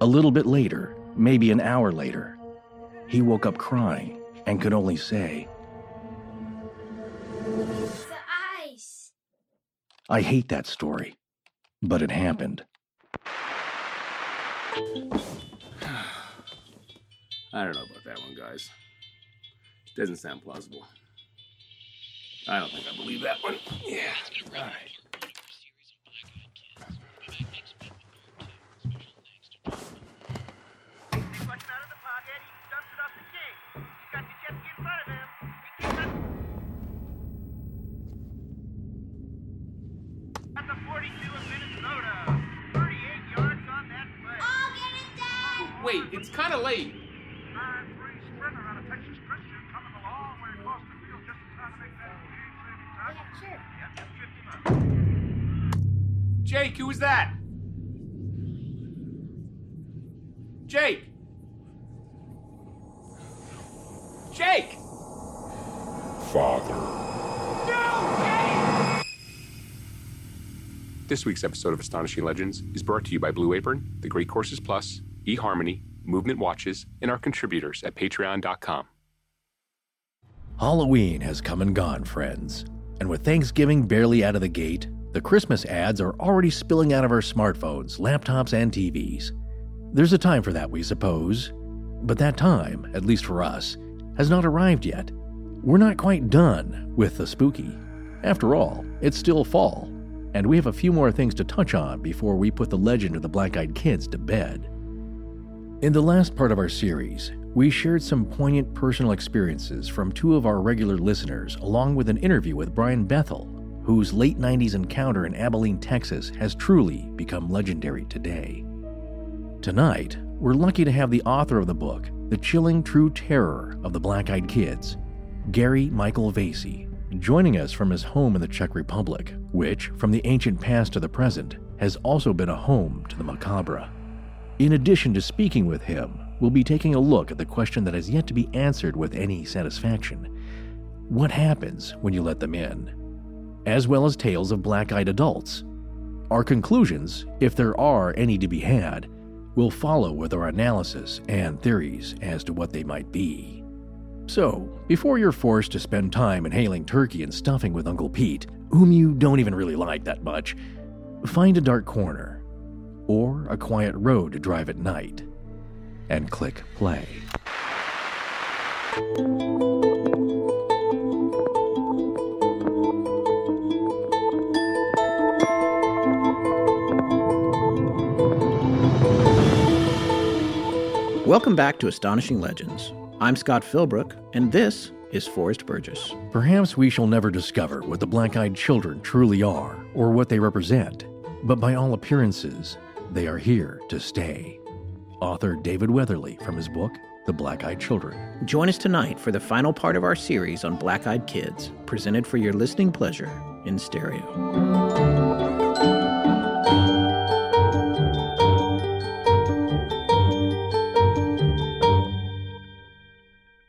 A little bit later, maybe an hour later, he woke up crying and could only say, The ice. I hate that story, but it happened. I don't know about that one, guys. Doesn't sound plausible. I don't think I believe that one. Yeah, right. Sure. Yep, that's 50 miles. Jake, who was that? Jake! Jake! Father. No, Jake! This week's episode of Astonishing Legends is brought to you by Blue Apron, The Great Courses Plus, eHarmony, Movement Watches, and our contributors at patreon.com. Halloween has come and gone, friends. And with Thanksgiving barely out of the gate, the Christmas ads are already spilling out of our smartphones, laptops, and TVs. There's a time for that, we suppose. But that time, at least for us, has not arrived yet. We're not quite done with the spooky. After all, it's still fall, and we have a few more things to touch on before we put the legend of the Black Eyed Kids to bed. In the last part of our series, we shared some poignant personal experiences from two of our regular listeners, along with an interview with Brian Bethel, whose late 90s encounter in Abilene, Texas has truly become legendary today. Tonight, we're lucky to have the author of the book, The Chilling True Terror of the Black Eyed Kids, Gary Michael Vasey, joining us from his home in the Czech Republic, which, from the ancient past to the present, has also been a home to the macabre. In addition to speaking with him, we'll be taking a look at the question that has yet to be answered with any satisfaction What happens when you let them in? As well as tales of black eyed adults. Our conclusions, if there are any to be had, will follow with our analysis and theories as to what they might be. So, before you're forced to spend time inhaling turkey and stuffing with Uncle Pete, whom you don't even really like that much, find a dark corner or a quiet road to drive at night and click play. Welcome back to Astonishing Legends. I'm Scott Philbrook, and this is Forrest Burgess. Perhaps we shall never discover what the black eyed children truly are or what they represent, but by all appearances, they are here to stay. Author David Weatherly from his book, The Black Eyed Children. Join us tonight for the final part of our series on black eyed kids, presented for your listening pleasure in stereo.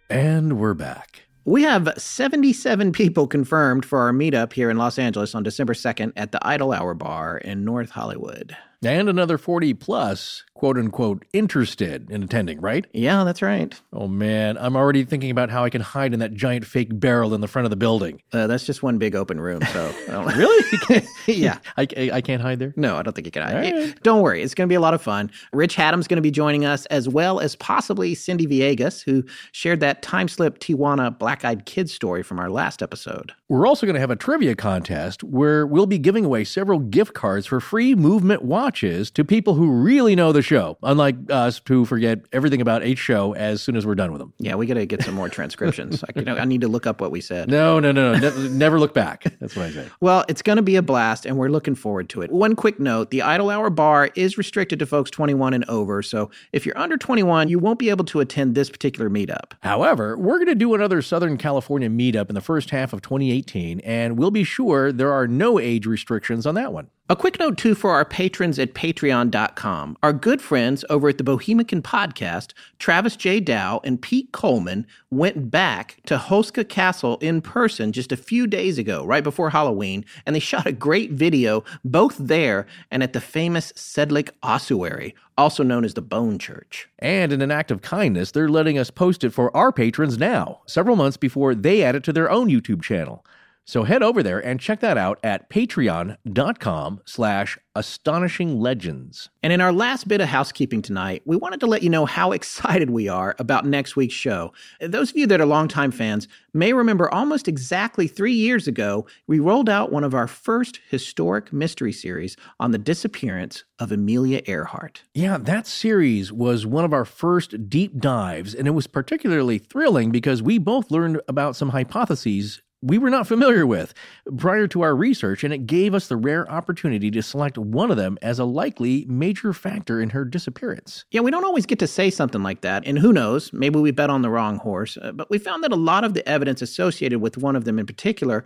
And we're back. We have 77 people confirmed for our meetup here in Los Angeles on December 2nd at the Idle Hour Bar in North Hollywood. And another 40 plus, quote unquote, interested in attending, right? Yeah, that's right. Oh man, I'm already thinking about how I can hide in that giant fake barrel in the front of the building. Uh, that's just one big open room, so Really? yeah. I, I, can't hide there? No, I don't think you can. All right. Don't worry, it's going to be a lot of fun. Rich Hatem's going to be joining us, as well as possibly Cindy Viegas, who shared that time slip Tijuana black eyed kid story from our last episode. We're also going to have a trivia contest where we'll be giving away several gift cards for free movement watches to people who really know the show, unlike us who forget everything about H show as soon as we're done with them. Yeah, we got to get some more transcriptions. I, you know, I need to look up what we said. No, no, no, no. ne- never look back. That's what I say. Well, it's going to be a blast, and we're looking forward to it. One quick note the Idle Hour Bar is restricted to folks 21 and over, so if you're under 21, you won't be able to attend this particular meetup. However, we're going to do another Southern California meetup in the first half of 2018, and we'll be sure there are no age restrictions on that one. A quick note, too, for our patrons at patreon.com. Our good friends over at the Bohemican podcast, Travis J. Dow and Pete Coleman, went back to Houska Castle in person just a few days ago, right before Halloween, and they shot a great video both there and at the famous Sedlec ossuary, also known as the Bone Church. And in an act of kindness, they're letting us post it for our patrons now, several months before they add it to their own YouTube channel. So head over there and check that out at patreon.com slash astonishing legends. And in our last bit of housekeeping tonight, we wanted to let you know how excited we are about next week's show. Those of you that are longtime fans may remember almost exactly three years ago, we rolled out one of our first historic mystery series on the disappearance of Amelia Earhart. Yeah, that series was one of our first deep dives, and it was particularly thrilling because we both learned about some hypotheses we were not familiar with prior to our research, and it gave us the rare opportunity to select one of them as a likely major factor in her disappearance. Yeah, we don't always get to say something like that, and who knows, maybe we bet on the wrong horse, uh, but we found that a lot of the evidence associated with one of them in particular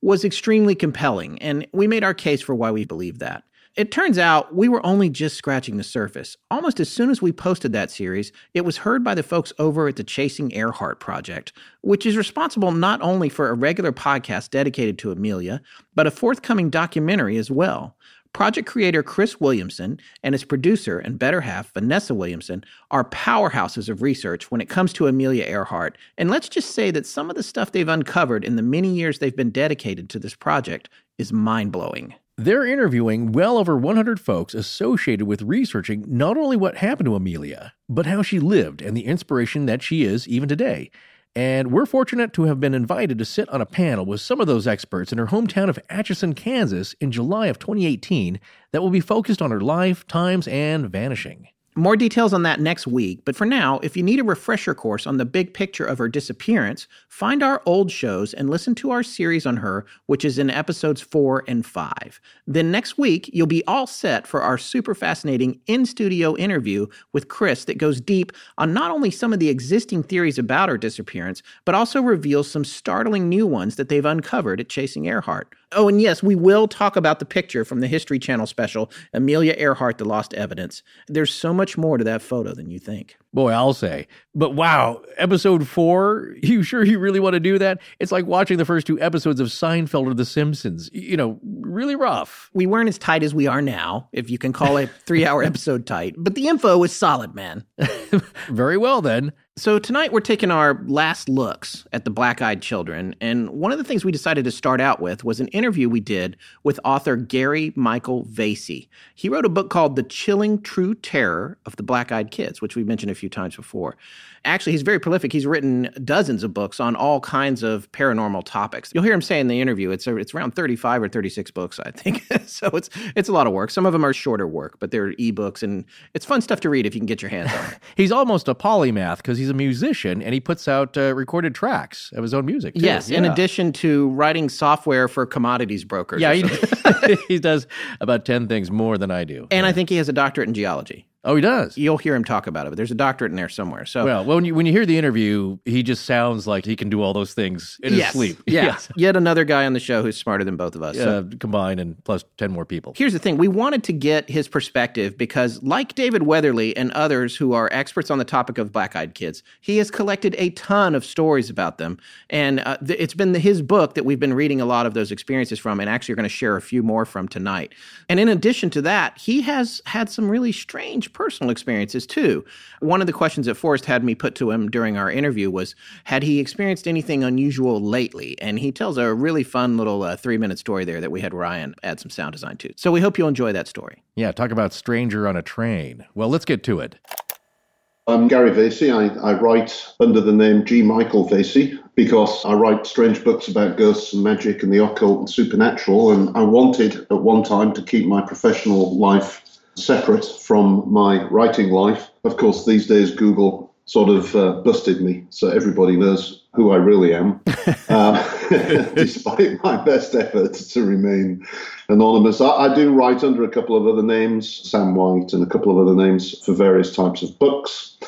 was extremely compelling, and we made our case for why we believe that. It turns out we were only just scratching the surface. Almost as soon as we posted that series, it was heard by the folks over at the Chasing Earhart Project, which is responsible not only for a regular podcast dedicated to Amelia, but a forthcoming documentary as well. Project creator Chris Williamson and his producer and better half, Vanessa Williamson, are powerhouses of research when it comes to Amelia Earhart. And let's just say that some of the stuff they've uncovered in the many years they've been dedicated to this project is mind blowing. They're interviewing well over 100 folks associated with researching not only what happened to Amelia, but how she lived and the inspiration that she is even today. And we're fortunate to have been invited to sit on a panel with some of those experts in her hometown of Atchison, Kansas in July of 2018 that will be focused on her life, times, and vanishing. More details on that next week, but for now, if you need a refresher course on the big picture of her disappearance, find our old shows and listen to our series on her, which is in episodes 4 and 5. Then next week, you'll be all set for our super fascinating in studio interview with Chris that goes deep on not only some of the existing theories about her disappearance, but also reveals some startling new ones that they've uncovered at Chasing Earhart. Oh, and yes, we will talk about the picture from the History Channel special, Amelia Earhart, The Lost Evidence. There's so much more to that photo than you think. Boy, I'll say. But wow, episode four, you sure you really want to do that? It's like watching the first two episodes of Seinfeld or The Simpsons. You know, really rough. We weren't as tight as we are now, if you can call a three hour episode tight, but the info was solid, man. Very well, then. So, tonight we're taking our last looks at the Black Eyed Children. And one of the things we decided to start out with was an interview we did with author Gary Michael Vasey. He wrote a book called The Chilling True Terror of the Black Eyed Kids, which we've mentioned a few times before. Actually, he's very prolific. He's written dozens of books on all kinds of paranormal topics. You'll hear him say in the interview, it's, a, it's around 35 or 36 books, I think. so it's, it's a lot of work. Some of them are shorter work, but they're ebooks, and it's fun stuff to read if you can get your hands on it. He's almost a polymath because he's a musician and he puts out uh, recorded tracks of his own music. Too. Yes, in addition to writing software for commodities brokers. Yeah, he, he does about 10 things more than I do. and I think he has a doctorate in geology. Oh, he does. You'll hear him talk about it, but there's a doctorate in there somewhere. So Well, when you when you hear the interview, he just sounds like he can do all those things in yes, his sleep. Yeah. Yes. Yet another guy on the show who's smarter than both of us. So Uh, combined and plus 10 more people. Here's the thing we wanted to get his perspective because, like David Weatherly and others who are experts on the topic of black eyed kids, he has collected a ton of stories about them. And uh, th- it's been the, his book that we've been reading a lot of those experiences from, and actually are going to share a few more from tonight. And in addition to that, he has had some really strange personal experiences too. One of the questions that Forrest had me put to him during our interview was Had he experienced anything unusual lately? And he tells a really fun little uh, three minute story there that we had Ryan add some sound design to. So we hope you'll enjoy that story. Yeah, talk about stranger on a train. Well, let's get to it. I'm Gary Vasey. I, I write under the name G. Michael Vasey because I write strange books about ghosts and magic and the occult and supernatural. And I wanted at one time to keep my professional life separate from my writing life. Of course, these days Google sort of uh, busted me, so everybody knows who I really am, uh, despite my best efforts to remain anonymous. I, I do write under a couple of other names, Sam White, and a couple of other names for various types of books.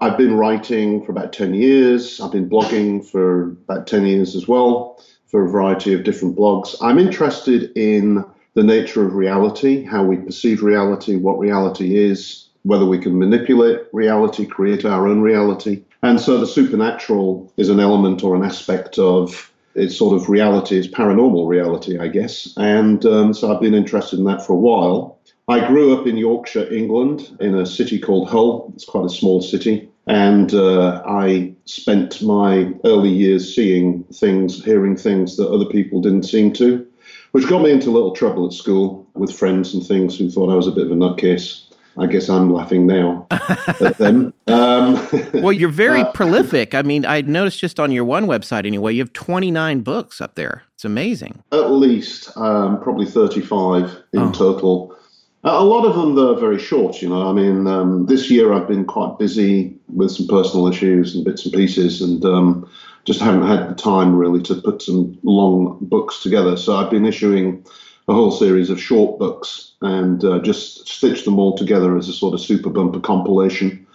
I've been writing for about 10 years. I've been blogging for about 10 years as well, for a variety of different blogs. I'm interested in the nature of reality, how we perceive reality, what reality is, whether we can manipulate reality, create our own reality. And so the supernatural is an element or an aspect of its sort of reality, it's paranormal reality, I guess. And um, so I've been interested in that for a while. I grew up in Yorkshire, England, in a city called Hull. It's quite a small city. And uh, I spent my early years seeing things, hearing things that other people didn't seem to, which got me into a little trouble at school with friends and things who thought I was a bit of a nutcase. I guess I'm laughing now at them. Um, well, you're very uh, prolific. I mean, I noticed just on your one website anyway, you have 29 books up there. It's amazing. At least, um, probably 35 in oh. total. A lot of them though, are very short, you know. I mean, um, this year I've been quite busy with some personal issues and bits and pieces, and um, just haven't had the time really to put some long books together. So I've been issuing a whole series of short books and uh, just stitched them all together as a sort of super bumper compilation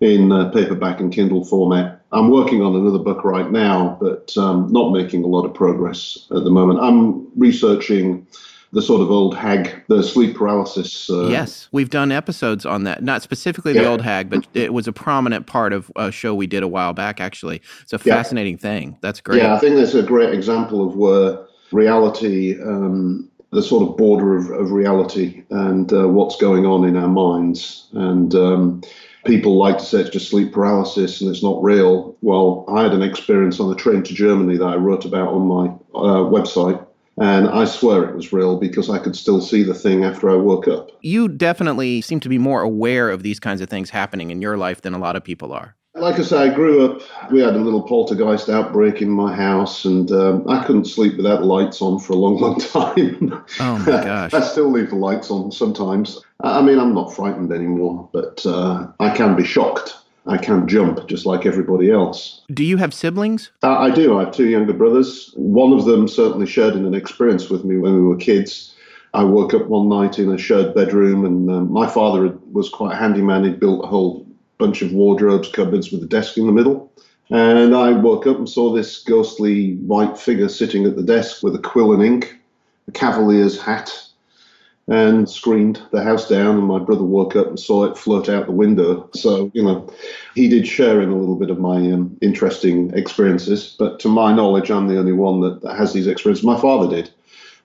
in uh, paperback and Kindle format. I'm working on another book right now, but um, not making a lot of progress at the moment. I'm researching the sort of old hag, the sleep paralysis. Uh, yes, we've done episodes on that. Not specifically the old hag, but it was a prominent part of a show we did a while back. Actually, it's a fascinating yeah. thing. That's great. Yeah, I think that's a great example of where reality um, the sort of border of, of reality and uh, what's going on in our minds. And um, people like to say it's just sleep paralysis and it's not real. Well, I had an experience on a train to Germany that I wrote about on my uh, website. And I swear it was real because I could still see the thing after I woke up. You definitely seem to be more aware of these kinds of things happening in your life than a lot of people are. Like I say, I grew up. We had a little poltergeist outbreak in my house, and um, I couldn't sleep without lights on for a long, long time. Oh my gosh! I still leave the lights on sometimes. I mean, I'm not frightened anymore, but uh, I can be shocked. I can jump just like everybody else. Do you have siblings? Uh, I do. I have two younger brothers. One of them certainly shared in an experience with me when we were kids. I woke up one night in a shared bedroom, and um, my father was quite a handyman. He'd built a whole bunch of wardrobes, cupboards with a desk in the middle. And I woke up and saw this ghostly white figure sitting at the desk with a quill and ink, a cavalier's hat, and screamed the house down. And my brother woke up and saw it float out the window. So, you know, he did share in a little bit of my um, interesting experiences. But to my knowledge, I'm the only one that, that has these experiences. My father did.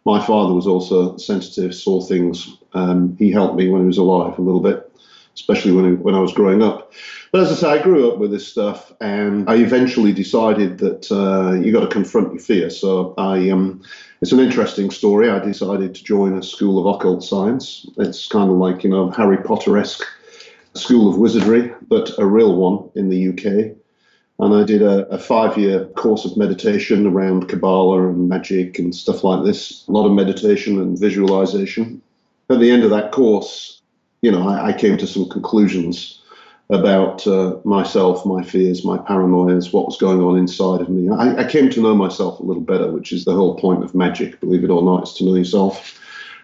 My father was also sensitive, saw things. Um, he helped me when he was alive a little bit especially when, when I was growing up. But as I say, I grew up with this stuff, and I eventually decided that uh, you got to confront your fear. So I, um, it's an interesting story. I decided to join a school of occult science. It's kind of like you know Harry Potter esque school of wizardry, but a real one in the UK. And I did a, a five year course of meditation around Kabbalah and magic and stuff like this. A lot of meditation and visualization. At the end of that course, you know, I, I came to some conclusions about uh, myself, my fears, my paranoias, what was going on inside of me. I, I, came to know myself a little better, which is the whole point of magic, believe it or not, is to know yourself.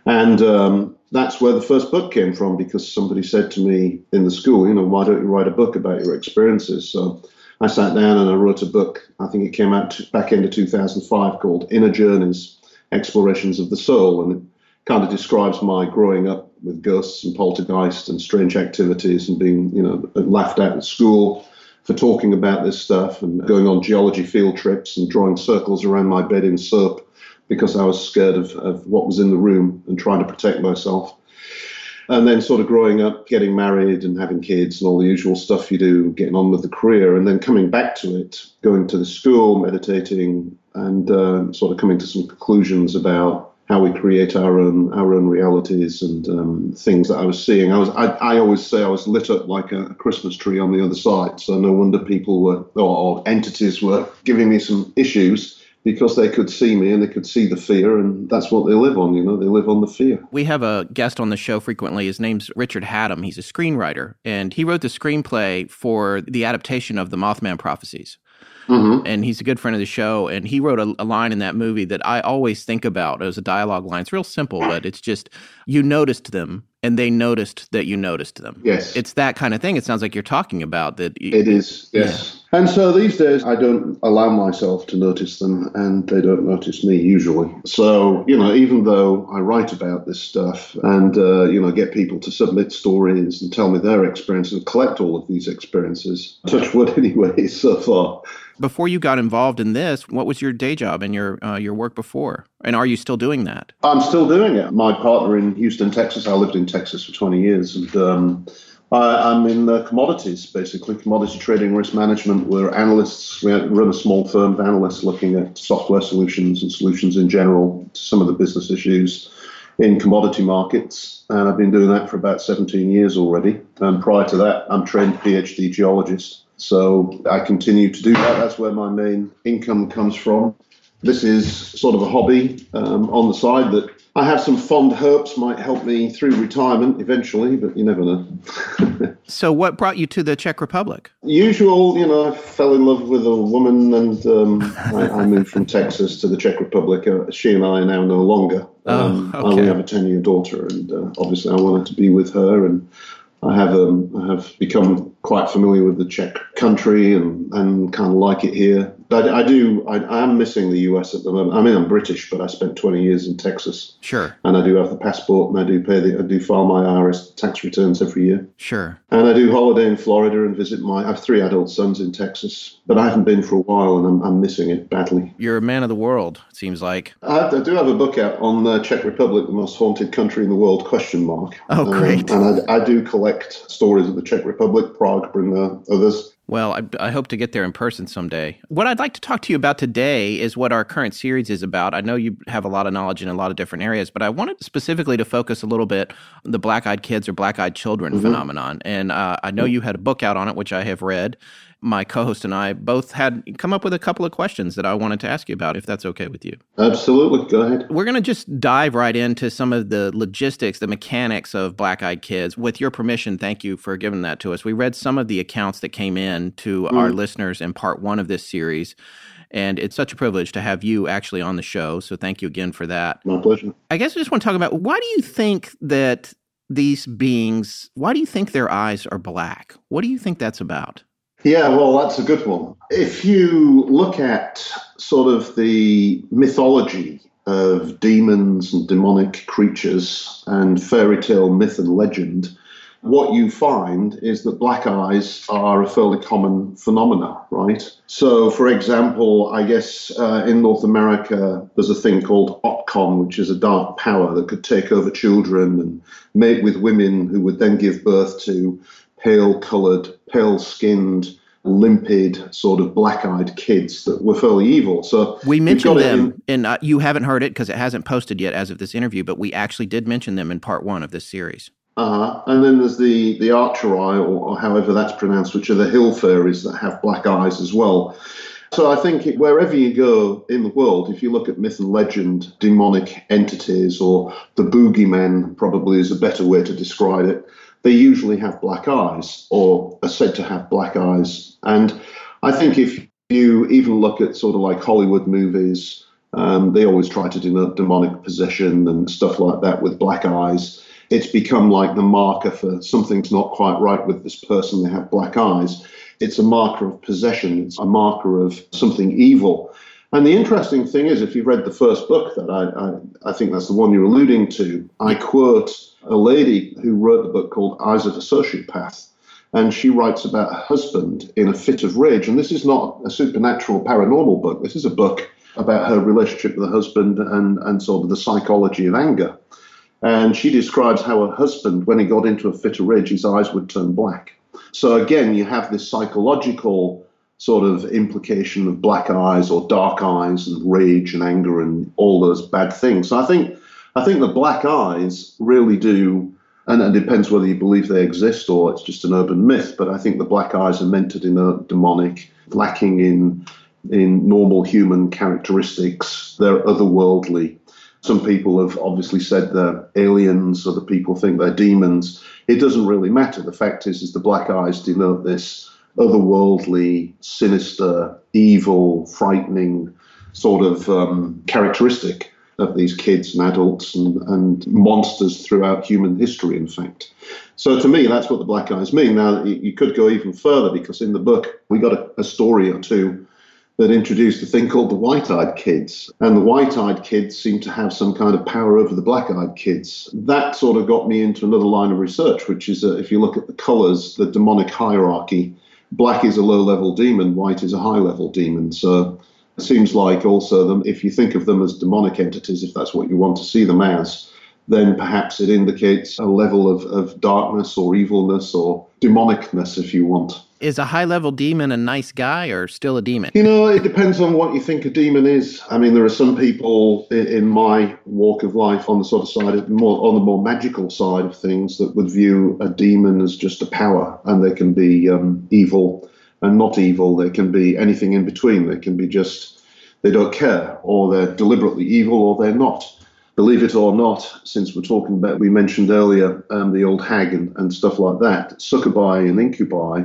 And um, that's where the first book came from because somebody said to me in the school, you know, why don't you write a book about your experiences? So I sat down and I wrote a book. I think it came out back into 2005 called Inner Journeys Explorations of the Soul. And it kind of describes my growing up with ghosts and poltergeists and strange activities and being, you know, laughed at at school for talking about this stuff and going on geology field trips and drawing circles around my bed in soap because I was scared of, of what was in the room and trying to protect myself. And then sort of growing up, getting married and having kids and all the usual stuff you do, getting on with the career, and then coming back to it, going to the school, meditating, and uh, sort of coming to some conclusions about how we create our own our own realities and um, things that I was seeing. I was I, I always say I was lit up like a Christmas tree on the other side. So no wonder people were or, or entities were giving me some issues because they could see me and they could see the fear and that's what they live on you know they live on the fear we have a guest on the show frequently his name's richard hatem he's a screenwriter and he wrote the screenplay for the adaptation of the mothman prophecies Mm-hmm. And he's a good friend of the show. And he wrote a, a, line in that movie that I always think about as a dialogue line. It's real simple, but it's just you noticed them and they noticed that you noticed them. Yes. It's that kind of thing. It sounds like you're talking about that. y- It is, yes. And so these days, I don't allow myself to notice them, and they don't notice me usually. So, you know, even though I write about this stuff and, uh, you know, get people to submit stories and tell me their experiences and collect all of these experiences, touch wood anyway, so far. Before you got involved in this, what was your day job and your uh, your work before? And are you still doing that? I'm still doing it. My partner in Houston, Texas, I lived in Texas for 20 years, and um, I, I'm in uh, commodities, basically, commodity trading, risk management. We're analysts. We run a small firm of analysts looking at software solutions and solutions in general to some of the business issues in commodity markets. And I've been doing that for about 17 years already. And prior to that, I'm trained PhD geologist. So I continue to do that. That's where my main income comes from. This is sort of a hobby um, on the side that I have some fond hopes might help me through retirement eventually, but you never know. So, what brought you to the Czech Republic? Usual, you know, I fell in love with a woman and um, I, I moved from Texas to the Czech Republic. Uh, she and I are now no longer. Um, Oh, I only have a 10 year daughter, and uh, obviously I wanted to be with her. And I have um, I have become quite familiar with the Czech country and, and kind of like it here. But I, do, I, I am missing the US at the moment. I mean, I'm British, but I spent 20 years in Texas. Sure, And I do have the passport, and I do pay the, I do file my IRS tax returns every year. sure. And I do holiday in Florida and visit my. I have three adult sons in Texas, but I haven't been for a while, and I'm, I'm missing it badly. You're a man of the world. It seems like. I, I do have a book out on the Czech Republic, the most haunted country in the world? Question mark. Oh, Um, great. and I, I do collect stories of the Czech Republic, Others. Well, I, I hope to get there in person someday. What I'd like to talk to you about today is what our current series is about. I know you have a lot of knowledge in a lot of different areas, but I wanted specifically to focus a little bit on the black eyed kids or black eyed children phenomenon. And uh, I know you had a book out on it, which I have read. My co host and I both had come up with a couple of questions that I wanted to ask you about, if that's okay with you. Absolutely, go ahead. We're going to just dive right into some of the logistics, the mechanics of Black Eyed Kids. With your permission, thank you for giving that to us. We read some of the accounts that came in to hmm. our listeners in part one of this series. And it's such a privilege to have you actually on the show. So thank you again for that. My pleasure. I guess I just want to talk about why do you think that these beings, why do you think their eyes are black? What do you think that's about? Yeah, well, that's a good one. If you look at sort of the mythology of demons and demonic creatures and fairy tale myth and legend, what you find is that black eyes are a fairly common phenomena, right? So, for example, I guess uh, in North America, there's a thing called Otkon, which is a dark power that could take over children and mate with women who would then give birth to pale coloured, pale skinned, limpid, sort of black eyed kids that were fairly evil. So We mentioned it in- them, and uh, you haven't heard it because it hasn't posted yet as of this interview, but we actually did mention them in part one of this series. Uh, and then there's the the Acheri, or, or however that's pronounced, which are the hill fairies that have black eyes as well. So I think it, wherever you go in the world, if you look at myth and legend, demonic entities, or the boogeymen, probably is a better way to describe it. They usually have black eyes, or are said to have black eyes. And I think if you even look at sort of like Hollywood movies, um, they always try to denote demonic possession and stuff like that with black eyes it's become like the marker for something's not quite right with this person. They have black eyes. It's a marker of possession. It's a marker of something evil. And the interesting thing is, if you've read the first book that I, I, I think that's the one you're alluding to, I quote a lady who wrote the book called Eyes of a Sociopath. And she writes about her husband in a fit of rage. And this is not a supernatural paranormal book. This is a book about her relationship with her husband and, and sort of the psychology of anger. And she describes how her husband, when he got into a fit of rage, his eyes would turn black. So again, you have this psychological sort of implication of black eyes or dark eyes and rage and anger and all those bad things. So I think I think the black eyes really do, and it depends whether you believe they exist or it's just an urban myth. But I think the black eyes are meant to denote demonic, lacking in in normal human characteristics. They're otherworldly. Some people have obviously said they're aliens, other people think they're demons. It doesn't really matter. The fact is, is the black eyes denote this otherworldly, sinister, evil, frightening sort of um, characteristic. of these kids and adults and, and monsters throughout human history, in fact. So to me, that's what the black eyes mean. Now, you, could go even further because in the book, we got a, a story or two that introduced a thing called the white eyed kids. And the white eyed kids seem to have some kind of power over the black eyed kids. That sort of got me into another line of research, which is that if you look at the colors, the demonic hierarchy, black is a low level demon, white is a high level demon. So it seems like also them, if you think of them as demonic entities, if that's what you want to see them as, then perhaps it indicates a level of, of darkness or evilness or demonicness, if you want. Is a high level demon a nice guy or still a demon? You know, it depends on what you think a demon is. I mean, there are some people in, my walk of life on the sort of side of more on the more magical side of things that would view a demon as just a power, and they can be um, evil and not evil. They can be anything in between. They can be just they don't care, or they're deliberately evil, or they're not believe it or not, since we're talking about, we mentioned earlier um, the old hag and, and, stuff like that, succubi and incubi,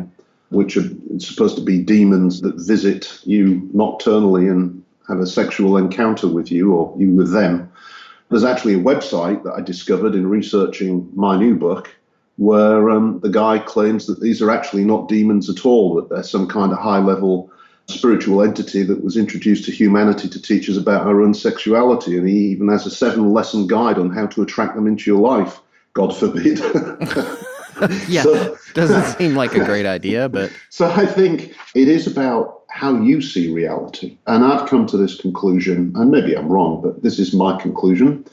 which are supposed to be demons that visit you nocturnally and have a sexual encounter with you or you with them. There's actually a website that I discovered in researching my new book where um, the guy claims that these are actually not demons at all, that they're some kind of high level spiritual entity that was introduced to humanity to teach us about our own sexuality. And he even has a seven lesson guide on how to attract them into your life. God forbid. yeah, so, doesn't seem like a great idea, but. So I think it is about how you see reality. And I've come to this conclusion, and maybe I'm wrong, but this is my conclusion.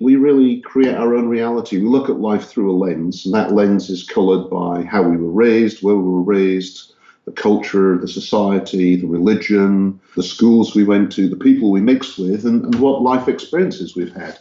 We really create our own reality. We look at life through a lens, and that lens is colored by how we were raised, where we were raised, the culture, the society, the religion, the schools we went to, the people we mixed with, and, and what life experiences we've had.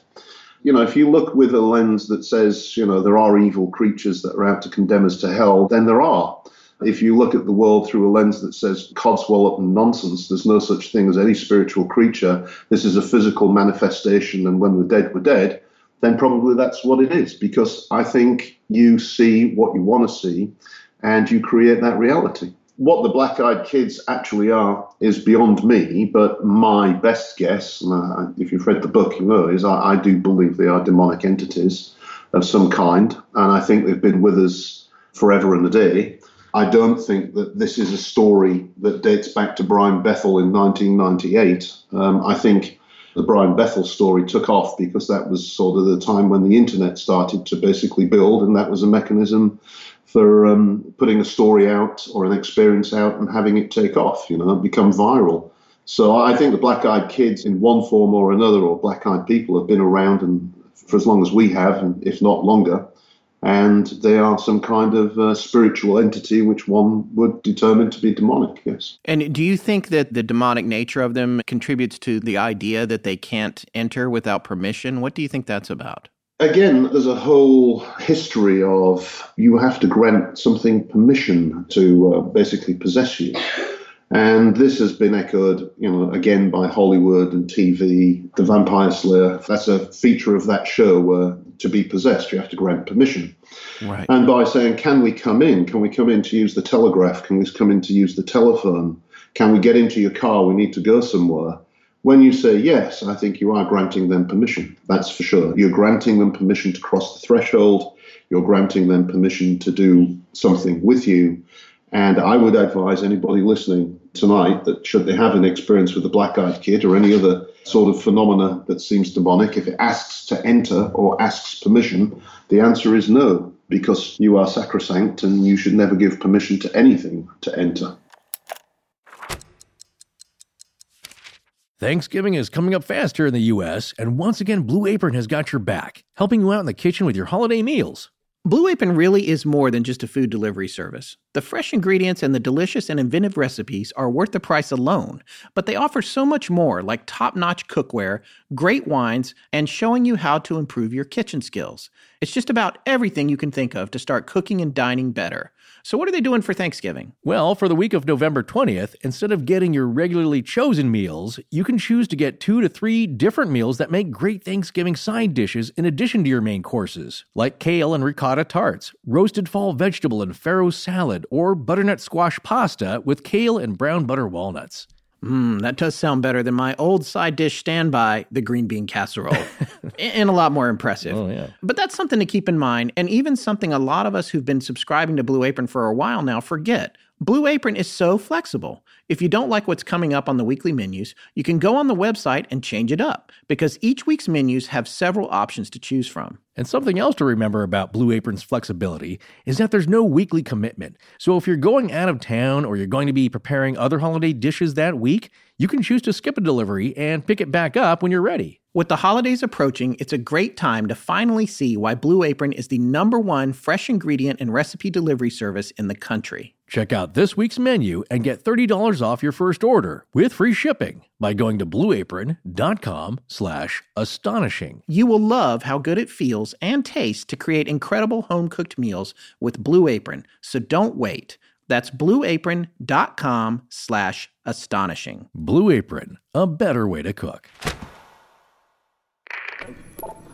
You know, if you look with a lens that says, you know, there are evil creatures that are out to condemn us to hell, then there are. If you look at the world through a lens that says codswallop and nonsense, there's no such thing as any spiritual creature, this is a physical manifestation, and when we're dead, we're dead, then probably that's what it is. Because I think you see what you want to see and you create that reality what the black eyed kids actually are is beyond me, but my best guess, uh, if you've read the book, you know, is I, I, do believe they are demonic entities of some kind, and I think they've been with us forever and a day. I don't think that this is a story that dates back to Brian Bethel in 1998. Um, I think the Brian Bethel story took off because that was sort of the time when the internet started to basically build, and that was a mechanism for um, putting a story out or an experience out and having it take off, you know, become viral. So I think the black eyed kids, in one form or another, or black eyed people, have been around and for as long as we have, and if not longer. And they are some kind of uh, spiritual entity which one would determine to be demonic, yes. And do you think that the demonic nature of them contributes to the idea that they can't enter without permission? What do you think that's about? Again, there's a whole history of you have to grant something permission to uh, basically possess you. And this has been echoed, you know, again by Hollywood and TV. The Vampire Slayer, that's a feature of that show where to be possessed, you have to grant permission. Right. And by saying, can we come in? Can we come in to use the telegraph? Can we come in to use the telephone? Can we get into your car? We need to go somewhere. When you say yes, I think you are granting them permission. That's for sure. You're granting them permission to cross the threshold. You're granting them permission to do something with you. And I would advise anybody listening tonight that should they have an experience with a black eyed kid or any other sort of phenomena that seems demonic, if it asks to enter or asks permission, the answer is no, because you are sacrosanct and you should never give permission to anything to enter. Thanksgiving is coming up fast here in the U.S., and once again, Blue Apron has got your back, helping you out in the kitchen with your holiday meals. Blue Apron really is more than just a food delivery service. The fresh ingredients and the delicious and inventive recipes are worth the price alone, but they offer so much more, like top notch cookware, great wines, and showing you how to improve your kitchen skills. It's just about everything you can think of to start cooking and dining better. So, what are they doing for Thanksgiving? Well, for the week of November 20th, instead of getting your regularly chosen meals, you can choose to get two to three different meals that make great Thanksgiving side dishes in addition to your main courses, like kale and ricotta tarts, roasted fall vegetable and farro salad, or butternut squash pasta with kale and brown butter walnuts. Mm, that does sound better than my old side dish standby, the green bean casserole, and a lot more impressive. Oh, yeah. But that's something to keep in mind, and even something a lot of us who've been subscribing to Blue Apron for a while now forget. Blue Apron is so flexible. If you don't like what's coming up on the weekly menus, you can go on the website and change it up because each week's menus have several options to choose from. And something else to remember about Blue Apron's flexibility is that there's no weekly commitment. So if you're going out of town or you're going to be preparing other holiday dishes that week, you can choose to skip a delivery and pick it back up when you're ready. With the holidays approaching, it's a great time to finally see why Blue Apron is the number one fresh ingredient and recipe delivery service in the country. Check out this week's menu and get $30 off your first order with free shipping by going to blueapron.com slash astonishing. You will love how good it feels and tastes to create incredible home cooked meals with Blue Apron, so don't wait. That's blueapron.com slash astonishing. Blue Apron, a better way to cook.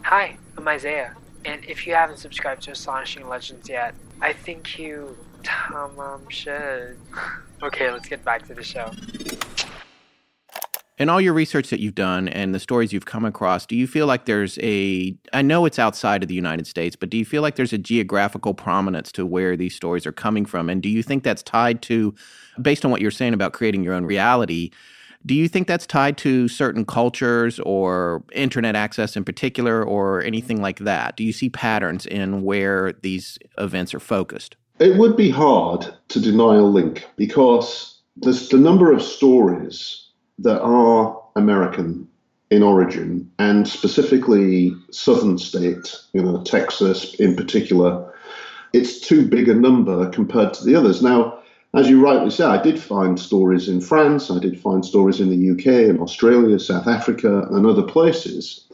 Hi, I'm Isaiah, and if you haven't subscribed to Astonishing Legends yet, I think you um, should. okay, let's get back to the show. In all your research that you've done and the stories you've come across, do you feel like there's a, I know it's outside of the United States, but do you feel like there's a geographical prominence to where these stories are coming from? And do you think that's tied to, based on what you're saying about creating your own reality, do you think that's tied to certain cultures or internet access in particular or anything like that? Do you see patterns in where these events are focused? It would be hard to deny a link because there's the number of stories that are American in origin and specifically southern state, you know, Texas in particular. It's too big a number compared to the others. Now, as you rightly say, I did find stories in France, I did find stories in the UK, in Australia, South Africa, and other places.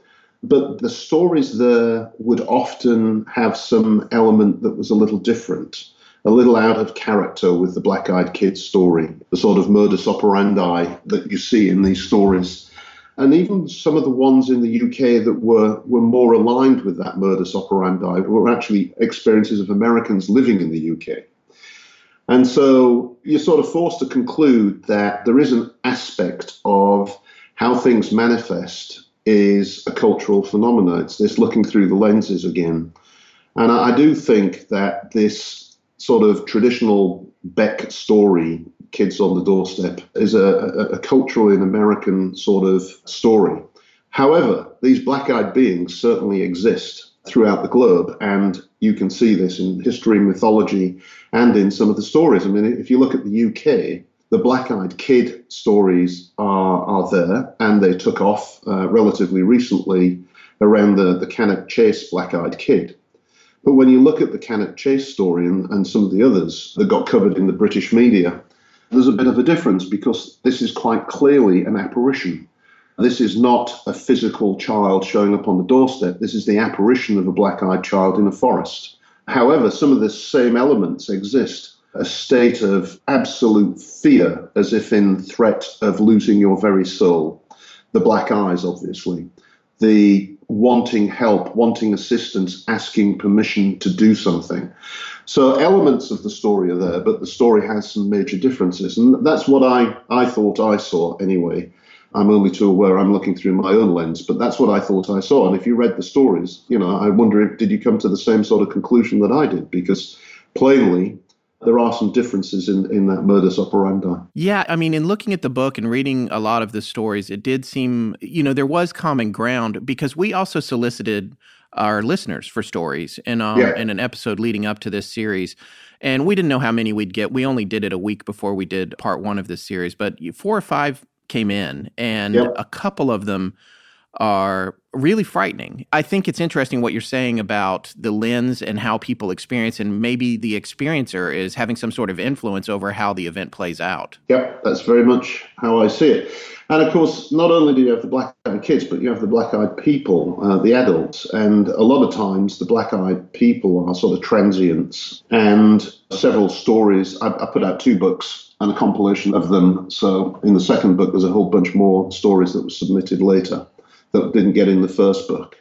But the stories there would often have some element that was a little different, a little out of character with the Black Eyed Kid story, the sort of modus operandi that you see in these stories. And even some of the ones in the UK that were, were more aligned with that modus operandi were actually experiences of Americans living in the UK. And so you're sort of forced to conclude that there is an aspect of how things manifest is a cultural phenomenon. It's this looking through the lenses again. And I, do think that this sort of traditional BEK story, Kids on the Doorstep, is a, a, a culturally and American sort of story. However, these black eyed beings certainly exist throughout the globe. And you can see this in history, mythology, and in some of the stories. I mean, if you look at the UK, the Black Eyed Kid stories are, are there, and they took off uh, relatively recently around the, the Cannock Chase Black Eyed Kid. But when you look at the Cannock Chase story and, and some of the others that got covered in the British media, there's a bit of a difference because this is quite clearly an apparition. This is not a physical child showing up on the doorstep. This is the apparition of a black eyed child in a forest. However, some of the same elements exist a state of absolute fear, as if in threat of losing your very soul. The black eyes, obviously. The wanting help, wanting assistance, asking permission to do something. So elements of the story are there, but the story has some major differences. And that's what I, I thought I saw anyway. I'm only too aware I'm looking through my own lens, but that's what I thought I saw. And if you read the stories, you know, I wonder if did you come to the same sort of conclusion that I did? Because plainly, there are some differences in, in that modus operandi. Yeah, I mean, in looking at the book and reading a lot of the stories, it did seem, you know, there was common ground because we also solicited our listeners for stories in, um, Yeah. in an episode leading up to this series. And we didn't know how many we'd get. We only did it a week before we did part one of this series, but four or five came in, and Yep. a couple of them are really frightening. I think it's interesting what you're saying about the lens and how people experience, and maybe the experiencer is having some sort of influence over how the event plays out. Yep, that's very much how I see it. And of course, not only do you have the black eyed kids, but you have the black eyed people, uh, the adults. And a lot of times, the black eyed people are sort of transients. And several stories, I, I put out two books and a compilation of them. So in the second book, there's a whole bunch more stories that were submitted later that didn't get in the first book.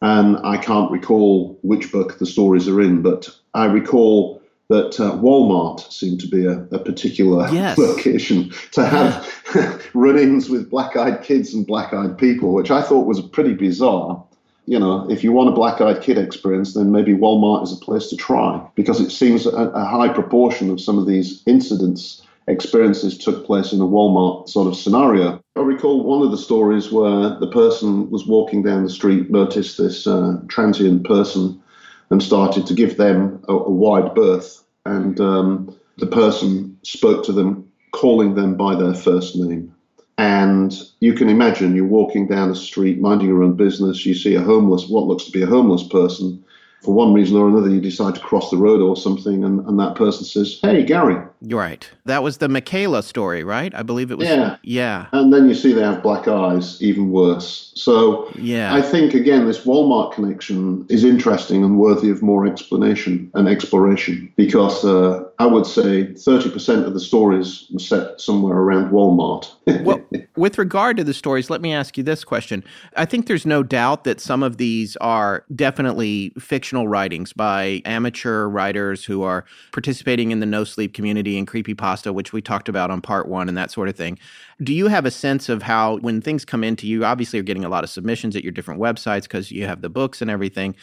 And I can't recall which book the stories are in, but I recall that uh, Walmart seemed to be a, a particular Yes. location to have run-ins with black-eyed kids and black-eyed people, which I thought was pretty bizarre. You know, if you want a black-eyed kid experience, then maybe Walmart is a place to try because it seems a, a high proportion of some of these incidents experiences took place in a Walmart sort of scenario. I recall one of the stories where the person was walking down the street, noticed this uh, transient person, and started to give them a, a wide berth. And um, the person spoke to them, calling them by their first name. And you can imagine you're walking down the street, minding your own business, you see a homeless, what looks to be a homeless person. For one reason or another, you decide to cross the road or something, and, and that person says, Hey, Gary. You're right. That was the Michaela story, right? I believe it was. Yeah. Yeah. And then you see they have black eyes, even worse. So Yeah. I think, again, this Walmart connection is interesting and worthy of more explanation and exploration because uh, I would say 30% of the stories were set somewhere around Walmart. well, with regard to the stories, let me ask you this question. I think there's no doubt that some of these are definitely fictional writings by amateur writers who are participating in the NoSleep community and creepypasta, which we talked about on part one and that sort of thing. Do you have a sense of how, when things come into you, obviously you're getting a lot of submissions at your different websites because you have the books and everything.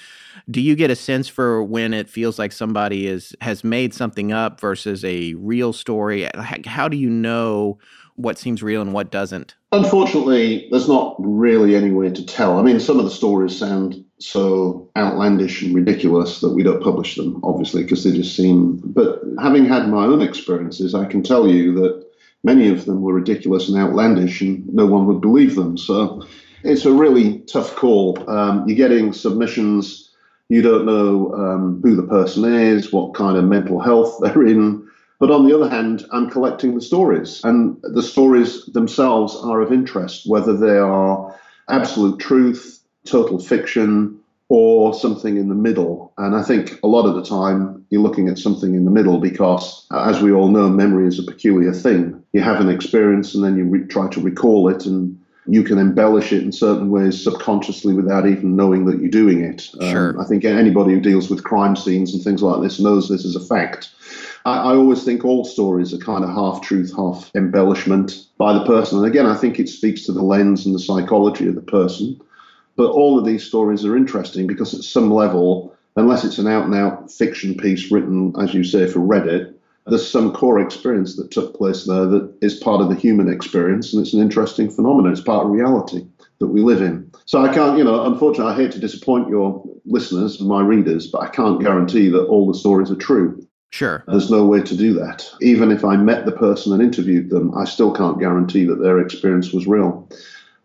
Do you get a sense for when it feels like somebody is has made something up versus a real story? How do you know what seems real and what doesn't? Unfortunately, there's not really any way to tell. I mean, some of the stories sound so outlandish and ridiculous that we don't publish them, obviously, because they just seem. But having had my own experiences, I can tell you that many of them were ridiculous and outlandish, and no one would believe them. So it's a really tough call. Um, you're getting submissions, you don't know um, who the person is, what kind of mental health they're in. But on the other hand, I'm collecting the stories, and the stories themselves are of interest, whether they are absolute truth, total fiction, or something in the middle. And I think a lot of the time you're looking at something in the middle because, as we all know, memory is a peculiar thing. You have an experience and then you re- try to recall it, and you can embellish it in certain ways subconsciously without even knowing that you're doing it. Um, Sure. I think anybody who deals with crime scenes and things like this knows this is a fact. I, I always think all stories are kind of half truth, half embellishment by the person. And again, I think it speaks to the lens and the psychology of the person. But all of these stories are interesting because at some level, unless it's an out and out fiction piece written, as you say, for Reddit, there's some core experience that took place there that is part of the human experience. And it's an interesting phenomenon. It's part of reality that we live in. So I can't, you know, unfortunately, I hate to disappoint your listeners and my readers, but I can't guarantee that all the stories are true. Sure. There's no way to do that. Even if I met the person and interviewed them, I still can't guarantee that their experience was real.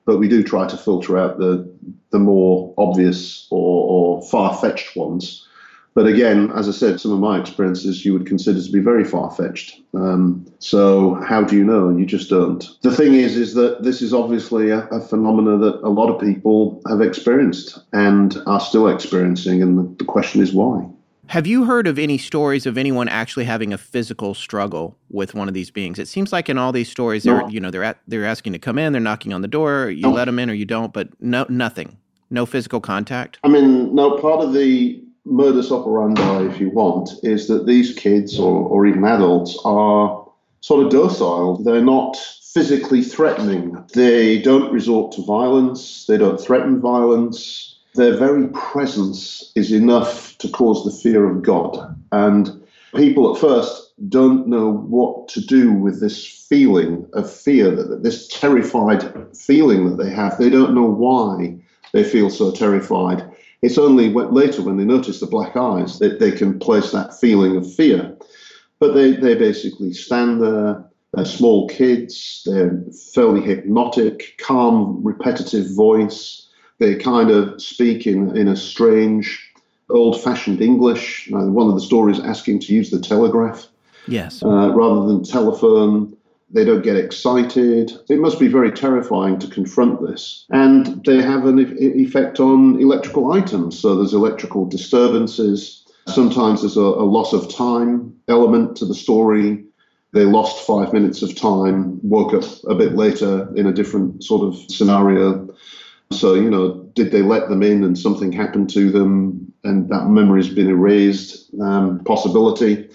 But we do try to filter out the the more obvious or, or far fetched ones. But again, as I said, some of my experiences you would consider to be very far fetched. Um, so how do you know? You just don't. The thing is, is that this is obviously a, a phenomena that a lot of people have experienced and are still experiencing, and the, the question is why. Have you heard of any stories of anyone actually having a physical struggle with one of these beings? It seems like in all these stories, they're No. you know they're at, they're asking to come in, they're knocking on the door, you No. let them in or you don't, but no nothing, no physical contact. I mean, no, part of the modus operandi, if you want, is that these kids or, or even adults are sort of docile. They're not physically threatening. They don't resort to violence. They don't threaten violence. Their very presence is enough to cause the fear of God. And people at first don't know what to do with this feeling of fear, that this terrified feeling that they have. They don't know why they feel so terrified. It's only later when they notice the black eyes that they can place that feeling of fear. But they, they basically stand there. They're small kids. They're fairly hypnotic, calm, repetitive voice. They kind of speak in, in a strange, old fashioned English. Uh, one of the stories asking to use the telegraph Yes. uh, rather than telephone. They don't get excited. It must be very terrifying to confront this. And they have an e- effect on electrical items. So there's electrical disturbances. Sometimes there's a, a loss of time element to the story. They lost five minutes of time, woke up a bit later in a different sort of scenario. So, you know, did they let them in and something happened to them and that memory's been erased? Um, possibility.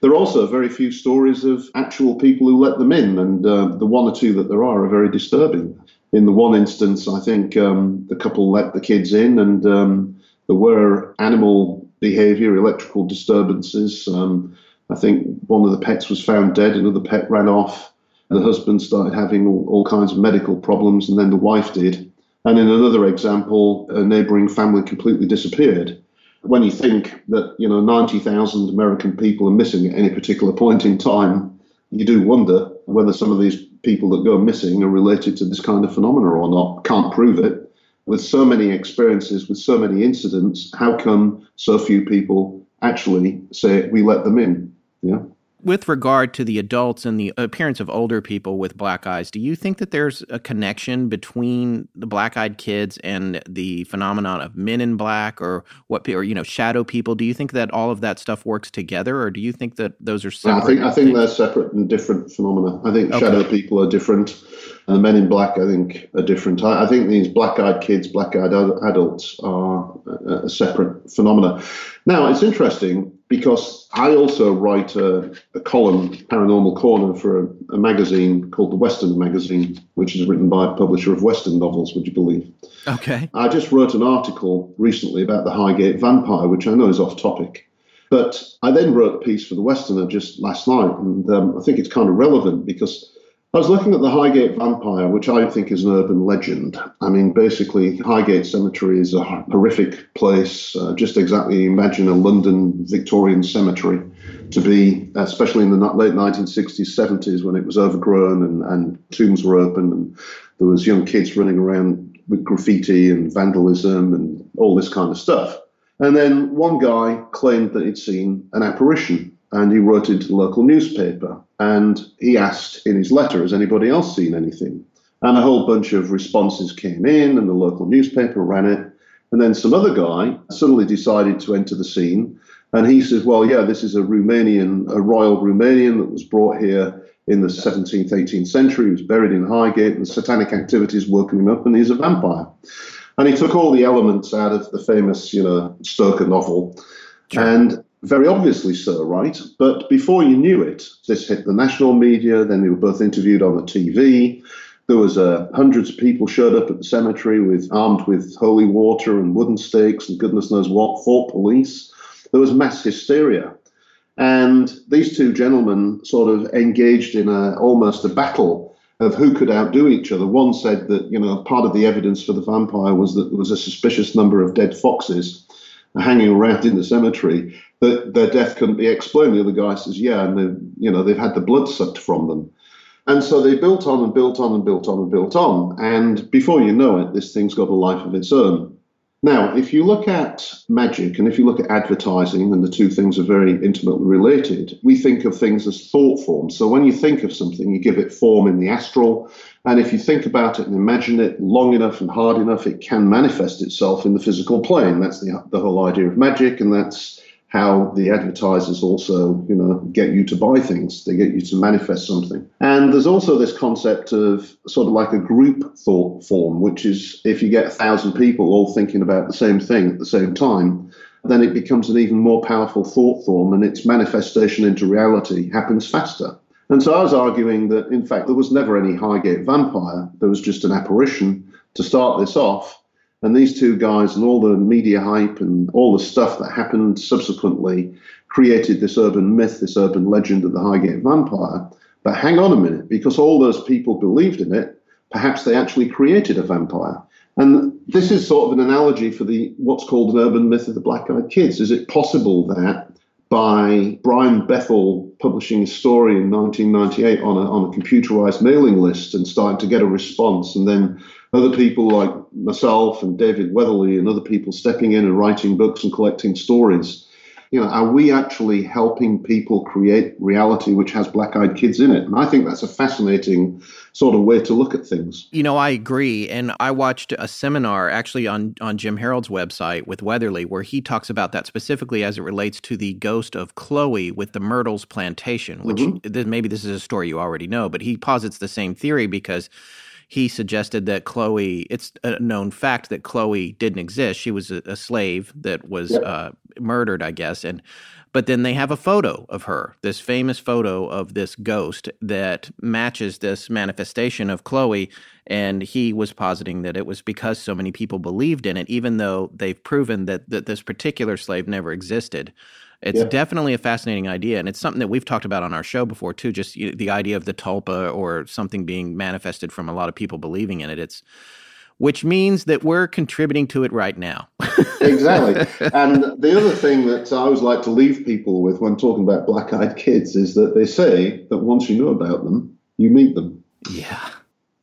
There are also very few stories of actual people who let them in, and uh, the one or two that there are are very disturbing. In the one instance, I think um, the couple let the kids in, and um, there were animal behavior, electrical disturbances. Um, I think one of the pets was found dead, another pet ran off. And the husband started having all, all kinds of medical problems, and then the wife did. And in another example, a neighboring family completely disappeared. When you think that you know 90,000 American people are missing at any particular point in time, you do wonder whether some of these people that go missing are related to this kind of phenomena or not. Can't prove it. With so many experiences, with so many incidents, how come so few people actually say we let them in? Yeah with regard to the adults and the appearance of older people with black eyes, do you think that there's a connection between the black-eyed kids and the phenomenon of men in black, or what, or you know, shadow people? Do you think that all of that stuff works together, or do you think that those are separate? I think I think they're separate and different phenomena. I think okay. shadow people are different, and the men in black, I think, are different. I, I think these black-eyed kids, black-eyed adults, are a, a separate phenomena. Now, it's interesting because I also write a, a column, Paranormal Corner, for a, a, magazine called The Western Magazine, which is written by a publisher of Western novels, would you believe? Okay. I just wrote an article recently about the Highgate vampire, which I know is off topic. But I then wrote a piece for The Westerner just last night, and um, I think it's kind of relevant because I was looking at the Highgate Vampire, which I think is an urban legend. I mean, basically, Highgate Cemetery is a horrific place. Uh, just exactly imagine a London Victorian cemetery to be, especially in the late 1960s, 70s, when it was overgrown and, and tombs were open and there was young kids running around with graffiti and vandalism and all this kind of stuff. And then one guy claimed that he'd seen an apparition and he wrote into the local newspaper and he asked in his letter, Has anybody else seen anything? And a whole bunch of responses came in, and the local newspaper ran it. And then some other guy suddenly decided to enter the scene. And he says, Well, yeah, this is a Romanian, a royal Romanian that was brought here in the 17th, 18th century. He was buried in Highgate, and satanic activities woken him up, and he's a vampire. And he took all the elements out of the famous, you know, Stoker novel. Sure. And very obviously so, right? But before you knew it, this hit the national media. Then they were both interviewed on the TV. There was uh, hundreds of people showed up at the cemetery with armed with holy water and wooden stakes and goodness knows what, for police. There was mass hysteria. And these two gentlemen sort of engaged in a, almost a battle of who could outdo each other. One said that, you know, part of the evidence for the vampire was that there was a suspicious number of dead foxes hanging around in the cemetery that their death couldn't be explained. The other guy says, yeah, and they, you know they've had the blood sucked from them. And so they built on and built on and built on and built on. And before you know it, this thing's got a life of its own. Now, if you look at magic and if you look at advertising, and the two things are very intimately related, we think of things as thought forms. So when you think of something, you give it form in the astral. And if you think about it and imagine it long enough and hard enough, it can manifest itself in the physical plane. That's the, the whole idea of magic, and that's how the advertisers also, you know, get you to buy things. They get you to manifest something. And there's also this concept of sort of like a group thought form, which is if you get a thousand people all thinking about the same thing at the same time, then it becomes an even more powerful thought form and its manifestation into reality happens faster. And so I was arguing that, in fact, there was never any Highgate vampire. There was just an apparition to start this off. And these two guys and all the media hype and all the stuff that happened subsequently created this urban myth, this urban legend of the Highgate vampire. But hang on a minute, because all those people believed in it, perhaps they actually created a vampire. And this is sort of an analogy for the what's called an urban myth of the black-eyed kids. Is it possible that by Brian Bethel publishing a story in 1998 on a, on a computerized mailing list and starting to get a response, and then other people like myself and David Weatherly and other people stepping in and writing books and collecting stories. You know, are we actually helping people create reality which has black eyed kids in it? And I think that's a fascinating sort of way to look at things. You know, I agree. And I watched a seminar actually on, on Jim Harold's website with Weatherly where he talks about that specifically as it relates to the ghost of Chloe with the Myrtles plantation, which mm-hmm. maybe this is a story you already know, but he posits the same theory because he suggested that Chloe, it's a known fact that Chloe didn't exist. She was a, a slave that was Yep. uh, murdered, I guess. And but then they have a photo of her, this famous photo of this ghost that matches this manifestation of Chloe. And he was positing that it was because so many people believed in it, even though they've proven that, that this particular slave never existed. It's Yeah. definitely a fascinating idea, and it's something that we've talked about on our show before too. Just the idea of the tulpa or something being manifested from a lot of people believing in it. It's which means that we're contributing to it right now. exactly. And the other thing that I always like to leave people with when talking about black eyed kids is that they say that once you know about them, you meet them. yeah,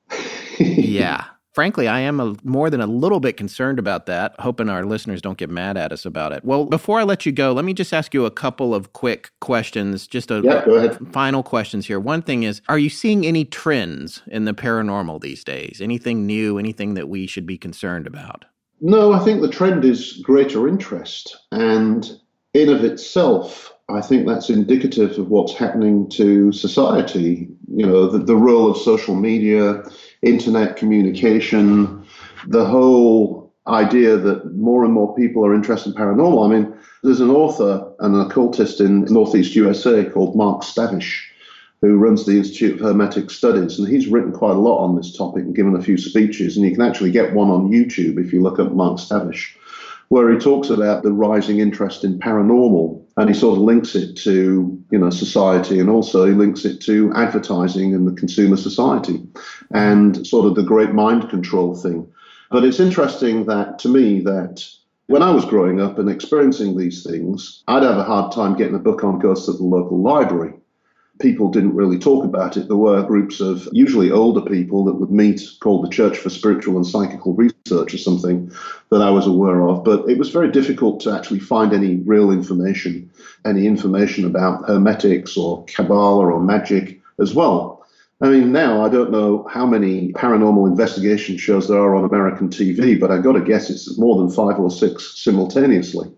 yeah. Frankly, I am a, more than a little bit concerned about that, hoping our listeners don't get mad at us about it. Well, before I let you go, let me just ask you a couple of quick questions, just a, Yeah, go ahead. final questions here. One thing is, are you seeing any trends in the paranormal these days? Anything new, anything that we should be concerned about? No, I think the trend is greater interest. And in of itself, I think that's indicative of what's happening to society. You know, the, the role of social media, internet communication, the whole idea that more and more people are interested in paranormal. I mean, there's an author and an occultist in Northeast USA called Mark Stavish, who runs the Institute of Hermetic Studies, and he's written quite a lot on this topic and given a few speeches. And you can actually get one on YouTube if you look up Mark Stavish, where he talks about the rising interest in paranormal, and he sort of links it to you know society, and also he links it to advertising and the consumer society, and sort of the great mind control thing. But it's interesting that to me that when I was growing up and experiencing these things, I'd have a hard time getting a book on ghosts at the local library people didn't really talk about it. There were groups of usually older people that would meet called the Church for Spiritual and Psychical Research or something that I was aware of. But it was very difficult to actually find any real information, any information about hermetics or Kabbalah or magic as well. I mean, now I don't know how many paranormal investigation shows there are on American TV, but I've got to guess it's more than five or six simultaneously.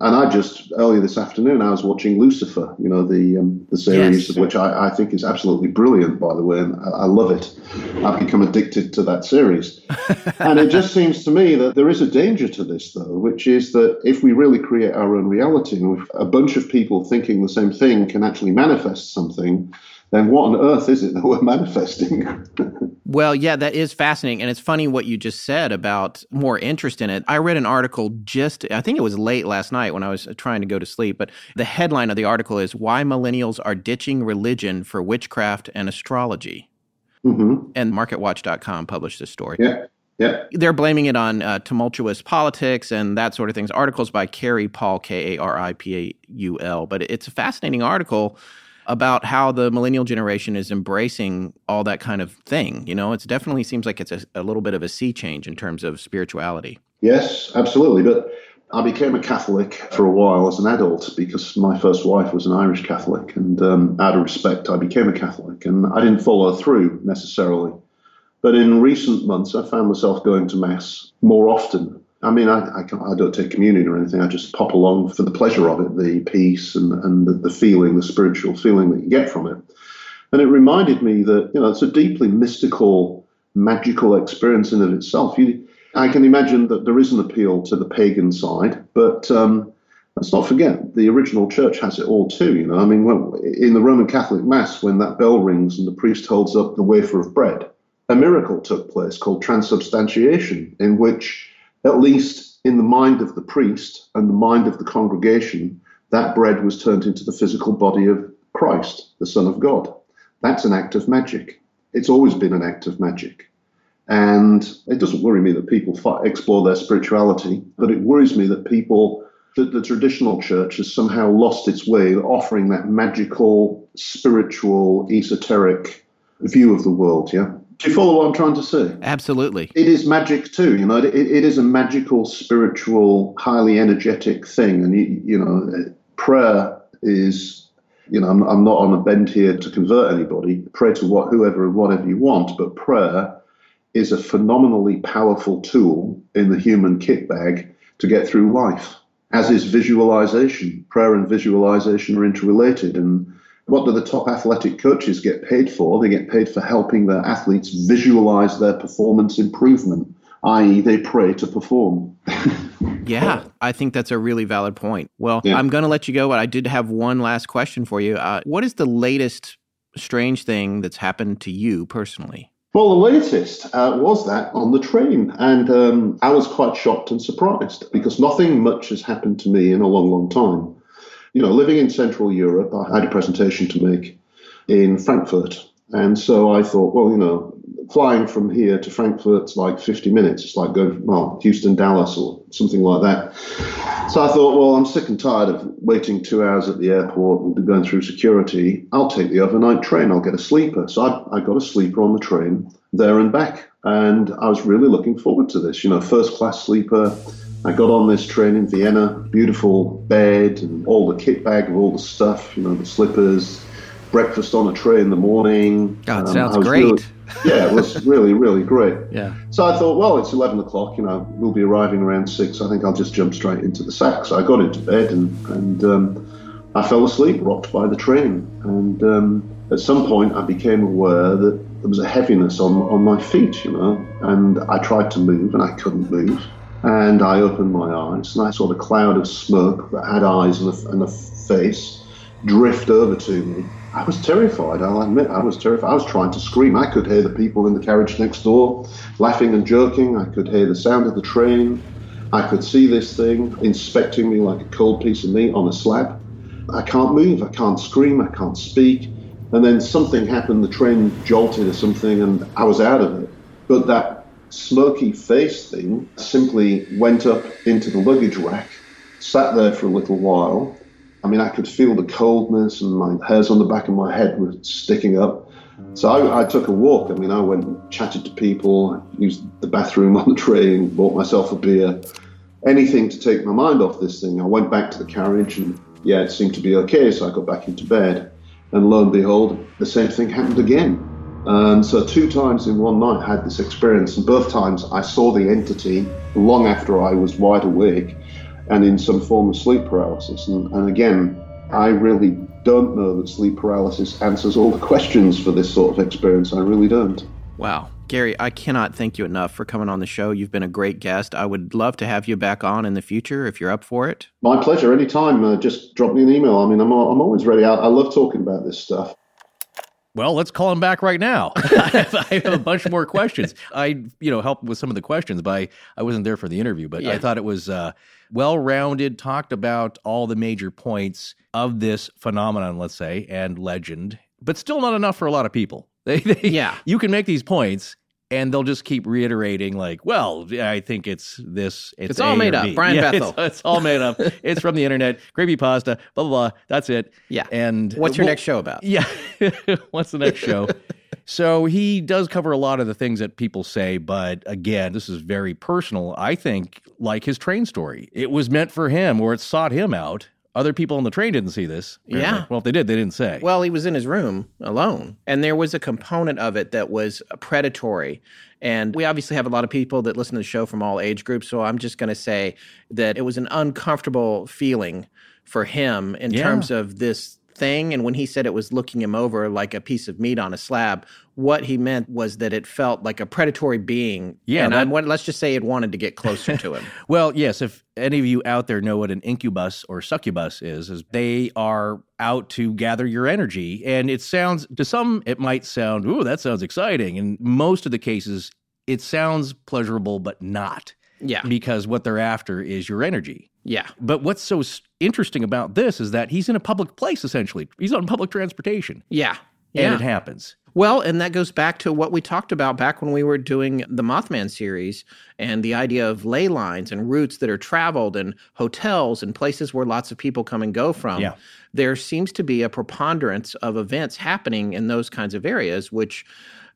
And I just earlier this afternoon I was watching Lucifer, you know the um, the series, Yes. which I, I think is absolutely brilliant, by the way, and I, I love it. I've become addicted to that series, and it just seems to me that there is a danger to this, though, which is that if we really create our own reality, and if a bunch of people thinking the same thing can actually manifest something, then what on earth is it that we're manifesting? Well, yeah, that is fascinating. And it's funny what you just said about more interest in it. I read an article just, I think it was late last night when I was trying to go to sleep, but the headline of the article is Why Millennials Are Ditching Religion for Witchcraft and Astrology. hmm And MarketWatch.com published this story. Yeah, yeah. They're blaming it on uh, tumultuous politics and that sort of things. Articles by Kari Paul, K A R I P A U L. But it's a fascinating article about how the millennial generation is embracing all that kind of thing. You know, it definitely seems like it's a, a little bit of a sea change in terms of spirituality. Yes, absolutely. But I became a Catholic for a while as an adult because my first wife was an Irish Catholic, and um, out of respect, I became a Catholic, and I didn't follow through necessarily. But in recent months, I found myself going to mass more often. I mean, I, I, I don't take communion or anything. I just pop along for the pleasure of it, the peace and, and the, the feeling, the spiritual feeling that you get from it. And it reminded me that, you know, it's a deeply mystical, magical experience in and of itself. You, I can imagine that there is an appeal to the pagan side, but um, let's not forget the original church has it all too. You know, I mean, when, in the Roman Catholic Mass, when that bell rings and the priest holds up the wafer of bread, a miracle took place called transubstantiation, in which, at least in the mind of the priest and the mind of the congregation, that bread was turned into the physical body of Christ, the Son of God. That's an act of magic. It's always been an act of magic. And it doesn't worry me that people explore their spirituality, but it worries me that people, that the traditional church has somehow lost its way, offering that magical, spiritual, esoteric view of the world. Yeah. Do you follow what I'm trying to say? Absolutely. It is magic too, you know. It, it is a magical, spiritual, highly energetic thing, and you, you know, prayer is, you know, I'm, I'm not on a bend here to convert anybody. Pray to what, whoever, and whatever you want, but prayer is a phenomenally powerful tool in the human kit bag to get through life. As is visualization. Prayer and visualization are interrelated, and What do the top athletic coaches get paid for? They get paid for helping their athletes visualize their performance improvement, i.e., they pray to perform. Yeah, I think that's a really valid point. Well, Yeah. I'm going to let you go, but I did have one last question for you. Uh, what is the latest strange thing that's happened to you personally? Well, the latest uh, was that on the train, and um, I was quite shocked and surprised because nothing much has happened to me in a long, long time. You know, living in Central Europe, I had a presentation to make in Frankfurt, and so I thought, well, you know, flying from here to Frankfurt's like 50 minutes. It's like going, well, Houston, Dallas, or something like that. So I thought, well, I'm sick and tired of waiting two hours at the airport and going through security. I'll take the overnight train. I'll get a sleeper. So I, I got a sleeper on the train there and back. And I was really looking forward to this. You know, first class sleeper. I got on this train in Vienna, beautiful bed and all the kit bag of all the stuff, you know, the slippers, breakfast on a tray in the morning. God, Um, sounds great. really- yeah, it was really, really great. Yeah. So I thought, well, it's 11 o'clock, you know, we'll be arriving around 6. I think I'll just jump straight into the sack. So I got into bed and, and um, I fell asleep, rocked by the train. And um, at some point, I became aware that there was a heaviness on, on my feet, you know, and I tried to move and I couldn't move. And I opened my eyes and I saw the cloud of smoke that had eyes and a, and a face drift over to me. I was terrified, I'll admit, I was terrified. I was trying to scream. I could hear the people in the carriage next door laughing and joking. I could hear the sound of the train. I could see this thing inspecting me like a cold piece of meat on a slab. I can't move, I can't scream, I can't speak. And then something happened, the train jolted or something, and I was out of it. But that smoky face thing simply went up into the luggage rack, sat there for a little while. I mean, I could feel the coldness, and my hairs on the back of my head were sticking up. So I, I took a walk. I mean, I went and chatted to people, used the bathroom on the train, bought myself a beer, anything to take my mind off this thing. I went back to the carriage, and yeah, it seemed to be okay. So I got back into bed, and lo and behold, the same thing happened again. And so two times in one night I had this experience, and both times I saw the entity long after I was wide awake and in some form of sleep paralysis. And, and again, I really don't know that sleep paralysis answers all the questions for this sort of experience. I really don't. Wow. Gary, I cannot thank you enough for coming on the show. You've been a great guest. I would love to have you back on in the future if you're up for it. My pleasure. Anytime, uh, just drop me an email. I mean, I'm, I'm always ready. I, I love talking about this stuff. Well, let's call him back right now. I, have, I have a bunch more questions. I, you know, helped with some of the questions, but I, I wasn't there for the interview. But I thought it was uh, well-rounded. Talked about all the major points of this phenomenon, let's say, and legend, but still not enough for a lot of people. They, they, Yeah. you can make these points, and they'll just keep reiterating, like, "Well, I think it's this. It's, It's all made up. B." Brian Yeah, Bethel. It's, it's all made up. it's from the internet. Creepypasta. Blah blah blah. That's it. Yeah. And What's your well, next show about? yeah. What's the next show? so he does cover a lot of the things that people say, but again, this is very personal. I think, like his train story, it was meant for him or it sought him out. Other people on the train didn't see this. apparently. Yeah. Well, if they did, they didn't say. Well, he was in his room alone, and there was a component of it that was predatory. And we obviously have a lot of people that listen to the show from all age groups, so I'm just going to say that it was an uncomfortable feeling for him in Yeah. terms of this thing. And when he said it was looking him over like a piece of meat on a slab, what he meant was that it felt like a predatory being. Yeah, and that- let's just say it wanted to get closer to him. Well, yes, if any of you out there know what an incubus or succubus is, is they are out to gather your energy. And it sounds to some it might sound, ooh, that sounds exciting. In most of the cases, it sounds pleasurable, but not. Yeah, Because what they're after is your energy. yeah, But what's so interesting about this is that he's in a public place essentially. He's on public transportation. yeah, And yeah. it happens. Well, and that goes back to what we talked about back when we were doing the Mothman series and the idea of ley lines and routes that are traveled and hotels and places where lots of people come and go from. Yeah. There seems to be a preponderance of events happening in those kinds of areas, which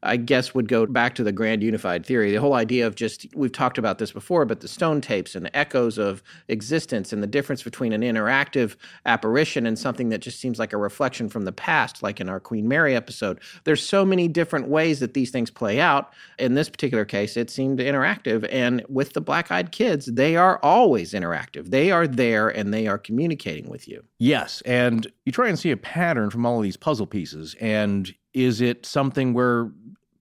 I guess would go back to the grand unified theory. The whole idea of just, we've talked about this before, but the stone tapes and the echoes of existence and the difference between an interactive apparition and something that just seems like a reflection from the past, like in our Queen Mary episode. There's so many different ways that these things play out. In this particular case, it seemed interactive. And with the black eyed kids, they are always interactive. They are there and they are communicating with you. Yes, and you try and see a pattern from all of these puzzle pieces. And is it something where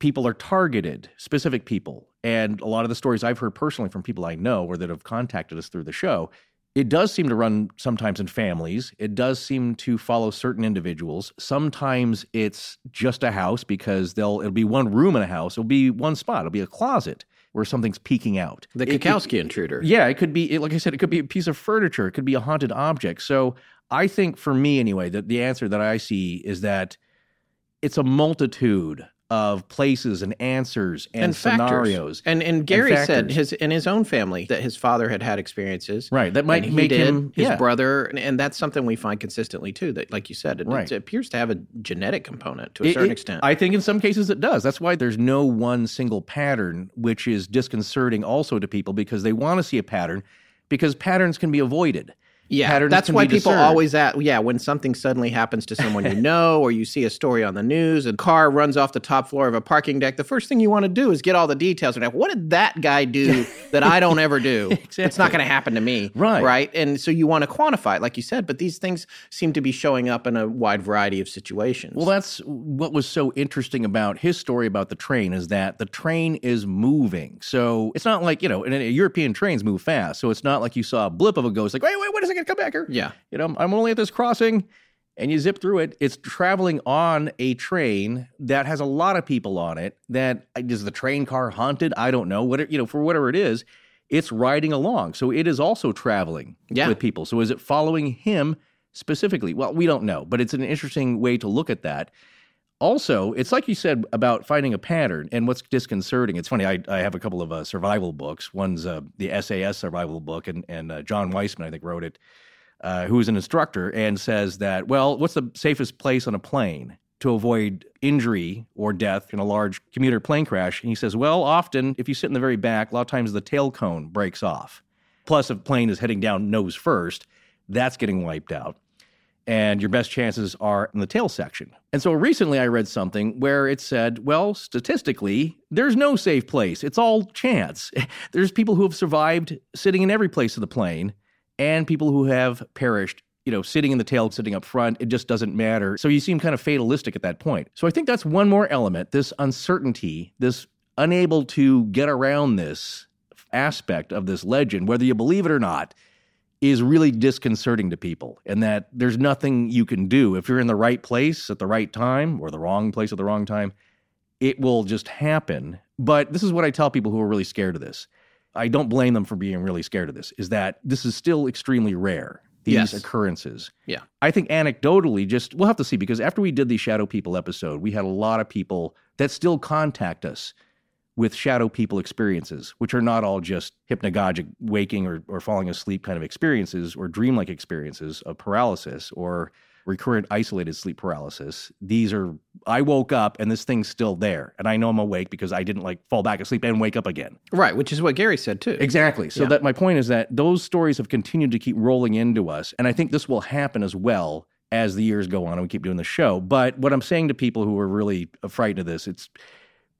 people are targeted, specific people? And a lot of the stories I've heard personally from people I know or that have contacted us through the show, it does seem to run sometimes in families. It does seem to follow certain individuals. Sometimes it's just a house because they'll it'll be one room in a house. It'll be one spot. It'll be a closet where something's peeking out. The It could- intruder. yeah, it could be, like I said, it could be a piece of furniture. It could be a haunted object. So I think for me, anyway, that the answer that I see is that it's a multitude of places and answers and, factors. scenarios. And and Gary said his in his own family that his father had had experiences. Right, that might make did, him- his yeah. brother, and, and that's something we find consistently too. That, like you said, it, Right. it appears to have a genetic component to a It- certain it- extent. I think in some cases it does. That's why there's no one single pattern, which is disconcerting also to people because they want to see a pattern because patterns can be avoided. Yeah, that's why people discerned. always at yeah when something suddenly happens to someone you know, or you see a story on the news, a car runs off the top floor of a parking deck. The first thing you want to do is get all the details and what did that guy do that I don't ever do? It's not going to happen to me, Right. Right, and so you want to quantify it, like you said. But these things seem to be showing up in a wide variety of situations. Well, that's what was so interesting about his story about the train is that the train is moving. So it's not like, you know, and European trains move fast. So it's not like you saw a blip of a ghost, like, wait, wait, wait a second, come back here. yeah. You know, I'm only at this crossing and you zip through it. It's traveling on a train that has a lot of people on it. That is the train car haunted? I don't know. What you know, for whatever it is, it's riding along. So it is also traveling Yeah. with people. So is it following him specifically? Well, we don't know, but it's an interesting way to look at that. Also, it's like you said about finding a pattern and what's disconcerting. It's funny. I, I have a couple of uh, survival books. One's uh, the SAS survival book, and and uh, John Wiseman, I think, wrote it uh, who is an instructor and says that, well, what's the safest place on a plane to avoid injury or death in a large commuter plane crash? And he says, well, often if you sit in the very back, a lot of times the tail cone breaks off. Plus, if a plane is heading down nose first, that's getting wiped out. And your best chances are in the tail section. And so recently I read something where it said, well, statistically, there's no safe place. It's all chance. There's people who have survived sitting in every place of the plane and people who have perished, you know, sitting in the tail, sitting up front. It just doesn't matter. So you seem kind of fatalistic at that point. So I think that's one more element this uncertainty, this unable to get around this aspect of this legend, whether you believe it or not, is really disconcerting to people. And that there's nothing you can do. If you're in the right place at the right time or the wrong place at the wrong time, it will just happen. But this is what I tell people who are really scared of this. I don't blame them for being really scared of this, is that this is still extremely rare, these Yes. occurrences. Yeah. I think anecdotally, just we'll have to see because after we did the Shadow People episode, we had a lot of people that still contact us with shadow people experiences, which are not all just hypnagogic waking or, or falling asleep kind of experiences or dreamlike experiences of paralysis or recurrent isolated sleep paralysis. These are, I woke up and this thing's still there. And I know I'm awake because I didn't like fall back asleep and wake up again. Right, which is what Gary said too. Exactly. So Yeah. that my point is that those stories have continued to keep rolling into us, and I think this will happen as well as the years go on and we keep doing the show. But what I'm saying to people who are really frightened of this, it's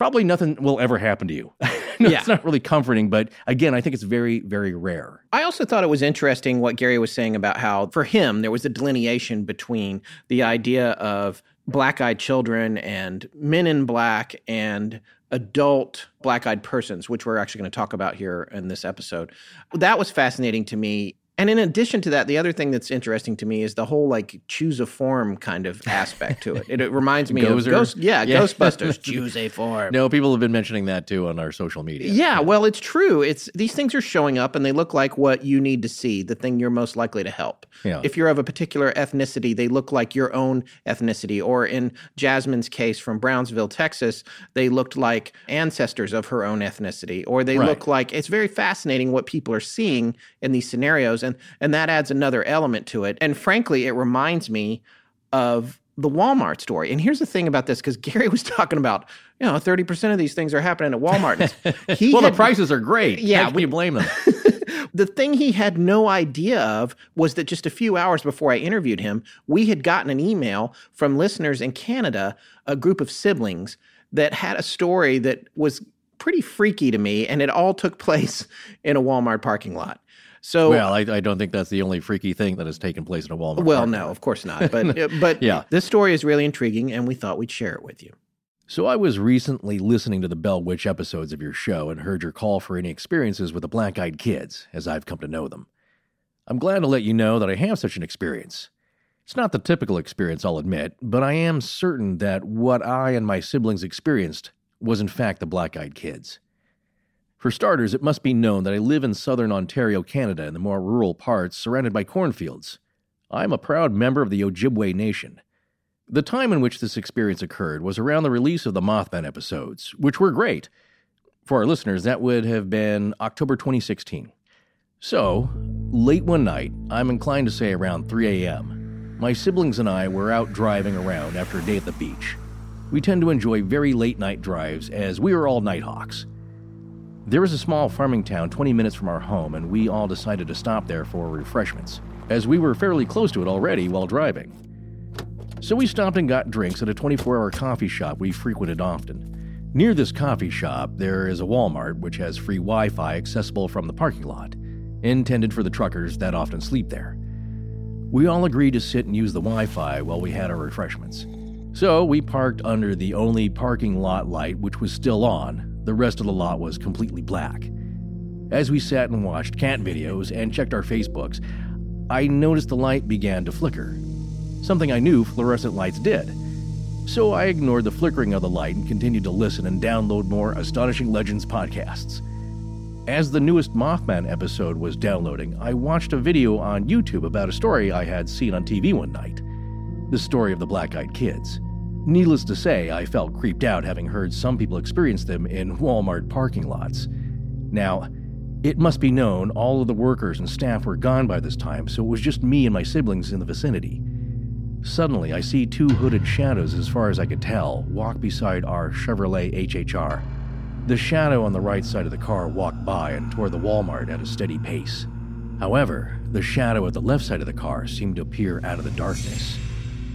probably nothing will ever happen to you. no, Yeah. It's not really comforting, but again, I think it's very, very rare. I also thought it was interesting what Gary was saying about how, for him, there was a delineation between the idea of black eyed children and men in black and adult black eyed persons, which we're actually going to talk about here in this episode. That was fascinating to me. And in addition to that, the other thing that's interesting to me is the whole like choose a form kind of aspect to it. It, it reminds me Gozer? of Ghost, yeah, Yeah. Ghostbusters. choose a form. No, people have been mentioning that too on our social media. Yeah, well, it's true. It's these things are showing up and they look like what you need to see, the thing you're most likely to help. Yeah. If you're of a particular ethnicity, they look like your own ethnicity. Or in Jasmine's case from Brownsville, Texas, they looked like ancestors of her own ethnicity. Or they Right. look like it's very fascinating what people are seeing in these scenarios, and and that adds another element to it. And frankly, it reminds me of the Walmart story. And here's the thing about this because Gary was talking about, you know, 30% of these things are happening at Walmart. He well, had- the prices are great. Yeah, How can we- you blame them? the thing he had no idea of was that just a few hours before I interviewed him, we had gotten an email from listeners in Canada, a group of siblings that had a story that was pretty freaky to me, and it all took place in a Walmart parking lot. So, well, I, I don't think that's the only freaky thing that has taken place in a Walmart. well, no, of course not. But uh, but Yeah. this story is really intriguing, and we thought we'd share it with you. So I was recently listening to the Bell Witch episodes of your show and heard your call for any experiences with the Black Eyed Kids, as I've come to know them. I'm glad to let you know that I have such an experience. It's not the typical experience, I'll admit, but I am certain that what I and my siblings experienced was in fact the Black Eyed Kids. For starters, it must be known that I live in southern Ontario, Canada, in the more rural parts surrounded by cornfields. I'm a proud member of the Ojibwe Nation. The time in which this experience occurred was around the release of the Mothman episodes, which were great. For our listeners, that would have been October 2016. So, late one night, I'm inclined to say around 3 a.m., my siblings and I were out driving around after a day at the beach. We tend to enjoy very late night drives as we are all nighthawks. There is a small farming town 20 minutes from our home, and we all decided to stop there for refreshments, as we were fairly close to it already while driving. So we stopped and got drinks at a 24 hour coffee shop we frequented often. Near this coffee shop, there is a Walmart which has free Wi Fi accessible from the parking lot, intended for the truckers that often sleep there. We all agreed to sit and use the Wi Fi while we had our refreshments. So we parked under the only parking lot light which was still on, the rest of the lot was completely black. As we sat and watched cat videos and checked our Facebooks, I noticed the light began to flicker something I knew fluorescent lights did. So I ignored the flickering of the light and continued to listen and download more Astonishing Legends podcasts. As the newest Mothman episode was downloading, I watched a video on YouTube about a story I had seen on TV one night the story of the Black Eyed Kids. Needless to say, I felt creeped out having heard some people experience them in Walmart parking lots. Now, it must be known all of the workers and staff were gone by this time, so it was just me and my siblings in the vicinity. Suddenly, I see two hooded shadows, as far as I could tell, walk beside our Chevrolet HHR. The shadow on the right side of the car walked by and toward the Walmart at a steady pace. However, the shadow at the left side of the car seemed to appear out of the darkness,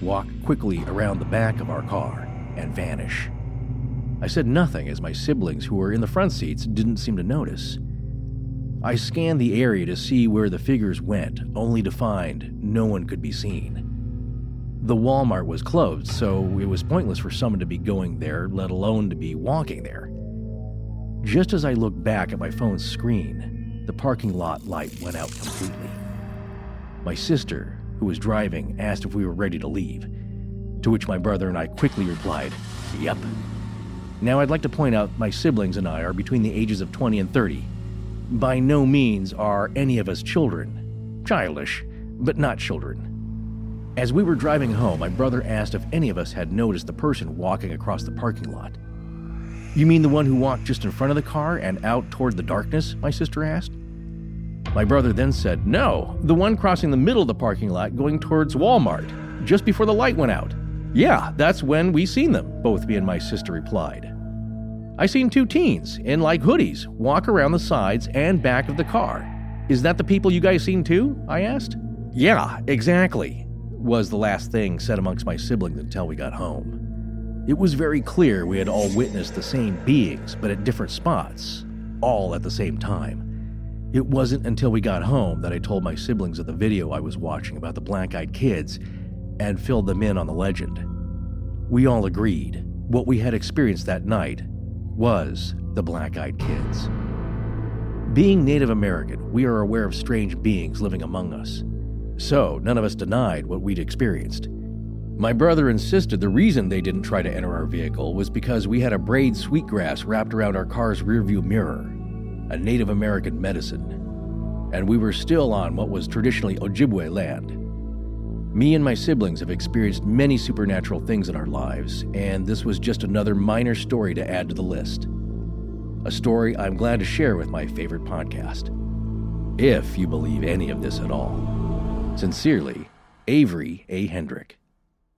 walk quickly around the back of our car, and vanish. I said nothing as my siblings, who were in the front seats, didn't seem to notice. I scanned the area to see where the figures went, only to find no one could be seen. The Walmart was closed, so it was pointless for someone to be going there, let alone to be walking there. Just as I looked back at my phone's screen, the parking lot light went out completely. My sister, who was driving, asked if we were ready to leave, to which my brother and I quickly replied, Yep. Now, I'd like to point out my siblings and I are between the ages of 20 and 30. By no means are any of us children. Childish, but not children. As we were driving home, my brother asked if any of us had noticed the person walking across the parking lot. You mean the one who walked just in front of the car and out toward the darkness? My sister asked. My brother then said, No, the one crossing the middle of the parking lot going towards Walmart, just before the light went out. Yeah, that's when we seen them, both me and my sister replied. I seen two teens in like hoodies walk around the sides and back of the car. Is that the people you guys seen too? I asked. Yeah, exactly, was the last thing said amongst my siblings until we got home. It was very clear we had all witnessed the same beings, but at different spots, all at the same time. It wasn't until we got home that I told my siblings of the video I was watching about the black eyed kids and filled them in on the legend. We all agreed what we had experienced that night was the black eyed kids. Being Native American, we are aware of strange beings living among us. So, none of us denied what we'd experienced. My brother insisted the reason they didn't try to enter our vehicle was because we had a braid sweetgrass wrapped around our car's rearview mirror, a Native American medicine, and we were still on what was traditionally Ojibwe land. Me and my siblings have experienced many supernatural things in our lives, and this was just another minor story to add to the list. A story I'm glad to share with my favorite podcast. If you believe any of this at all. Sincerely, Avery A. Hendrick.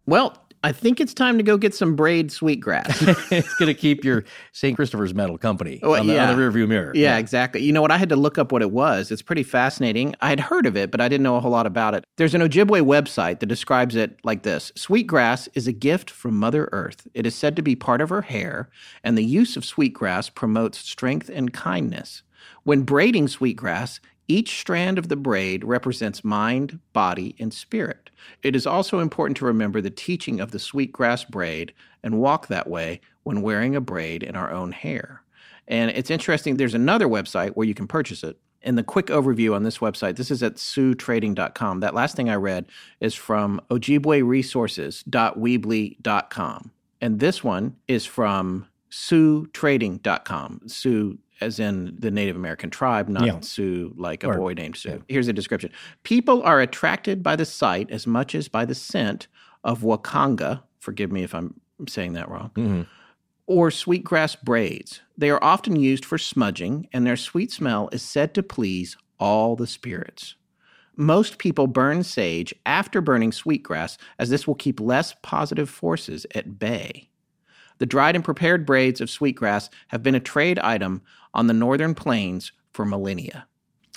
Well, I think it's time to go get some braid sweetgrass. it's going to keep your St. Christopher's medal company oh, Well, on, the, yeah. on the rearview mirror. Yeah, exactly. You know what? I had to look up what it was. It's pretty fascinating. I had heard of it, but I didn't know a whole lot about it. There's an Ojibwe website that describes it like this Sweetgrass is a gift from Mother Earth. It is said to be part of her hair, and the use of sweetgrass promotes strength and kindness. When braiding sweetgrass, each strand of the braid represents mind, body, and spirit. It is also important to remember the teaching of the sweetgrass braid and walk that way when wearing a braid in our own hair. And it's interesting, there's another website where you can purchase it. And the quick overview on this website, this is at siouxtrading.com. That last thing I read is from ojibweresources.weebly.com. And this one is from siouxtrading.com. Sioux as in the Native American tribe, not Yeah. Sioux like a Or- boy named Sue. Here's a description. People are attracted by the sight as much as by the scent of wacanga. Forgive me if I'm saying that wrong Mhm. or sweetgrass braids. They are often used for smudging, and their sweet smell is said to please all the spirits. Most people burn sage after burning sweetgrass, as this will keep less positive forces at bay. The dried and prepared braids of sweetgrass have been a trade item on the northern plains for millennia.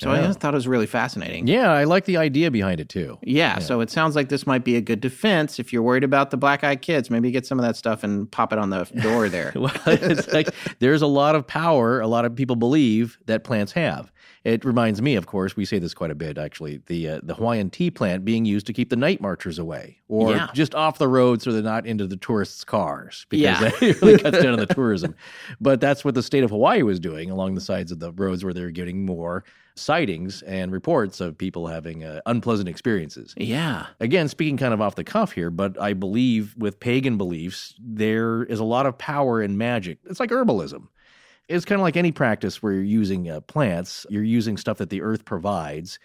So I Yeah. just thought it was really fascinating. Yeah, I like the idea behind it too. Yeah, so it sounds like this might be a good defense if you're worried about the black eyed kids. Maybe get some of that stuff and pop it on the door there. well, it's like there's a lot of power a lot of people believe that plants have. It reminds me, of course, we say this quite a bit actually, the uh, the Hawaiian ti plant being used to keep the night marchers away or Yeah. just off the road so they're not into the tourists' cars because Yeah. that really cuts down on the tourism. But that's what the state of Hawaii was doing along the sides of the roads where they're getting more sightings and reports of people having uh, unpleasant experiences. yeah. Again, speaking kind of off the cuff here, but I believe with pagan beliefs, there is a lot of power in magic. It's like herbalism. It's kind of like any practice where you're using uh, plants, you're using stuff that the earth provides,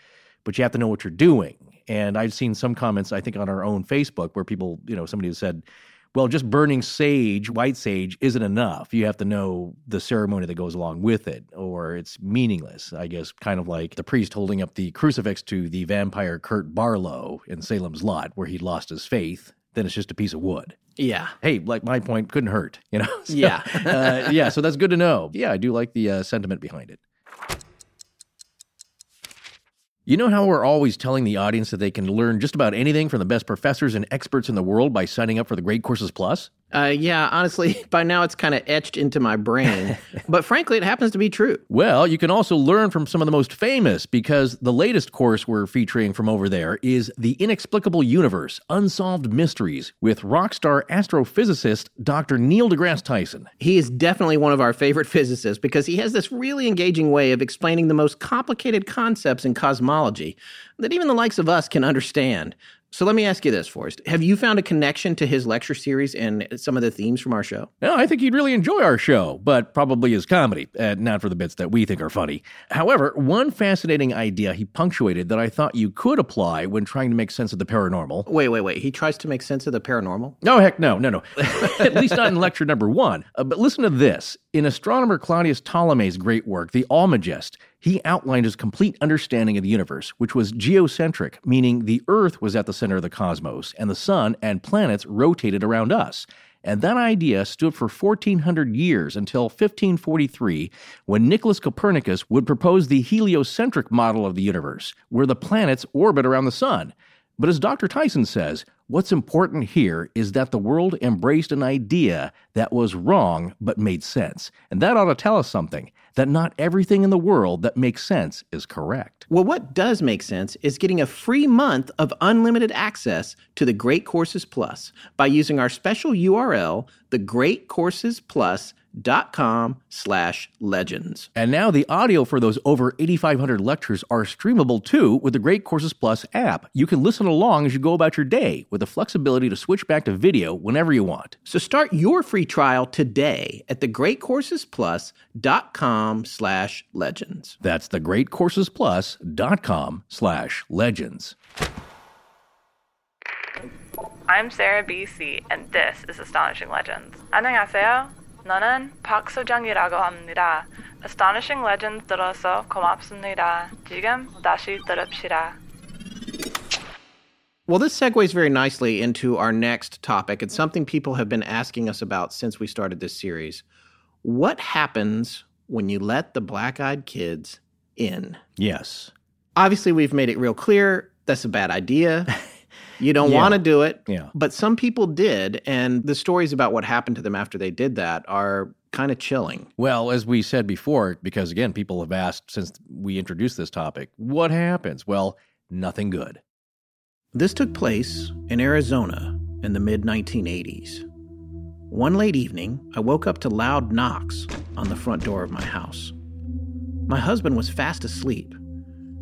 but you have to know what you're doing. And I've seen some comments, I think, on our own Facebook where people, you know, somebody has said, well, just burning sage, white sage, isn't enough. You have to know the ceremony that goes along with it, or it's meaningless. I guess, kind of like the priest holding up the crucifix to the vampire Kurt Barlow in Salem's Lot, where he lost his faith. Then it's just a piece of wood. Yeah. Hey, like my point, couldn't hurt, you know? So, Yeah. uh, yeah, so that's good to know. Yeah, I do like the uh, sentiment behind it. You know how we're always telling the audience that they can learn just about anything from the best professors and experts in the world by signing up for the Great Courses Plus? Uh, yeah, honestly, by now it's kind of etched into my brain. but frankly, it happens to be true. Well, you can also learn from some of the most famous because the latest course we're featuring from over there is The Inexplicable Universe Unsolved Mysteries with rock star astrophysicist Dr. Neil deGrasse Tyson. He is definitely one of our favorite physicists because he has this really engaging way of explaining the most complicated concepts in cosmology that even the likes of us can understand. So let me ask you this, Forrest. Have you found a connection to his lecture series and some of the themes from our show? No, I think he'd really enjoy our show, but probably his comedy, uh, not for the bits that we think are funny. However, one fascinating idea he punctuated that I thought you could apply when trying to make sense of the paranormal. Wait, wait, wait. He tries to make sense of the paranormal? No, heck no, no, no. At least not in lecture number one. Uh, but listen to this. In astronomer Claudius Ptolemy's great work, The Almagest, he outlined his complete understanding of the universe, which was geocentric, meaning the Earth was at the center of the cosmos, and the sun and planets rotated around us. And that idea stood for 1400 years until 1543, when Nicholas Copernicus would propose the heliocentric model of the universe, where the planets orbit around the sun. But as Dr. Tyson says, what's important here is that the world embraced an idea that was wrong but made sense. And that ought to tell us something that not everything in the world that makes sense is correct. Well, what does make sense is getting a free month of unlimited access to the Great Courses Plus by using our special URL, thegreatcoursesplus.com slash legends. And now the audio for those over 8,500 lectures are streamable too with the Great Courses Plus app. You can listen along as you go about your day with the flexibility to switch back to video whenever you want. So start your free trial today at thegreatcoursesplus.com slash legends. That's thegreatcoursesplus.com slash legends. I'm Sarah BC, and this is Astonishing Legends. 안녕하세요. 나는 박소정이라고 합니다. Astonishing Legends 들어서 고맙습니다. 지금 다시 들읍시다. Well, this segues very nicely into our next topic. It's something people have been asking us about since we started this series. What happens when you let the black eyed kids in? Yes. Obviously, we've made it real clear that's a bad idea. You don't Yeah. want to do it. Yeah. But some people did. And the stories about what happened to them after they did that are kind of chilling. Well, as we said before, because again, people have asked since we introduced this topic, what happens? Well, nothing good. This took place in Arizona in the mid 1980s. One late evening, I woke up to loud knocks on the front door of my house. My husband was fast asleep,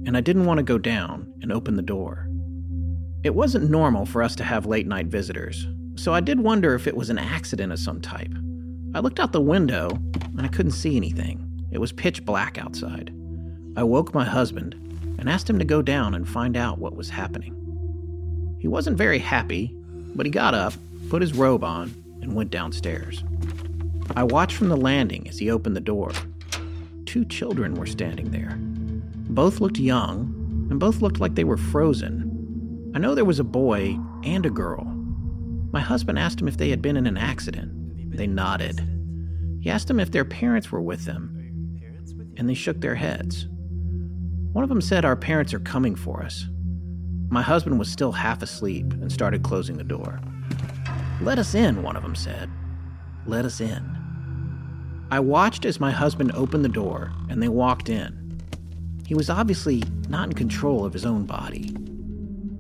and I didn't want to go down and open the door. It wasn't normal for us to have late night visitors, so I did wonder if it was an accident of some type. I looked out the window and I couldn't see anything. It was pitch black outside. I woke my husband and asked him to go down and find out what was happening. He wasn't very happy, but he got up, put his robe on, and went downstairs. I watched from the landing as he opened the door. Two children were standing there. Both looked young, and both looked like they were frozen. I know there was a boy and a girl. My husband asked him if they had been in an accident. They nodded. He asked them if their parents were with them, and they shook their heads. One of them said, Our parents are coming for us. My husband was still half asleep and started closing the door. Let us in, one of them said. Let us in. I watched as my husband opened the door and they walked in. He was obviously not in control of his own body.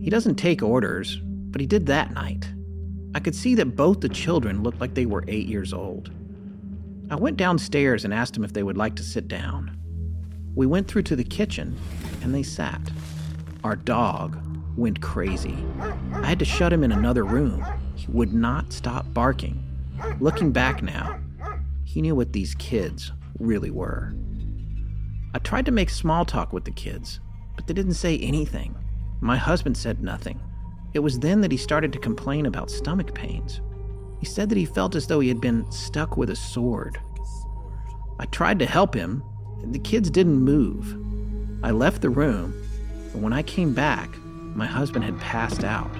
He doesn't take orders, but he did that night. I could see that both the children looked like they were eight years old. I went downstairs and asked them if they would like to sit down. We went through to the kitchen and they sat. Our dog went crazy. I had to shut him in another room. He would not stop barking. Looking back now, he knew what these kids really were. I tried to make small talk with the kids, but they didn't say anything. My husband said nothing. It was then that he started to complain about stomach pains. He said that he felt as though he had been stuck with a sword. I tried to help him, and the kids didn't move. I left the room, but when I came back, my husband had passed out,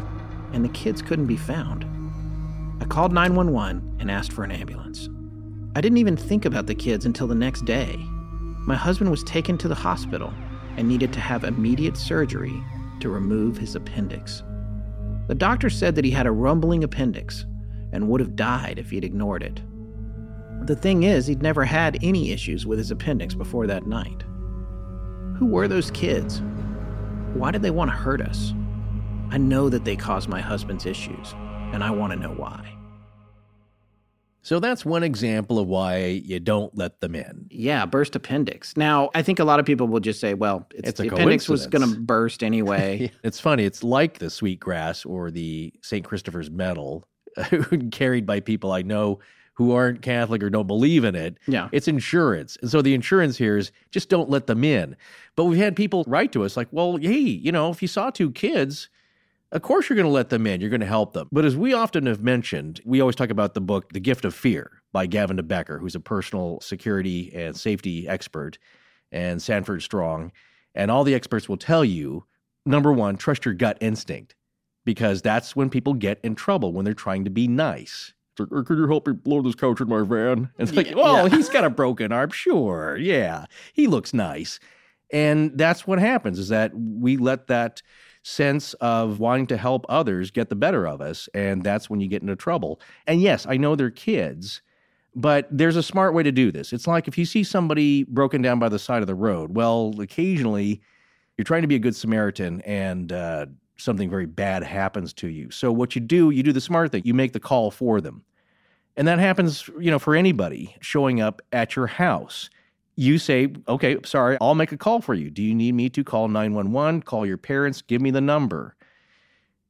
and the kids couldn't be found. I called 911 and asked for an ambulance. I didn't even think about the kids until the next day. My husband was taken to the hospital and needed to have immediate surgery to remove his appendix. The doctor said that he had a rumbling appendix and would have died if he'd ignored it. The thing is, he'd never had any issues with his appendix before that night. Who were those kids? Why did they want to hurt us? I know that they caused my husband's issues, and I want to know why. So that's one example of why you don't let them in. Yeah, burst appendix. Now, I think a lot of people will just say, well, it's, It's the appendix was going to burst anyway. It's funny. It's like the sweetgrass or the St. Christopher's medal carried by people I know who aren't Catholic or don't believe in it. Yeah. It's insurance. And so the insurance here is just don't let them in. But we've had people write to us like, well, hey, you know, if you saw two kids, of course you're going to let them in. You're going to help them. But as we often have mentioned, we always talk about the book, The Gift of Fear by Gavin de Becker, who's a personal security and safety expert, and Sanford Strong. And all the experts will tell you number one, trust your gut instinct because that's when people get in trouble when they're trying to be nice. It's like, "Oh, could you help me blow this couch in my van? And it's like, Yeah, well, yeah. he's got a broken arm. Sure. Yeah. He looks nice. And that's what happens is that we let that sense of wanting to help others get the better of us. And that's when you get into trouble. And yes, I know they're kids, but there's a smart way to do this. It's like if you see somebody broken down by the side of the road, well, occasionally you're trying to be a good Samaritan and uh, something very bad happens to you. So what you do, you do the smart thing. You make the call for them. And that happens, you know, for anybody showing up at your house. You say, okay, sorry, I'll make a call for you. Do you need me to call 911, call your parents, give me the number?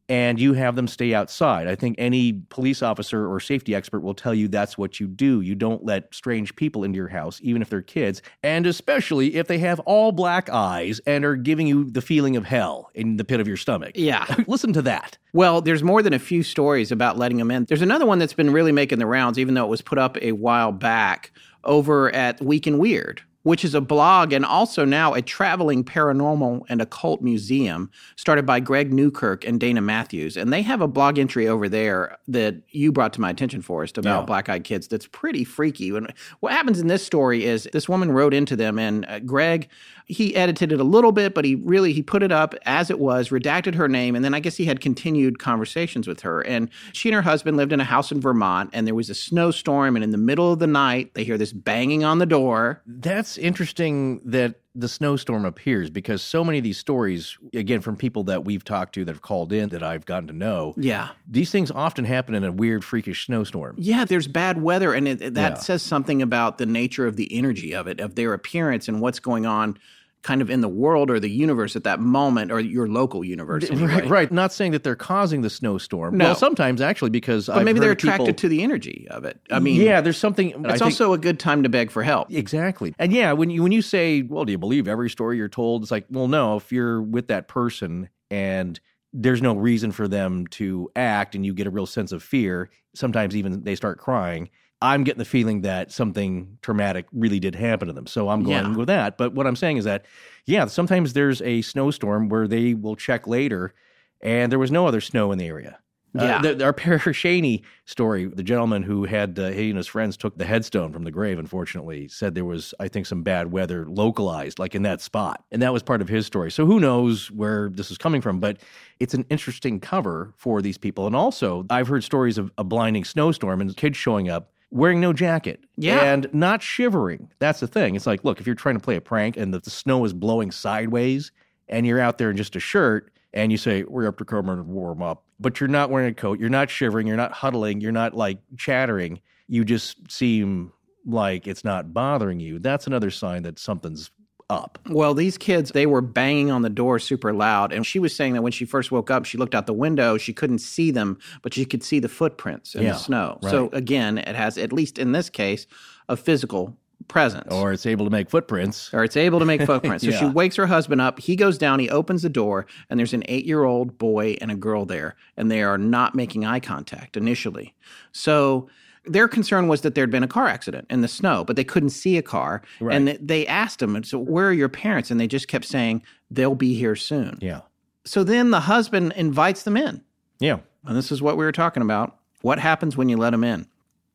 And you have them stay outside. I think any police officer or safety expert will tell you that's what you do. You don't let strange people into your house, even if they're kids, and especially if they have all black eyes and are giving you the feeling of hell in the pit of your stomach. yeah. Listen to that. Well, there's more than a few stories about letting them in. There's another one that's been really making the rounds, even though it was put up a while back over at Week in Weird. Which is a blog and also now a traveling paranormal and occult museum started by Greg Newkirk and Dana Matthews. And they have a blog entry over there that you brought to my attention, Forrest, about Yeah. black eyed kids that's pretty freaky. And what happens in this story is this woman wrote into them, and uh, Greg, he edited it a little bit, but he really he put it up as it was, redacted her name, and then I guess he had continued conversations with her. And she and her husband lived in a house in Vermont, and there was a snowstorm, and in the middle of the night, they hear this banging on the door. That's interesting that the snowstorm appears because so many of these stories, again, from people that we've talked to that have called in that I've gotten to know, Yeah. these things often happen in a weird, freakish snowstorm. Yeah, there's bad weather, and it- that Yeah. says something about the nature of the energy of it, of their appearance, and what's going on kind of in the world or the universe at that moment, or your local universe. Right, anyway. right. Not saying that they're causing the snowstorm. No. Well, sometimes actually because maybe they're of people- attracted to the energy of it. I mean, yeah, there's something. It's think- also a good time to beg for help. Exactly. And yeah, when you when you say, "Well, do you believe every story you're told?" It's like, "Well, no, if you're with that person and there's no reason for them to act and you get a real sense of fear, sometimes even they start crying, I'm getting the feeling that something traumatic really did happen to them. So I'm going Yeah. with that. But what I'm saying is that yeah, sometimes there's a snowstorm where they will check later and there was no other snow in the area. Yeah. Uh, the, our Parashaney story, the gentleman who had uh, he and his friends took the headstone from the grave, unfortunately, said there was, I think, some bad weather localized, like in that spot. And that was part of his story. So who knows where this is coming from, but it's an interesting cover for these people. And also, I've heard stories of a blinding snowstorm and kids showing up wearing no jacket Yeah. and not shivering. That's the thing. It's like, look, if you're trying to play a prank and the, the snow is blowing sideways and you're out there in just a shirt and you say, we're up to come and warm up, but you're not wearing a coat, you're not shivering, you're not huddling, you're not like chattering, you just seem like it's not bothering you. That's another sign that something's up. Well, these kids, they were banging on the door super loud. And she was saying that when she first woke up, she looked out the window. She couldn't see them, but she could see the footprints in Yeah, the snow. So, again, it has, at least in this case, a physical presence. Or it's able to make footprints. or it's able to make footprints. So she wakes her husband up. He goes down, he opens the door, and there's an eight year old boy and a girl there, and they are not making eye contact initially. So their concern was that there'd been a car accident in the snow, but they couldn't see a car. And they asked him, So, where are your parents? And they just kept saying, They'll be here soon. Yeah. So then the husband invites them in. Yeah. And this is what we were talking about. What happens when you let them in?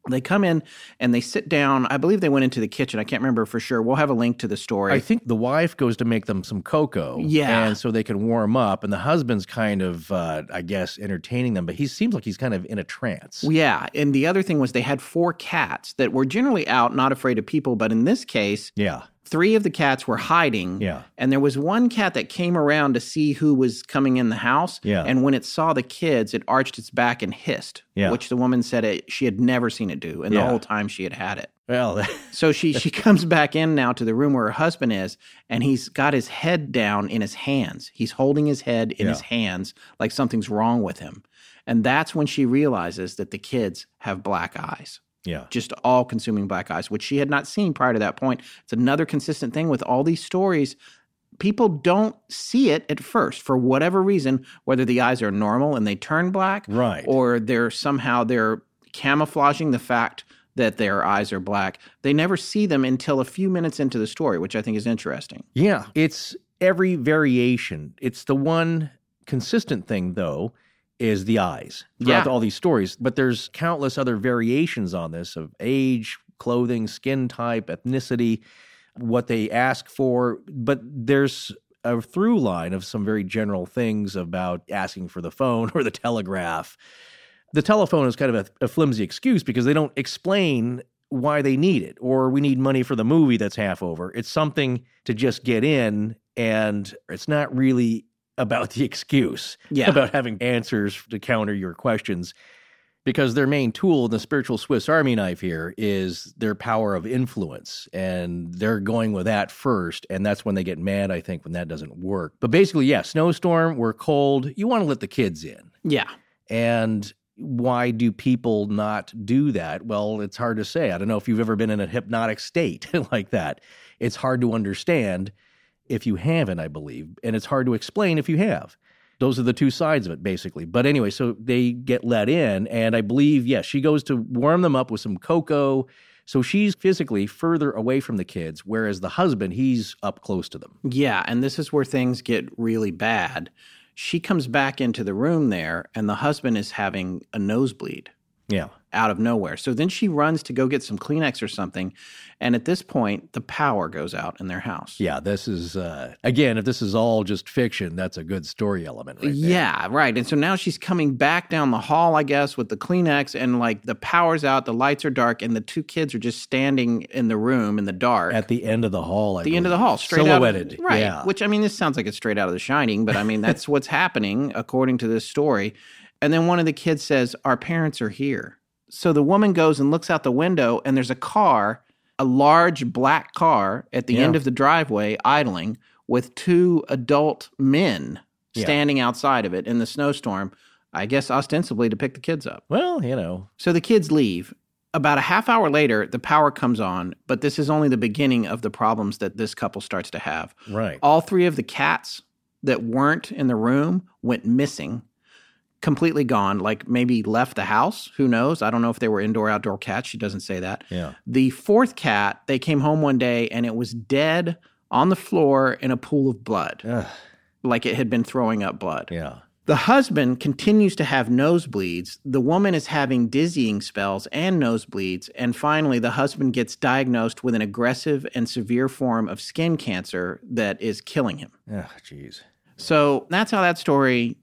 They come in and they sit down. I believe they went into the kitchen. I can't remember for sure. We'll have a link to the story. I think the wife goes to make them some cocoa. Yeah. And so they can warm up. And the husband's kind of, uh, I guess, entertaining them, but he seems like he's kind of in a trance. Yeah. And the other thing was they had four cats that were generally out, not afraid of people. But in this case, yeah. Three of the cats were hiding. Yeah. And there was one cat that came around to see who was coming in the house. Yeah. And when it saw the kids, it arched its back and hissed, Yeah. which the woman said it, she had never seen it do in the whole time she had had it. Well, So she she comes back in now to the room where her husband is, and he's got his head down in his hands. He's holding his head in his hands like something's wrong with him. And that's when she realizes that the kids have black eyes. Yeah. Just all consuming black eyes, which she had not seen prior to that point. It's another consistent thing with all these stories. People don't see it at first for whatever reason, whether the eyes are normal and they turn black, Right. or they're somehow they're camouflaging the fact that their eyes are black. They never see them until a few minutes into the story, which I think is interesting. Yeah, it's every variation. It's the one consistent thing, though, is the eyes throughout Yeah. all these stories. But there's countless other variations on this of age, clothing, skin type, ethnicity, what they ask for. But there's a through line of some very general things about asking for the phone or the telegraph. The telephone is kind of a, a flimsy excuse because they don't explain why they need it or we need money for the movie that's half over. It's something to just get in and it's not really about the excuse Yeah. about having answers to counter your questions because their main tool in the spiritual Swiss army knife here is their power of influence and they're going with that first and that's when they get mad I think when that doesn't work. But basically yeah, snowstorm, we're cold, you want to let the kids in. Yeah. And why do people not do that? Well, it's hard to say. I don't know if you've ever been in a hypnotic state like that. It's hard to understand if you haven't, I believe, and it's hard to explain if you have. Those are the two sides of it, basically. But anyway, so they get let in, and I believe, yes, she goes to warm them up with some cocoa, So she's physically further away from the kids, whereas the husband, he's up close to them. Yeah, and this is where things get really bad. She comes back into the room there, and the husband is having a nosebleed Yeah. out of nowhere. So then she runs to go get some Kleenex or something. And at this point, the power goes out in their house. Yeah, this is, uh, again, if this is all just fiction, that's a good story element right there. Yeah, right. And so now she's coming back down the hall, I guess, with the Kleenex, and like the power's out, the lights are dark, and the two kids are just standing in the room in the dark. At the end of the hall, I the end of the hall, straight Silhouetted. out of, right? Yeah. Which I mean, this sounds like it's straight out of The Shining, but I mean that's what's happening according to this story. And then one of the kids says, "Our parents are here." So the woman goes and looks out the window, and there's a car, a large black car, at the Yeah. end of the driveway, idling with two adult men Yeah. standing outside of it in the snowstorm. I guess ostensibly to pick the kids up. well, you know, So the kids leave. About a half hour later, the power comes on, but this is only the beginning of the problems that this couple starts to have. right. All three of the cats that weren't in the room went missing, completely gone, like maybe left the house. Who knows? I don't know if they were indoor, outdoor cats. She doesn't say that. Yeah. The fourth cat, they came home one day and it was dead on the floor in a pool of blood, Ugh, like it had been throwing up blood. yeah. The husband continues to have nosebleeds. The woman is having dizzying spells and nosebleeds. And finally, the husband gets diagnosed with an aggressive and severe form of skin cancer that is killing him. Ugh, jeez. So that's how that story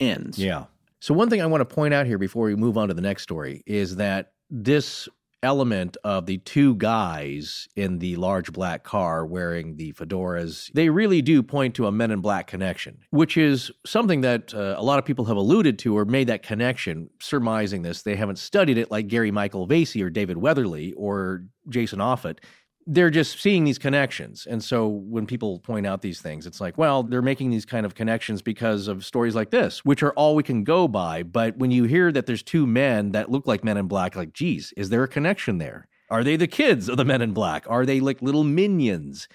ends. Yeah. So one thing I want to point out here before we move on to the next story is that this element of the two guys in the large black car wearing the fedoras, they really do point to a Men in Black connection, which is something that uh, a lot of people have alluded to or made that connection, surmising this. They haven't studied it like Gary Michael Vasey or David Weatherly or Jason Offutt they're just seeing these connections. And so when people point out these things, it's like, well, they're making these kind of connections because of stories like this, which are all we can go by. But when you hear that there's two men that look like men in black, like, geez, is there a connection there? Are they the kids of the men in black? Are they like little minions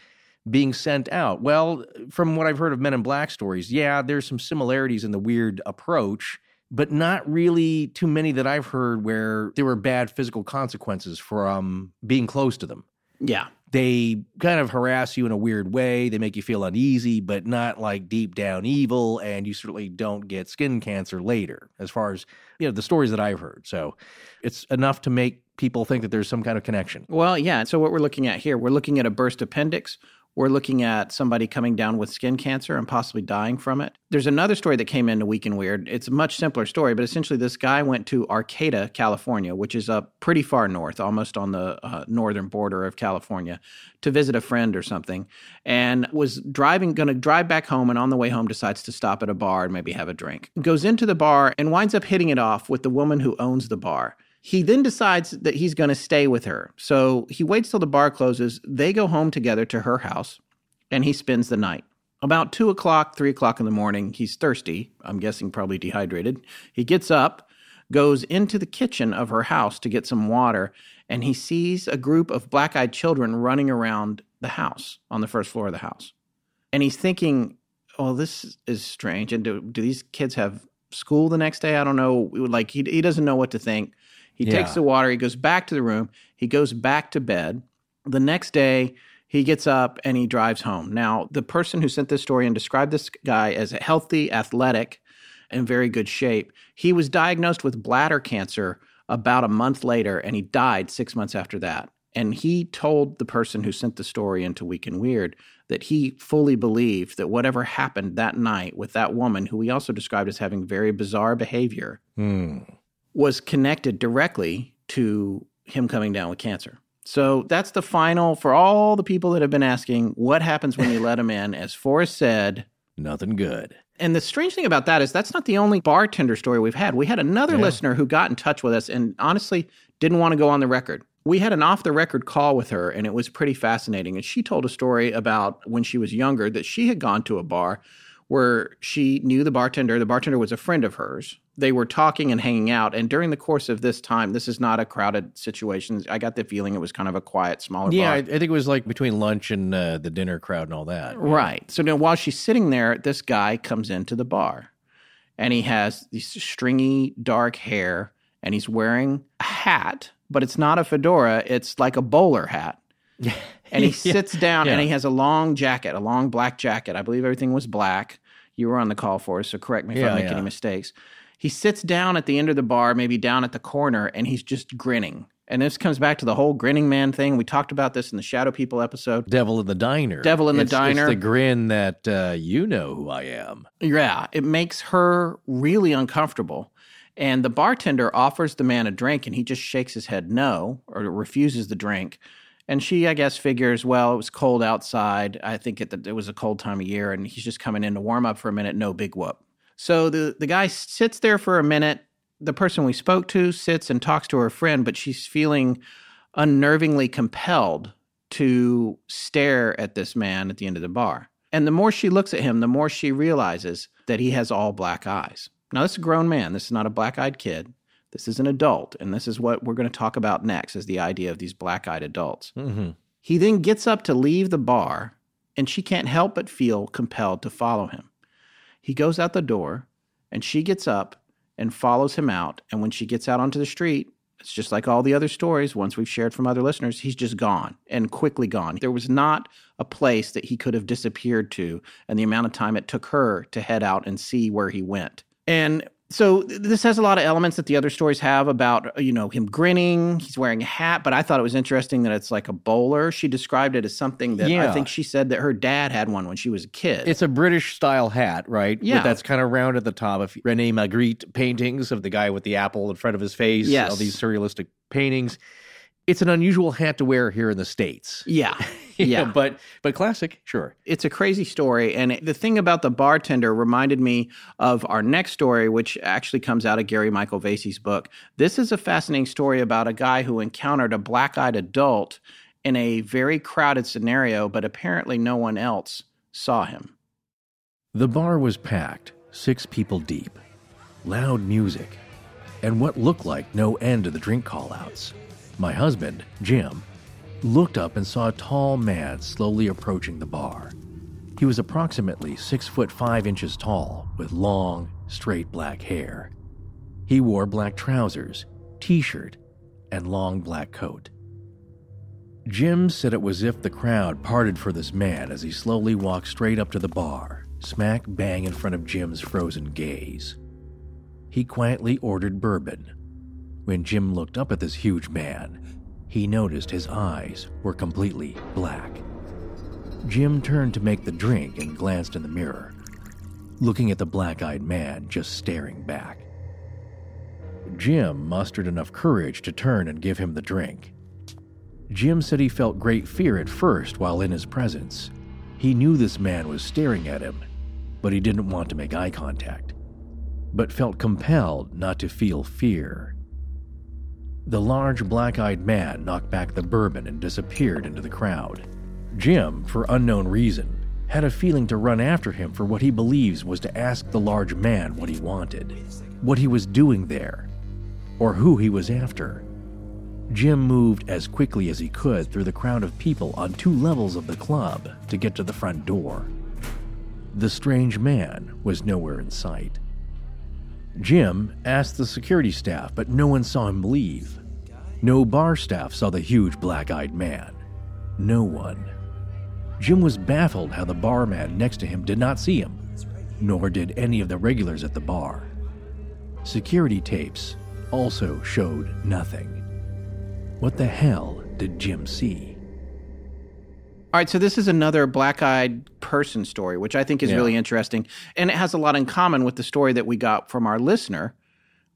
being sent out? Well, from what I've heard of men in black stories, yeah, there's some similarities in the weird approach. But not really too many that I've heard where there were bad physical consequences from being close to them Yeah. they kind of harass you in a weird way. They make you feel uneasy, but not like deep down evil. And you certainly don't get skin cancer later, as far as you know the stories that I've heard. So it's enough to make people think that there's some kind of connection. Well, yeah. So what we're looking at here, we're looking at a burst appendix. We're looking at somebody coming down with skin cancer and possibly dying from it. There's another story that came in into Week in Weird. It's a much simpler story, but essentially, this guy went to Arcata, California, which is up pretty far north, almost on the uh, northern border of California, to visit a friend or something, and was driving, going to drive back home, and on the way home decides to stop at a bar and maybe have a drink. Goes into the bar and winds up hitting it off with the woman who owns the bar. He then decides that he's going to stay with her. So he waits till the bar closes. They go home together to her house, and he spends the night. About two o'clock, three o'clock in the morning, he's thirsty. I'm guessing probably dehydrated. He gets up, goes into the kitchen of her house to get some water, and he sees a group of black eyed children running around the house on the first floor of the house. And he's thinking, oh, this is strange. And do, do these kids have school the next day? I don't know. Like, he, he doesn't know what to think. He Yeah. takes the water, he goes back to the room, he goes back to bed. The next day, he gets up and he drives home. Now, the person who sent this story and described this guy as a healthy, athletic, and very good shape, he was diagnosed with bladder cancer about a month later and he died six months after that. And he told the person who sent the story into Week in Weird that he fully believed that whatever happened that night with that woman, who he also described as having very bizarre behavior, Hmm. Was connected directly to him coming down with cancer. So that's the final for all the people that have been asking what happens when you let him in. As Forrest said, Nothing good. and the strange thing about that is that's not the only bartender story we've had. We had another Yeah. listener who got in touch with us and honestly didn't want to go on the record. We had an off the record call with her and it was pretty fascinating. And she told a story about when she was younger that she had gone to a bar where she knew the bartender. The bartender was a friend of hers. They were talking and hanging out. And during the course of this time, this is not a crowded situation. I got the feeling it was kind of a quiet, smaller Yeah, bar. I, I think it was like between lunch and uh, the dinner crowd and all that. Right. So now while she's sitting there, this guy comes into the bar and he has these stringy dark hair and he's wearing a hat, but it's not a fedora, it's like a bowler hat. And he Yeah. sits down and he has a long jacket, a long black jacket. I believe everything was black. You were on the call for us, so correct me if Yeah, I make yeah. any mistakes. He sits down at the end of the bar, maybe down at the corner, and he's just grinning. And this comes back to the whole grinning man thing. We talked about this in the Shadow People episode. Devil in the diner. Devil in the It's- it's diner. the grin that uh, you know who I am. Yeah, it makes her really uncomfortable. And the bartender offers the man a drink and he just shakes his head no or refuses the drink. And she, I guess, figures, well, it was cold outside. I think it, it was a cold time of year and he's just coming in to warm up for a minute. No big whoop. So the, the guy sits there for a minute. The person we spoke to sits and talks to her friend, but she's feeling unnervingly compelled to stare at this man at the end of the bar. And the more she looks at him, the more she realizes that he has all black eyes. Now, this is a grown man. This is not a black eyed kid. This is an adult. And this is what we're going to talk about next is the idea of these black eyed adults. Mm-hmm. He then gets up to leave the bar, and she can't help but feel compelled to follow him. He goes out the door, and she gets up and follows him out. And when she gets out onto the street, it's just like all the other stories, once we've shared from other listeners, he's just gone and quickly gone. There was not a place that he could have disappeared to, and the amount of time it took her to head out and see where he went. And so this has a lot of elements that the other stories have about, uh, you know, him grinning, he's wearing a hat, but I thought it was interesting that it's like a bowler. She described it as something that yeah. I think she said that her dad had one when she was a kid. It's a British style hat, right? Yeah. That's kind of round at the top. Of Rene Magritte paintings of the guy with the apple in front of his face. Yes. All these surrealistic paintings. It's an unusual hat to wear here in the States. yeah. You Yeah. know, but but classic, sure. it's a crazy story. And the thing about the bartender reminded me of our next story, which actually comes out of Gary Michael Vasey's book. This is a fascinating story about a guy who encountered a black eyed adult in a very crowded scenario, but apparently no one else saw him. The bar was packed, six people deep, loud music, and what looked like no end to the drink callouts. My husband, Jim, looked up and saw a tall man slowly approaching the bar. He was approximately six foot five inches tall, with long, straight black hair. He wore black trousers, t shirt, and long black coat. Jim said it was if the crowd parted for this man as he slowly walked straight up to the bar, smack bang in front of Jim's frozen gaze. He quietly ordered bourbon. When Jim looked up at this huge man, he noticed his eyes were completely black. Jim turned to make the drink and glanced in the mirror, looking at the black eyed man just staring back. Jim mustered enough courage to turn and give him the drink. Jim said he felt great fear at first while in his presence. He knew this man was staring at him, but he didn't want to make eye contact, but felt compelled not to feel fear. The large black eyed man knocked back the bourbon and disappeared into the crowd. Jim, for unknown reason, had a feeling to run after him for what he believes was to ask the large man what he wanted, what he was doing there, or who he was after. Jim moved as quickly as he could through the crowd of people on two levels of the club to get to the front door. The strange man was nowhere in sight. Jim asked the security staff, but no one saw him leave. No bar staff saw the huge black eyed man. No one. Jim was baffled how the barman next to him did not see him, nor did any of the regulars at the bar. Security tapes also showed nothing. What the hell did Jim see? All right, so this is another black eyed person story, which I think is Yeah. really interesting. And it has a lot in common with the story that we got from our listener,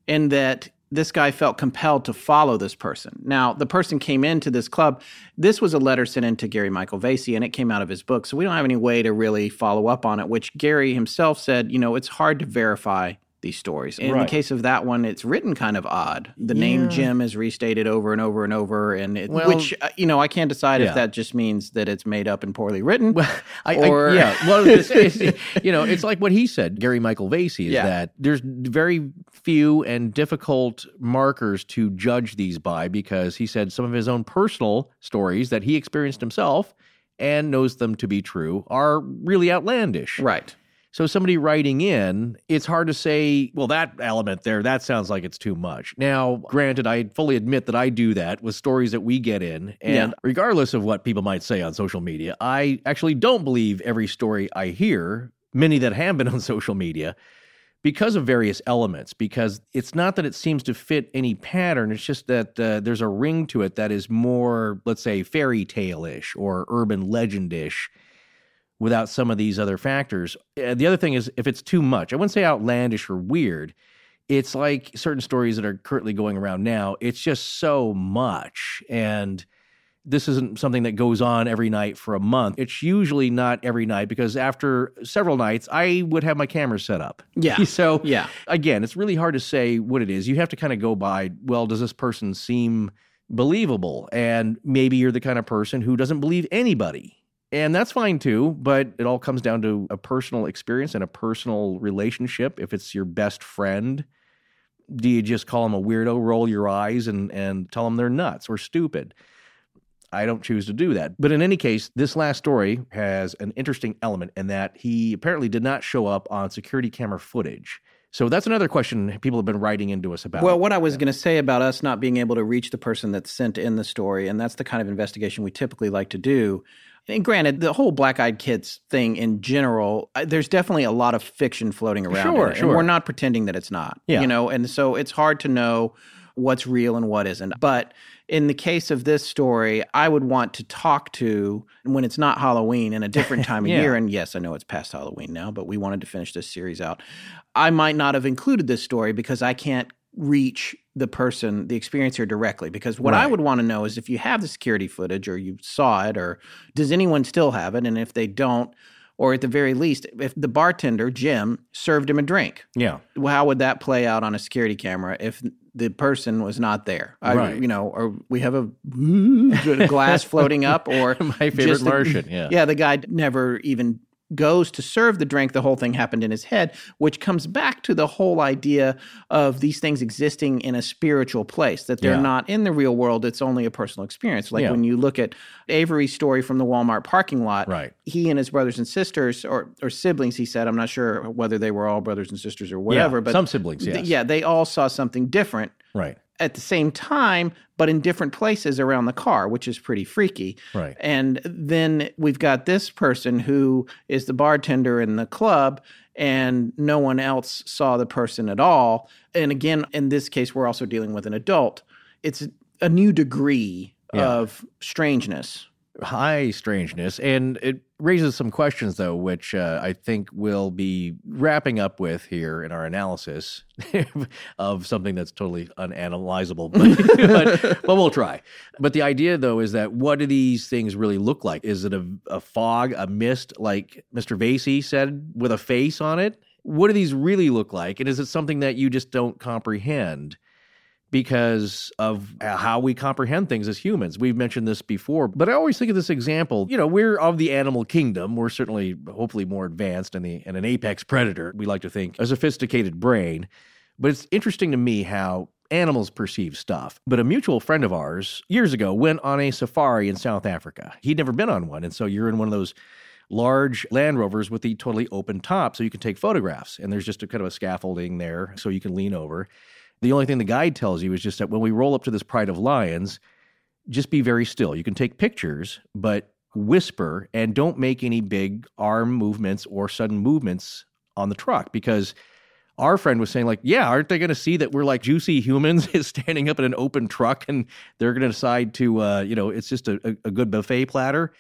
in that this guy felt compelled to follow this person. Now, the person came into this club. This was a letter sent in to Gary Michael Vasey, and it came out of his book. So we don't have any way to really follow up on it, which Gary himself said, you know, it's hard to verify these stories. In Right. the case of that one, it's written kind of odd. The name Jim is restated over and over and over, and it, Well- which uh, you know I can't decide Yeah. if that just means that it's made up and poorly written. Well, I, Or- I, yeah, well, it's, it's, you know, it's like what he said, Gary Michael Vasey, is Yeah. that there's very few and difficult markers to judge these by because he said some of his own personal stories that he experienced himself and knows them to be true are really outlandish. right. So somebody writing in, it's hard to say, well, that element there, that sounds like it's too much. Now, granted, I fully admit that I do that with stories that we get in. And Yeah. regardless of what people might say on social media, I actually don't believe every story I hear, many that have been on social media, because of various elements. Because it's not that it seems to fit any pattern, it's just that uh, there's a ring to it that is more, let's say, fairy tale ish or urban legend ish without some of these other factors. Uh, the other thing is if it's too much, I wouldn't say outlandish or weird. It's like certain stories that are currently going around now. It's just so much. And this isn't something that goes on every night for a month. It's usually not every night because after several nights, I would have my camera set up. Yeah. so, Yeah. again, it's really hard to say what it is. You have to kind of go by, well, does this person seem believable? And maybe you're the kind of person who doesn't believe anybody. And that's fine too, but it all comes down to a personal experience and a personal relationship. If it's your best friend, do you just call them a weirdo, roll your eyes, and, and tell them they're nuts or stupid? I don't choose to do that. But in any case, this last story has an interesting element in that he apparently did not show up on security camera footage. So that's another question people have been writing into us about. Well, what I was going to say about us not being able to reach the person that sent in the story, and that's the kind of investigation we typically like to do. And granted, the whole Black Eyed Kids thing in general, uh, there's definitely a lot of fiction floating around. Sure, it, sure. And we're not pretending that it's not. Yeah. You know, and so it's hard to know what's real and what isn't. But in the case of this story, I would want to talk to when it's not Halloween and a different time of Yeah. year. And yes, I know it's past Halloween now, but we wanted to finish this series out. I might not have included this story because I can't reach the person, the experiencer directly. Because what I would want to know is if you have the security footage or you saw it, or does anyone still have it? And if they don't, or at the very least, if the bartender, Jim, served him a drink, yeah, how would that play out on a security camera if the person was not there? I- Right. you know, or we have a glass floating up, or my favorite the- Martian. Yeah, yeah, the guy never even goes to serve the drink. The whole thing happened in his head, which comes back to the whole idea of these things existing in a spiritual place, that they're Yeah. not in the real world. It's only a personal experience. Like Yeah. when you look at Avery's story from the Walmart parking lot, Right. he and his brothers and sisters, or, or siblings, he said, I'm not sure whether they were all brothers and sisters or whatever, Yeah, but some siblings, th- yes. yeah, they all saw something different right, at the same time, but in different places around the car, which is pretty freaky. right. And then we've got this person who is the bartender in the club, and no one else saw the person at all. And again, in this case, we're also dealing with an adult. It's a new degree Yeah. of strangeness. High strangeness. And it raises some questions, though, which uh, I think we'll be wrapping up with here in our analysis of something that's totally unanalyzable, but, but, but we'll try. But the idea, though, is that what do these things really look like? Is it a, a fog, a mist, like Mr. Vasey said, with a face on it? What do these really look like? And is it something that you just don't comprehend? Because of uh, how we comprehend things as humans. We've mentioned this before, but I always think of this example. You know, we're of the animal kingdom. We're certainly, hopefully, more advanced in the and an apex predator. We like to think a sophisticated brain, but it's interesting to me how animals perceive stuff. But a mutual friend of ours years ago went on a safari in South Africa. He'd never been on one, and so you're in one of those large Land Rovers with the totally open top so you can take photographs. And there's just a kind of a scaffolding there so you can lean over. The only thing the guide tells you is just that when we roll up to this pride of lions, just be very still. You can take pictures, but whisper and don't make any big arm movements or sudden movements on the truck because our friend was saying like yeah aren't they going to see that we're like juicy humans standing up in an open truck and they're going to decide to uh, you know it's just a, a good buffet platter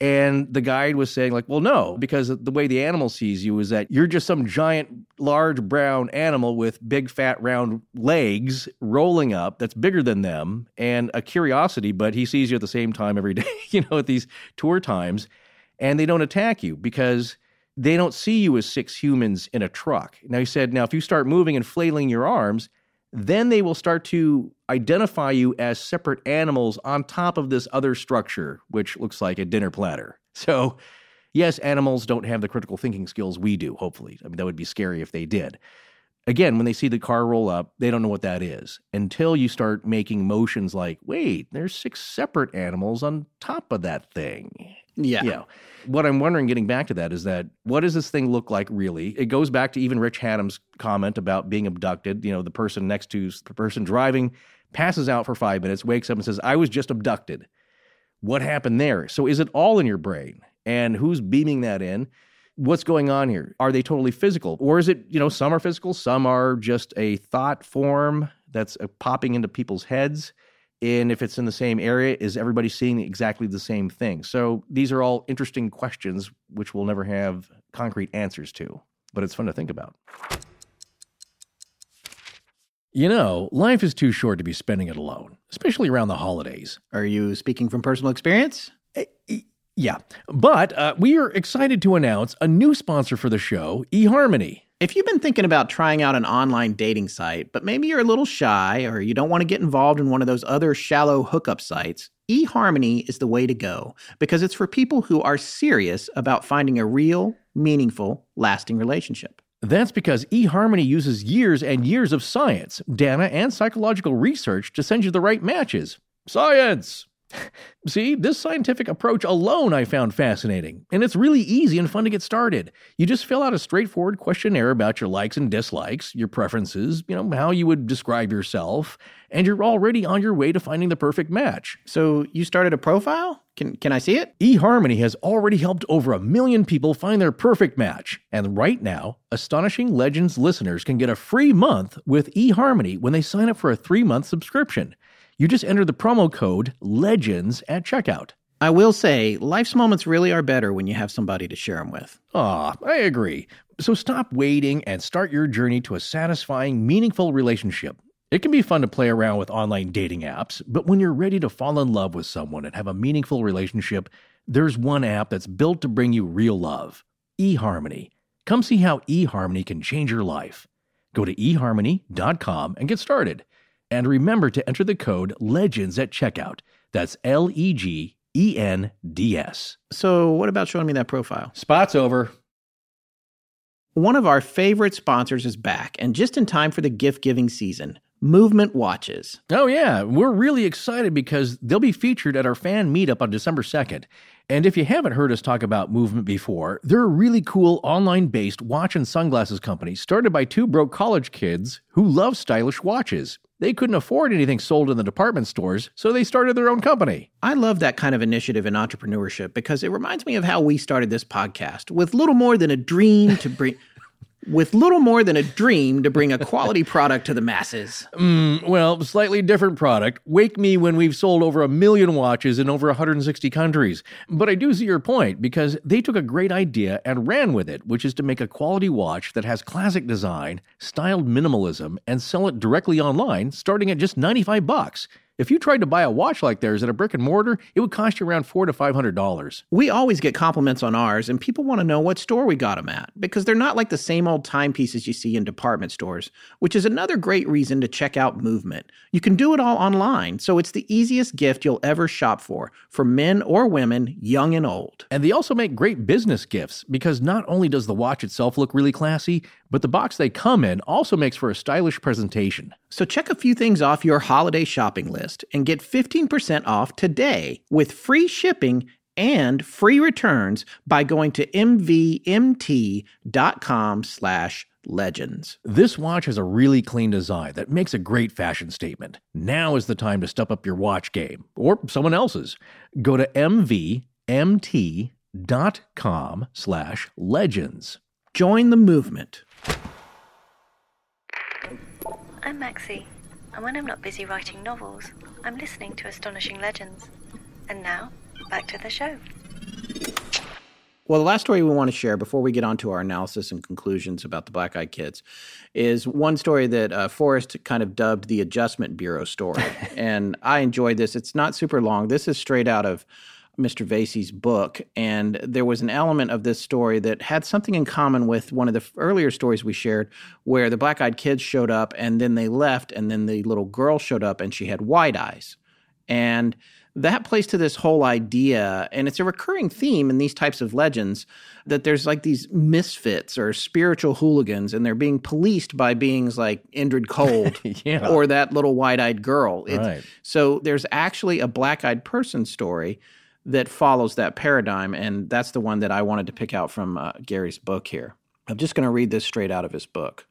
and the guide was saying, like, well, no, because the way the animal sees you is that you're just some giant, large brown animal with big, fat, round legs rolling up that's bigger than them and a curiosity, but he sees you at the same time every day, you know, at these tour times, and they don't attack you because they don't see you as six humans in a truck. Now, he said, now, if you start moving and flailing your arms, then they will start to identify you as separate animals on top of this other structure, which looks like a dinner platter. So, yes, animals don't have the critical thinking skills we do, hopefully. I mean, that would be scary if they did. Again, when they see the car roll up, they don't know what that is until you start making motions like, wait, there's six separate animals on top of that thing. Yeah. You know, what I'm wondering, getting back to that, is that what does this thing look like really? It goes back to even Rich Hatem's comment about being abducted. You know, the person next to the person driving passes out for five minutes, wakes up and says, I was just abducted. What happened there? So is it all in your brain? And who's beaming that in? What's going on here? Are they totally physical? Or is it, you know, some are physical, some are just a thought form that's uh, popping into people's heads? And if it's in the same area, is everybody seeing exactly the same thing? So these are all interesting questions which we'll never have concrete answers to, but it's fun to think about. You know, life is too short to be spending it alone, especially around the holidays. Are you speaking from personal experience? Yeah, but uh, we are excited to announce a new sponsor for the show, eHarmony. If you've been thinking about trying out an online dating site, but maybe you're a little shy or you don't want to get involved in one of those other shallow hookup sites, eHarmony is the way to go because it's for people who are serious about finding a real, meaningful, lasting relationship. That's because eHarmony uses years and years of science, data, and psychological research to send you the right matches. Science! See, this scientific approach alone I found fascinating, and it's really easy and fun to get started. You just fill out a straightforward questionnaire about your likes and dislikes, your preferences, you know, how you would describe yourself, and you're already on your way to finding the perfect match. So you started a profile? Can can I see it? eHarmony has already helped over a million people find their perfect match, and right now, Astonishing Legends listeners can get a free month with eHarmony when they sign up for a 3-month subscription. You just enter the promo code LEGENDS at checkout. I will say, life's moments really are better when you have somebody to share them with. Aw, I agree. So stop waiting and start your journey to a satisfying, meaningful relationship. It can be fun to play around with online dating apps, but when you're ready to fall in love with someone and have a meaningful relationship, there's one app that's built to bring you real love eHarmony. Come see how eHarmony can change your life. Go to eHarmony.com and get started. And remember to enter the code LEGENDS at checkout. That's L E G E N D S. So, what about showing me that profile? Spot's over. One of our favorite sponsors is back, and just in time for the gift giving season Movement Watches. Oh, yeah. We're really excited because they'll be featured at our fan meetup on December 2nd. And if you haven't heard us talk about Movement before, they're a really cool online based watch and sunglasses company started by two broke college kids who love stylish watches. They couldn't afford anything sold in the department stores, so they started their own company. I love that kind of initiative in entrepreneurship because it reminds me of how we started this podcast with little more than a dream to bring. With little more than a dream to bring a quality product to the masses. Mm, well, slightly different product. Wake me when we've sold over a million watches in over 160 countries. But I do see your point because they took a great idea and ran with it, which is to make a quality watch that has classic design, styled minimalism, and sell it directly online, starting at just 95 bucks. If you tried to buy a watch like theirs at a brick and mortar, it would cost you around four to five hundred dollars. We always get compliments on ours, and people want to know what store we got them at because they're not like the same old timepieces you see in department stores, which is another great reason to check out Movement. You can do it all online, so it's the easiest gift you'll ever shop for, for men or women, young and old. And they also make great business gifts because not only does the watch itself look really classy, but the box they come in also makes for a stylish presentation. So check a few things off your holiday shopping list and get 15% off today with free shipping and free returns by going to mvmt.com slash legends. This watch has a really clean design that makes a great fashion statement. Now is the time to step up your watch game or someone else's. Go to mvmt.com slash legends. Join the movement. I'm Maxie, and when I'm not busy writing novels, I'm listening to Astonishing Legends. And now, back to the show. Well, the last story we want to share before we get on to our analysis and conclusions about the Black Eyed Kids is one story that uh, Forrest kind of dubbed the Adjustment Bureau story. and I enjoyed this. It's not super long. This is straight out of Mr. Vasey's book. And there was an element of this story that had something in common with one of the earlier stories we shared, where the black eyed kids showed up and then they left, and then the little girl showed up and she had white eyes. And that plays to this whole idea, and it's a recurring theme in these types of legends that there's like these misfits or spiritual hooligans, and they're being policed by beings like Indrid Cold Yeah. or that little wide eyed girl. Right. So there's actually a black eyed person story that follows that paradigm, and that's the one that I wanted to pick out from uh, Gary's book here. I'm just going to read this straight out of his book.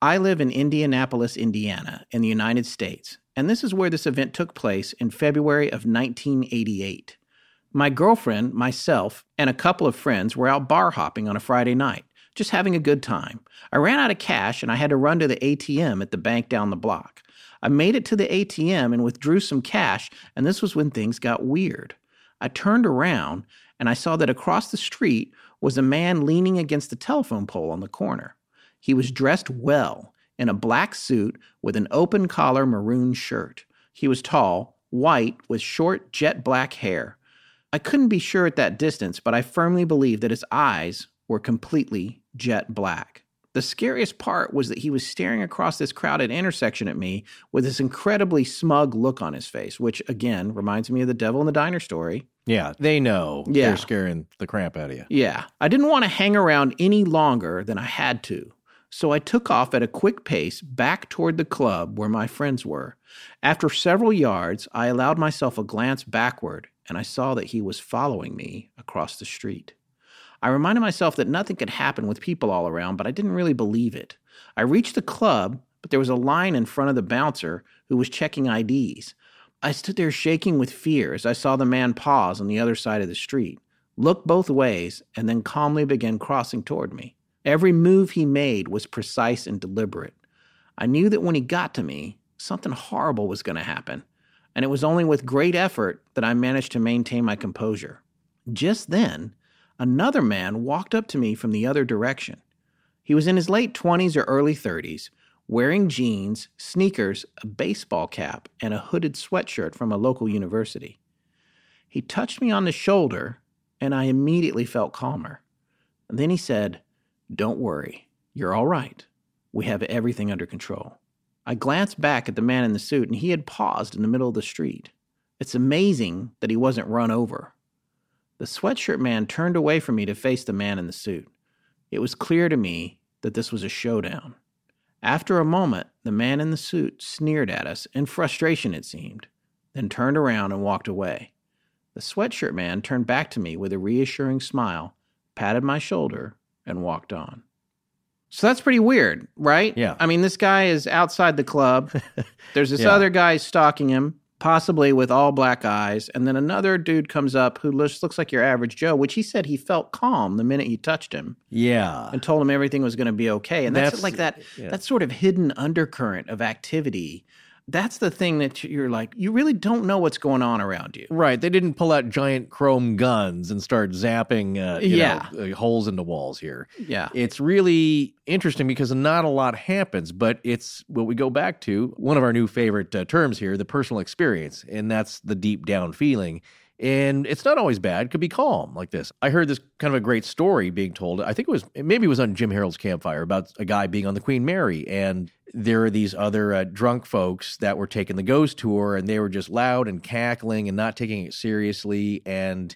I live in Indianapolis, Indiana, in the United States, and this is where this event took place in February of 1988. My girlfriend, myself, and a couple of friends were out bar hopping on a Friday night, just having a good time. I ran out of cash and I had to run to the ATM at the bank down the block. I made it to the ATM and withdrew some cash, and this was when things got weird. I turned around and I saw that across the street was a man leaning against the telephone pole on the corner. He was dressed well in a black suit with an open collar maroon shirt. He was tall, white, with short jet black hair. I couldn't be sure at that distance, but I firmly believe that his eyes were completely jet black. The scariest part was that he was staring across this crowded intersection at me with this incredibly smug look on his face, which again reminds me of the devil in the diner story. Yeah, they know Yeah. they're scaring the crap out of you. Yeah, I didn't want to hang around any longer than I had to. So I took off at a quick pace back toward the club where my friends were. After several yards, I allowed myself a glance backward and I saw that he was following me across the street. I reminded myself that nothing could happen with people all around, but I didn't really believe it. I reached the club, but there was a line in front of the bouncer who was checking IDs. I stood there shaking with fear as I saw the man pause on the other side of the street, look both ways, and then calmly begin crossing toward me. Every move he made was precise and deliberate. I knew that when he got to me, something horrible was going to happen, and it was only with great effort that I managed to maintain my composure. Just then, another man walked up to me from the other direction. He was in his late 20s or early 30s, wearing jeans, sneakers, a baseball cap, and a hooded sweatshirt from a local university. He touched me on the shoulder, and I immediately felt calmer. And then he said, Don't worry, you're all right. We have everything under control. I glanced back at the man in the suit, and he had paused in the middle of the street. It's amazing that he wasn't run over. The sweatshirt man turned away from me to face the man in the suit. It was clear to me that this was a showdown. After a moment, the man in the suit sneered at us, in frustration it seemed, then turned around and walked away. The sweatshirt man turned back to me with a reassuring smile, patted my shoulder, and walked on. So that's pretty weird, right? Yeah. I mean, this guy is outside the club. There's this Yeah. other guy stalking him, possibly with all black eyes. And then another dude comes up who looks, looks like your average Joe, which he said he felt calm the minute he touched him Yeah. and told him everything was going to be okay. And that's, That's- like that yeah. that sort of hidden undercurrent of activity. That's the thing that you're like, you really don't know what's going on around you. Right. They didn't pull out giant chrome guns and start zapping uh, you Yeah. know, uh, holes into the walls here. Yeah. It's really interesting because not a lot happens, but it's what we go back to one of our new favorite uh, terms here the personal experience. And that's the deep down feeling. And it's not always bad. It could be calm like this. I heard this kind of a great story being told. I think it was maybe it was on Jim Harold's campfire about a guy being on the Queen Mary, and there are these other uh, drunk folks that were taking the ghost tour, and they were just loud and cackling and not taking it seriously. And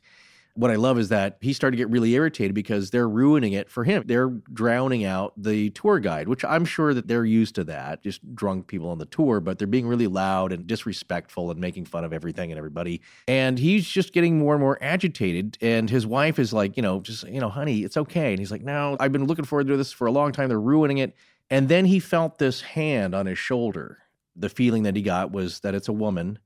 what I love is that he started to get really irritated because they're ruining it for him. They're drowning out the tour guide, which I'm sure that they're used to that, just drunk people on the tour, but they're being really loud and disrespectful and making fun of everything and everybody. And he's just getting more and more agitated. And his wife is like, you know, just, you know, honey, it's okay. And he's like, no, I've been looking forward to this for a long time. They're ruining it. And then he felt this hand on his shoulder. The feeling that he got was that it's a woman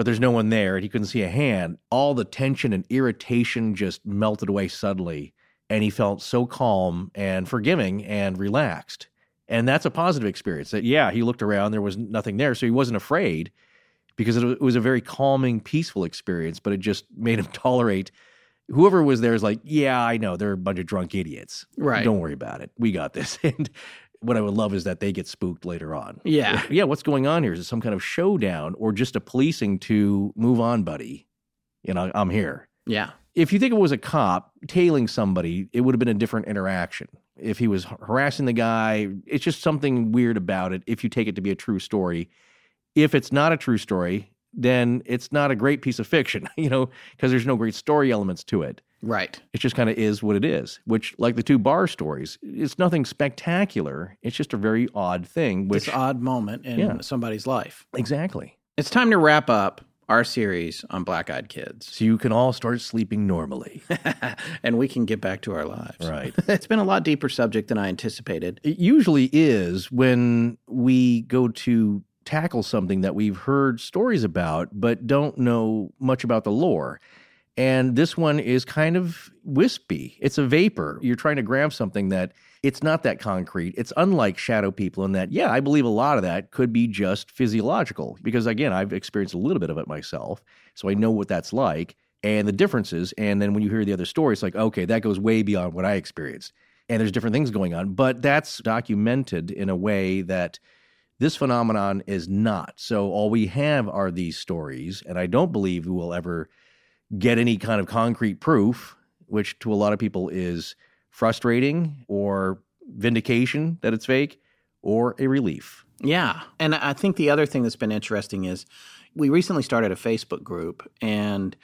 but there's no one there and he couldn't see a hand. All the tension and irritation just melted away suddenly. And he felt so calm and forgiving and relaxed. And that's a positive experience. That, yeah, he looked around, there was nothing there. So he wasn't afraid because it it was a very calming, peaceful experience, but it just made him tolerate. Whoever was there is like, yeah, I know they're a bunch of drunk idiots. Right. Don't worry about it. We got this. And what I would love is that they get spooked later on. Yeah. Yeah, what's going on here? Is it some kind of showdown or just a policing to move on, buddy? You know, I'm here. Yeah. If you think it was a cop tailing somebody, it would have been a different interaction. If he was harassing the guy, it's just something weird about it if you take it to be a true story. If it's not a true story, then it's not a great piece of fiction, you know, because there's no great story elements to it. Right. It just kind of is what it is, which, like the two bar stories, it's nothing spectacular. It's just a very odd thing, which This odd moment in Yeah. somebody's life. exactly. It's time to wrap up our series on black eyed kids. So you can all start sleeping normally. and we can get back to our lives. Right. it's been a lot deeper subject than I anticipated. It usually is when we go to tackle something that we've heard stories about, but don't know much about the lore. And this one is kind of wispy. It's a vapor. You're trying to grab something that it's not that concrete. It's unlike shadow people in that, yeah, I believe a lot of that could be just physiological because, again, I've experienced a little bit of it myself. So I know what that's like and the differences. And then when you hear the other story, it's like, okay, that goes way beyond what I experienced. And there's different things going on, but that's documented in a way that this phenomenon is not. So all we have are these stories, and I don't believe we will ever get any kind of concrete proof, which to a lot of people is frustrating or vindication that it's fake or a relief. Yeah. And I think the other thing that's been interesting is we recently started a Facebook group and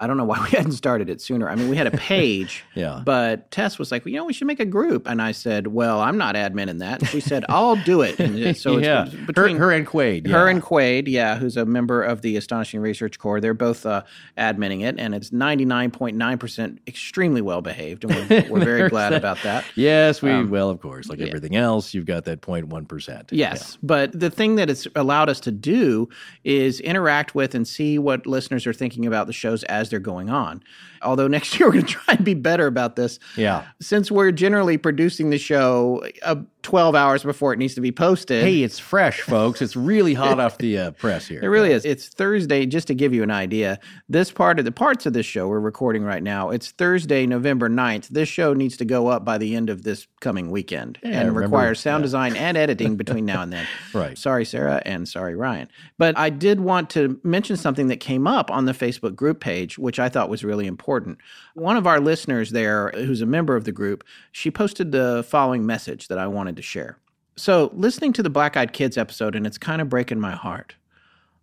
I don't know why we hadn't started it sooner. I mean, we had a page, yeah. but Tess was like, well, you know, we should make a group. And I said, well, I'm not admin in that. And she said, I'll do it. And so yeah. it's between her, her and Quade. Her yeah. and Quade, yeah, who's a member of the Astonishing Research Corps. They're both uh, adminning it, and it's 99.9% extremely well behaved. And we're, we're very glad about that. Yes, we, Um, well, of course, like yeah. everything else, you've got that 0.1%. Yes, but the thing that it's allowed us to do is interact with and see what listeners are thinking about the shows as they're going on. Although next year we're going to try and be better about this. Yeah. Since we're generally producing the show uh, 12 hours before it needs to be posted. Hey, it's fresh, folks. It's really hot off the uh, press here. It really is. It's Thursday, just to give you an idea. This part of the parts of this show we're recording right now, it's Thursday, November 9th. This show needs to go up by the end of this coming weekend Yeah, and requires sound yeah. design and editing between now and then. Right. Sorry, Sarah, and sorry, Ryan. But I did want to mention something that came up on the Facebook group page, which I thought was really important. One of our listeners there, who's a member of the group, she posted the following message that I wanted to share. So, listening to the Black Eyed Kids episode, and it's kind of breaking my heart.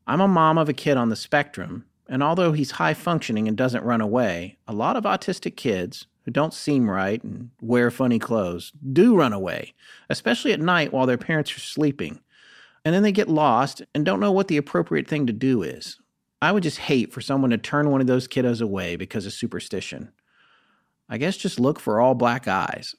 I'm a mom of a kid on the spectrum, and although he's high functioning and doesn't run away, a lot of autistic kids who don't seem right and wear funny clothes do run away, especially at night while their parents are sleeping. And then they get lost and don't know what the appropriate thing to do is. I would just hate for someone to turn one of those kiddos away because of superstition. I guess just look for all black eyes.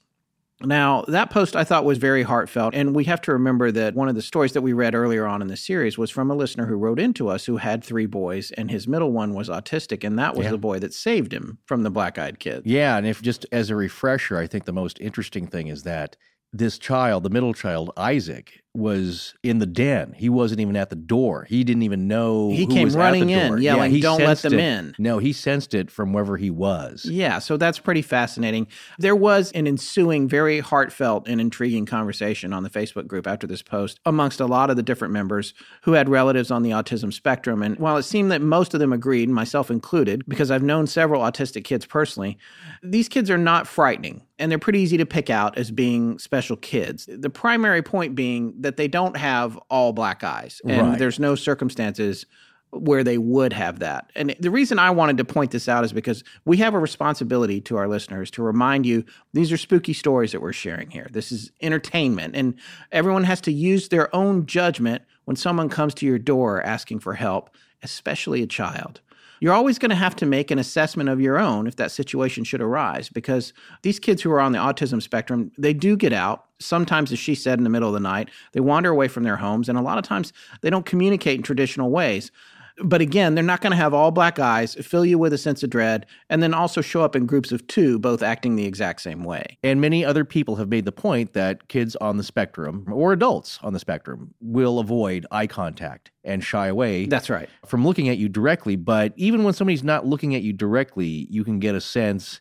Now, that post I thought was very heartfelt. And we have to remember that one of the stories that we read earlier on in the series was from a listener who wrote into us who had three boys, and his middle one was autistic. And that was Yeah. the boy that saved him from the black eyed kid. Yeah, and if just as a refresher, I think the most interesting thing is that this child, the middle child, Isaac, was in the den. He wasn't even at the door. He didn't even know He who came was at the running in, yelling, he "Don't let them it. in." No, he sensed it from wherever he was. Yeah, so that's pretty fascinating. There was an ensuing, very heartfelt and intriguing conversation on the Facebook group after this post amongst a lot of the different members who had relatives on the autism spectrum. And while it seemed that most of them agreed, myself included, because I've known several autistic kids personally, these kids are not frightening and they're pretty easy to pick out as being special kids. The primary point being that they don't have all black eyes and Right. there's no circumstances where they would have that. And the reason I wanted to point this out is because we have a responsibility to our listeners to remind you these are spooky stories that we're sharing here. This is entertainment, and everyone has to use their own judgment when someone comes to your door asking for help, especially a child. You're always going to have to make an assessment of your own if that situation should arise because these kids who are on the autism spectrum, they do get out. Sometimes, as she said, in the middle of the night, they wander away from their homes, and a lot of times they don't communicate in traditional ways. But again, they're not going to have all black eyes, fill you with a sense of dread, and then also show up in groups of two, both acting the exact same way. And many other people have made the point that kids on the spectrum or adults on the spectrum will avoid eye contact and shy away That's right. from looking at you directly. But even when somebody's not looking at you directly, you can get a sense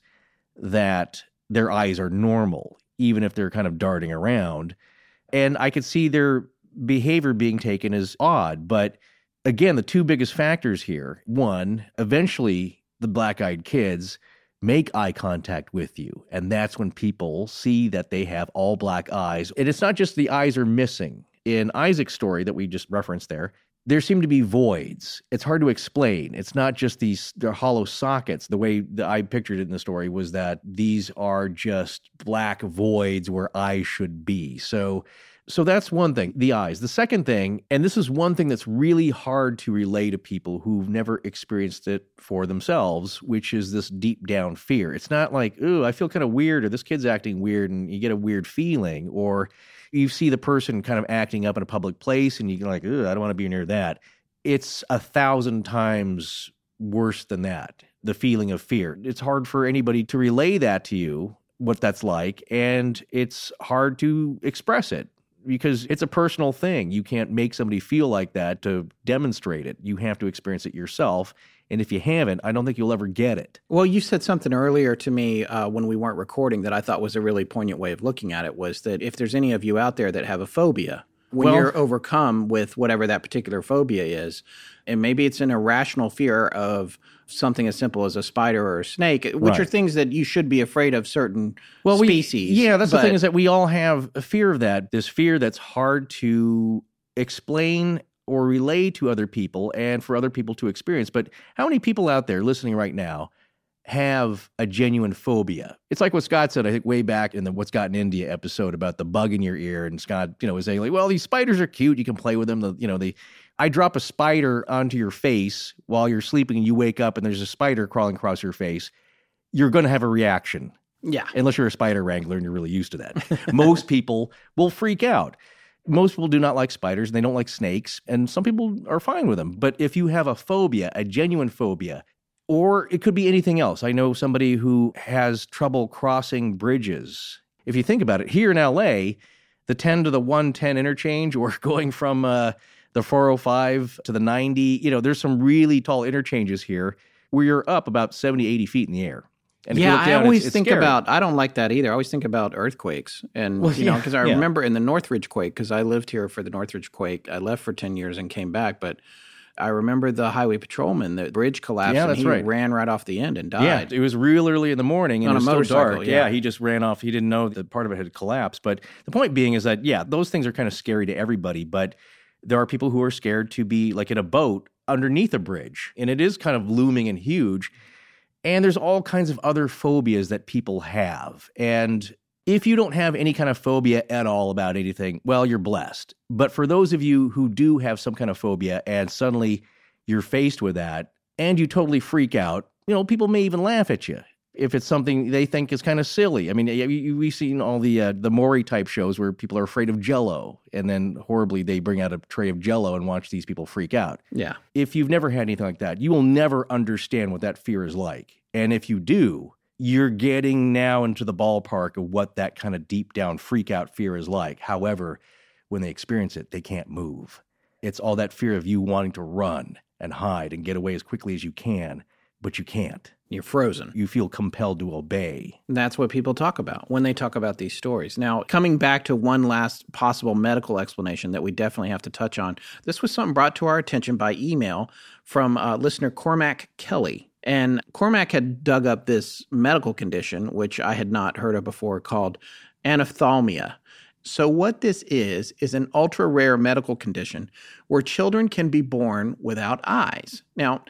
that their eyes are normal, even if they're kind of darting around. And I could see their behavior being taken as odd. But again, the two biggest factors here one, eventually the black eyed kids make eye contact with you. And that's when people see that they have all black eyes. And it's not just the eyes are missing. In Isaac's story that we just referenced there, there seem to be voids. It's hard to explain. It's not just these they're hollow sockets. The way that I pictured it in the story was that these are just black voids where eyes should be. So So that's one thing, the eyes. The second thing, and this is one thing that's really hard to relay to people who've never experienced it for themselves, which is this deep down fear. It's not like, ooh, I feel kind of weird, or this kid's acting weird, and you get a weird feeling, or you see the person kind of acting up in a public place and you're like, ooh, I don't want to be near that. It's a thousand times worse than that, the feeling of fear. It's hard for anybody to relay that to you, what that's like, and it's hard to express it because it's a personal thing. You can't make somebody feel like that to demonstrate it. You have to experience it yourself. And if you haven't, I don't think you'll ever get it. Well, you said something earlier to me uh, when we weren't recording that I thought was a really poignant way of looking at it was that if there's any of you out there that have a phobia, when Well- you're overcome with whatever that particular phobia is, and maybe it's an irrational fear of something as simple as a spider or a snake, which Right. are things that you should be afraid of certain well, we- species. yeah, that's the thing is that we all have a fear of that. This fear that's hard to explain or relay to other people and for other people to experience. But how many people out there listening right now have a genuine phobia? It's like what Scott said, I think, way back in the What's Got in India episode about the bug in your ear. And Scott, you know, was saying, like, well, these spiders are cute. You can play with them. The, you know, the I drop a spider onto your face while you're sleeping and you wake up and there's a spider crawling across your face. You're going to have a reaction yeah. unless you're a spider wrangler and you're really used to that. Most people will freak out. Most people do not like spiders and they don't like snakes, and some people are fine with them. But if you have a phobia, a genuine phobia, or it could be anything else. I know somebody who has trouble crossing bridges. If you think about it, here in LA, the 10 to the 110 interchange or going from uh, the 405 to the 90, you know, there's some really tall interchanges here where you're up about 70, 80 feet in the air. And yeah, look I down, it's- always it's think scary. about. I don't like that either. I always think about earthquakes, and Well, you know, because I yeah. remember in the Northridge quake, because I lived here for the Northridge quake. I left for ten years and came back, but I remember the highway patrolman. The bridge collapsed, Yeah, and he right. ran right off the end and died. Yeah, it was real early in the morning and On it a was so motorcycle, dark. yeah. he just ran off. He didn't know that part of it had collapsed. But the point being is that yeah, those things are kind of scary to everybody. But there are people who are scared to be like in a boat underneath a bridge, and it is kind of looming and huge. And there's all kinds of other phobias that people have. And if you don't have any kind of phobia at all about anything, well, you're blessed. But for those of you who do have some kind of phobia and suddenly you're faced with that and you totally freak out, you know, people may even laugh at you if it's something they think is kind of silly. I mean, we've seen all the uh, the Maury type shows where people are afraid of Jello, and then horribly they bring out a tray of Jello and watch these people freak out yeah, if you've never had anything like that, you will never understand what that fear is like. And if you do, you're getting now into the ballpark of what that kind of deep down freak out fear is like. However, when they experience it, they can't move. It's all that fear of you wanting to run and hide and get away as quickly as you can, but you can't. you're frozen. You feel compelled to obey. That's what people talk about when they talk about these stories. Now, coming back to one last possible medical explanation that we definitely have to touch on, this was something brought to our attention by email from uh, listener Cormac Kelly. And Cormac had dug up this medical condition, which I had not heard of before, called anophthalmia. So, what this is, is an ultra rare medical condition where children can be born without eyes. Now,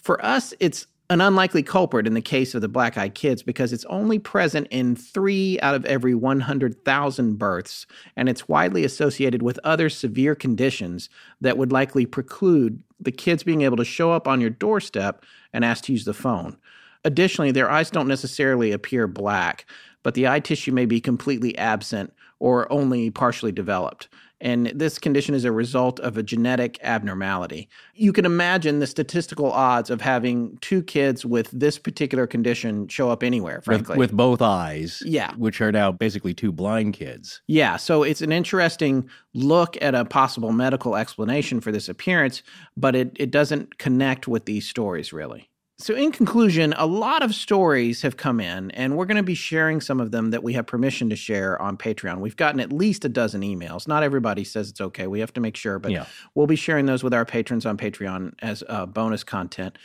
for us, it's an unlikely culprit in the case of the black eyed kids because it's only present in three out of every 100,000 births, and it's widely associated with other severe conditions that would likely preclude the kids being able to show up on your doorstep and ask to use the phone. Additionally, their eyes don't necessarily appear black, but the eye tissue may be completely absent or only partially developed. And this condition is a result of a genetic abnormality. You can imagine the statistical odds of having two kids with this particular condition show up anywhere, With, frankly. with both eyes, Yeah. which are now basically two blind kids. Yeah, so it's an interesting look at a possible medical explanation for this appearance, but it, it doesn't connect with these stories really. So, in conclusion, a lot of stories have come in, and we're going to be sharing some of them that we have permission to share on Patreon. We've gotten at least a dozen emails. Not everybody says it's okay. We have to make sure, but Yeah. we'll be sharing those with our patrons on Patreon as uh, bonus content.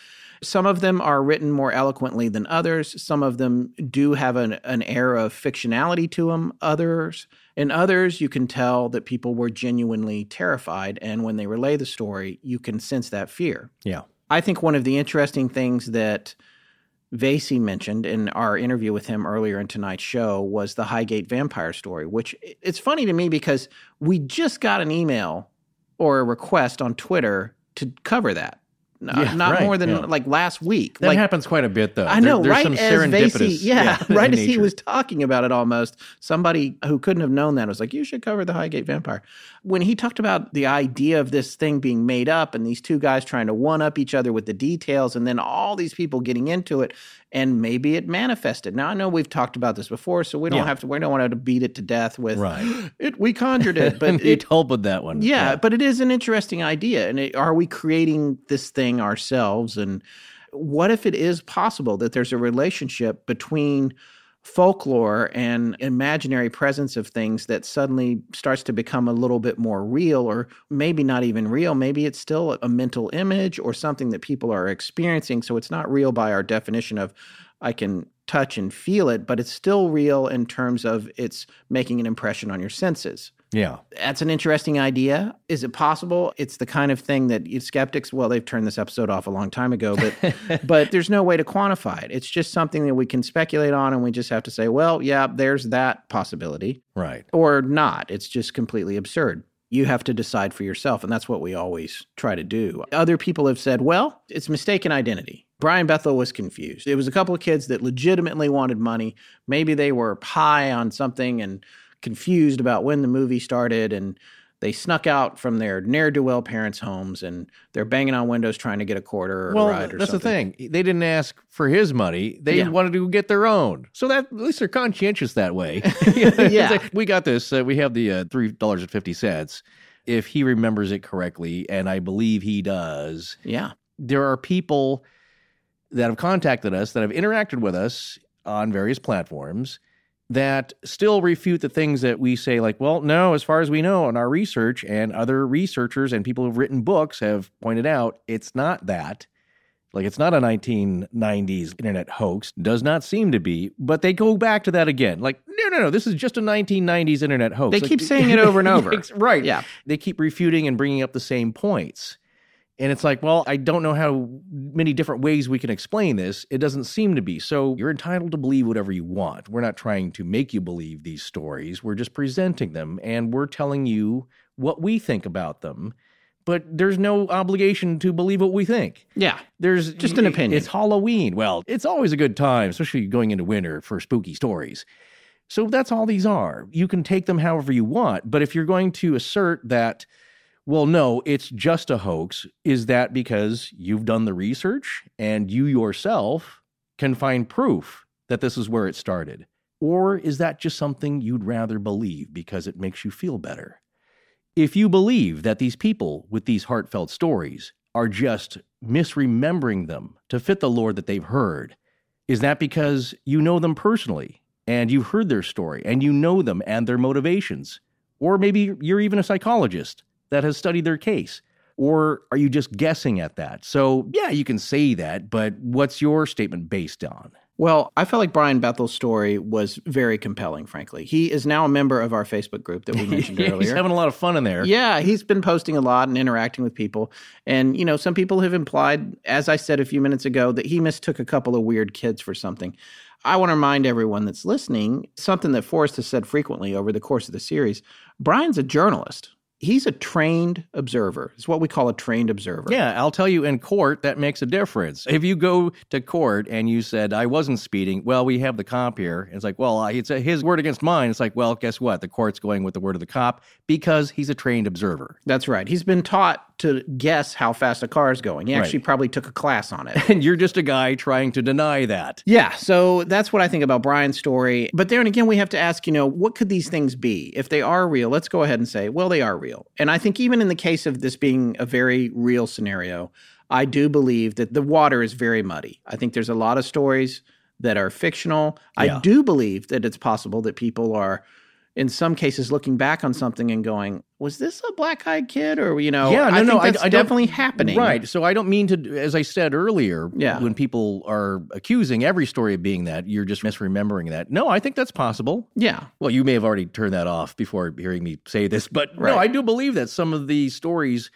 Some of them are written more eloquently than others. Some of them do have an, an air of fictionality to them. Others, in others, you can tell that people were genuinely terrified. And when they relay the story, you can sense that fear. Yeah. I think one of the interesting things that Vasey mentioned in our interview with him earlier in tonight's show was the Highgate vampire story, which it's funny to me because we just got an email or a request on Twitter to cover that. Yeah, not right, more than yeah. like last week. That like, happens quite a bit, though. I know, There- there's right? some as serendipitous, Vasey, yeah, right in as he was talking about it, almost somebody who couldn't have known that was like, "You should cover the Highgate Vampire." When he talked about the idea of this thing being made up and these two guys trying to one up each other with the details, and then all these people getting into it, and maybe it manifested. Now I know we've talked about this before, so we don't Yeah. have to. We don't want to beat it to death with Right. it. We conjured it, but it, help with that one. yeah, but it is an interesting idea. And it, are we creating this thing ourselves? And what if it is possible that there's a relationship between folklore and imaginary presence of things that suddenly starts to become a little bit more real, or maybe not even real? Maybe it's still a mental image or something that people are experiencing. So it's not real by our definition of I can touch and feel it, but it's still real in terms of it's making an impression on your senses Yeah. that's an interesting idea. Is it possible? It's the kind of thing that skeptics, well, they've turned this episode off a long time ago, but but there's no way to quantify it. It's just something that we can speculate on and we just have to say, well, yeah, there's that possibility Right. or not. It's just completely absurd. You have to decide for yourself, and that's what we always try to do. Other people have said, well, it's mistaken identity. Brian Bethel was confused. It was a couple of kids that legitimately wanted money. Maybe they were high on something and confused about when the movie started, and they snuck out from their ne'er do well parents' homes and they're banging on windows trying to get a quarter or well, a ride or that's something. the thing. They didn't ask for his money. They Yeah. wanted to get their own. So that at least they're conscientious that way. Yeah. like, we got this. Uh, we have the uh, three dollars and fifty cents. If he remembers it correctly, and I believe he does, Yeah. there are people that have contacted us that have interacted with us on various platforms that still refute the things that we say like well no as far as we know in our research and other researchers and people who've written books have pointed out it's not that like it's not a 1990s internet hoax does not seem to be but they go back to that again like no no no this is just a 1990s internet hoax They Like, keep saying it over and over. right Yeah. they keep refuting and bringing up the same points. And it's like, well, I don't know how many different ways we can explain this. It doesn't seem to be. So you're entitled to believe whatever you want. We're not trying to make you believe these stories. We're just presenting them and we're telling you what we think about them. But there's no obligation to believe what we think. Yeah. There's Just an opinion. It's Halloween. Well, it's always a good time, especially going into winter for spooky stories. So that's all these are. You can take them however you want. But if you're going to assert that, well, no, it's just a hoax, is that because you've done the research and you yourself can find proof that this is where it started? Or is that just something you'd rather believe because it makes you feel better? If you believe that these people with these heartfelt stories are just misremembering them to fit the lore that they've heard, is that because you know them personally and you've heard their story and you know them and their motivations? Or maybe you're even a psychologist that has studied their case. Or are you just guessing at that? So, yeah, you can say that, but what's your statement based on? Well, I felt like Brian Bethel's story was very compelling, frankly. He is now a member of our Facebook group that we mentioned He's earlier. having a lot of fun in there. Yeah, he's been posting a lot and interacting with people. And, you know, some people have implied, as I said a few minutes ago, that he mistook a couple of weird kids for something. I want to remind everyone that's listening something that Forrest has said frequently over the course of the series. Brian's a journalist. He's a trained observer. It's what we call a trained observer. Yeah, I'll tell you in court, that makes a difference. If you go to court and you said, I wasn't speeding, well, we have the cop here. It's like, well, it's a, his word against mine. It's like, well, guess what? The court's going with the word of the cop because he's a trained observer. That's right. He's been taught to guess how fast a car is going. He Right. actually probably took a class on it. And you're just a guy trying to deny that. Yeah, so that's what I think about Brian's story. But there and again, we have to ask, you know, what could these things be? If they are real, let's go ahead and say, well, they are real. And I think even in the case of this being a very real scenario, I do believe that the water is very muddy. I think there's a lot of stories that are fictional. Yeah. I do believe that it's possible that people are in some cases looking back on something and going, was this a black-eyed kid or you know, yeah, no, I no, think I, that's I don't- definitely happening. Right. So I don't mean to, as I said earlier, Yeah. when people are accusing every story of being that, you're just misremembering that. No, I think that's possible. Yeah. Well, you may have already turned that off before hearing me say this, but no, I do believe that some of these stories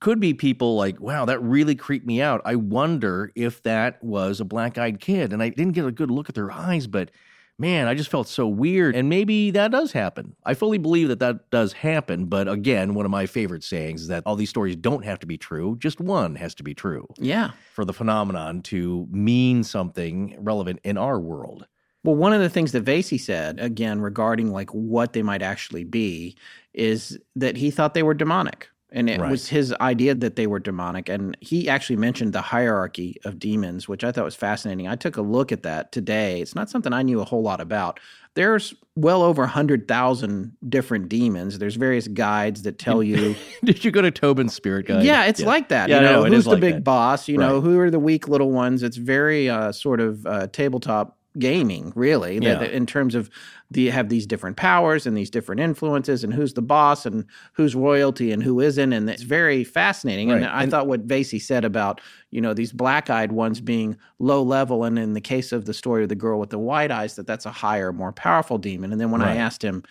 could be people like, wow, that really creeped me out. I wonder if that was a black eyed kid. And I didn't get a good look at their eyes, but man, I just felt so weird. And maybe that does happen. I fully believe that that does happen. But again, one of my favorite sayings is that all these stories don't have to be true, just one has to be true Yeah. for the phenomenon to mean something relevant in our world. Well, one of the things that Vasey said, again, regarding like what they might actually be, is that he thought they were demonic. And it Right. was his idea that they were demonic. And he actually mentioned the hierarchy of demons, which I thought was fascinating. I took a look at that today. It's not something I knew a whole lot about. There's well over 100,000 different demons. There's various guides that tell you Did you go to Tobin's Spirit Guide? yeah, it's like that. Yeah, you know, it who's the like big that. boss? You know, who are the weak little ones? It's very uh, sort of uh, tabletop gaming, really. Yeah. in terms of the have these different powers and these different influences, and who's the boss and who's royalty and who isn't, and it's very fascinating. And I And- thought what Vasey said about you know these black-eyed ones being low level, and in the case of the story of the girl with the white eyes, that that's a higher, more powerful demon. And then when I asked him.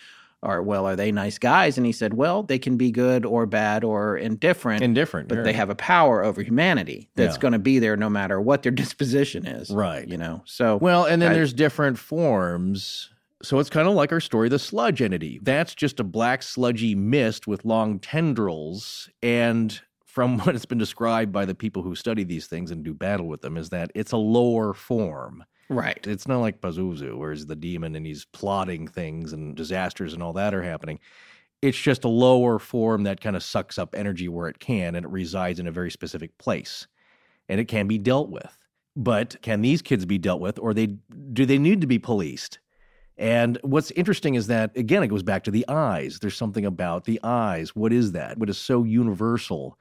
Or well, are they nice guys? And he said, well, they can be good or bad or indifferent Indifferent. but yeah. they have a power over humanity that's Yeah. going to be there no matter what their disposition is. Right. You know, so Well, and then I- there's different forms. So it's kind of like our story, the sludge entity. That's just a black sludgy mist with long tendrils. And from what it's been described by the people who study these things and do battle with them, is that it's a lower form. right. It's not like Pazuzu, where he's the demon and he's plotting things and disasters and all that are happening. It's just a lower form that kind of sucks up energy where it can and it resides in a very specific place. And it can be dealt with. But can these kids be dealt with or they do they need to be policed? And what's interesting is that again it goes back to the eyes. There's something about the eyes. What is that? What is so universal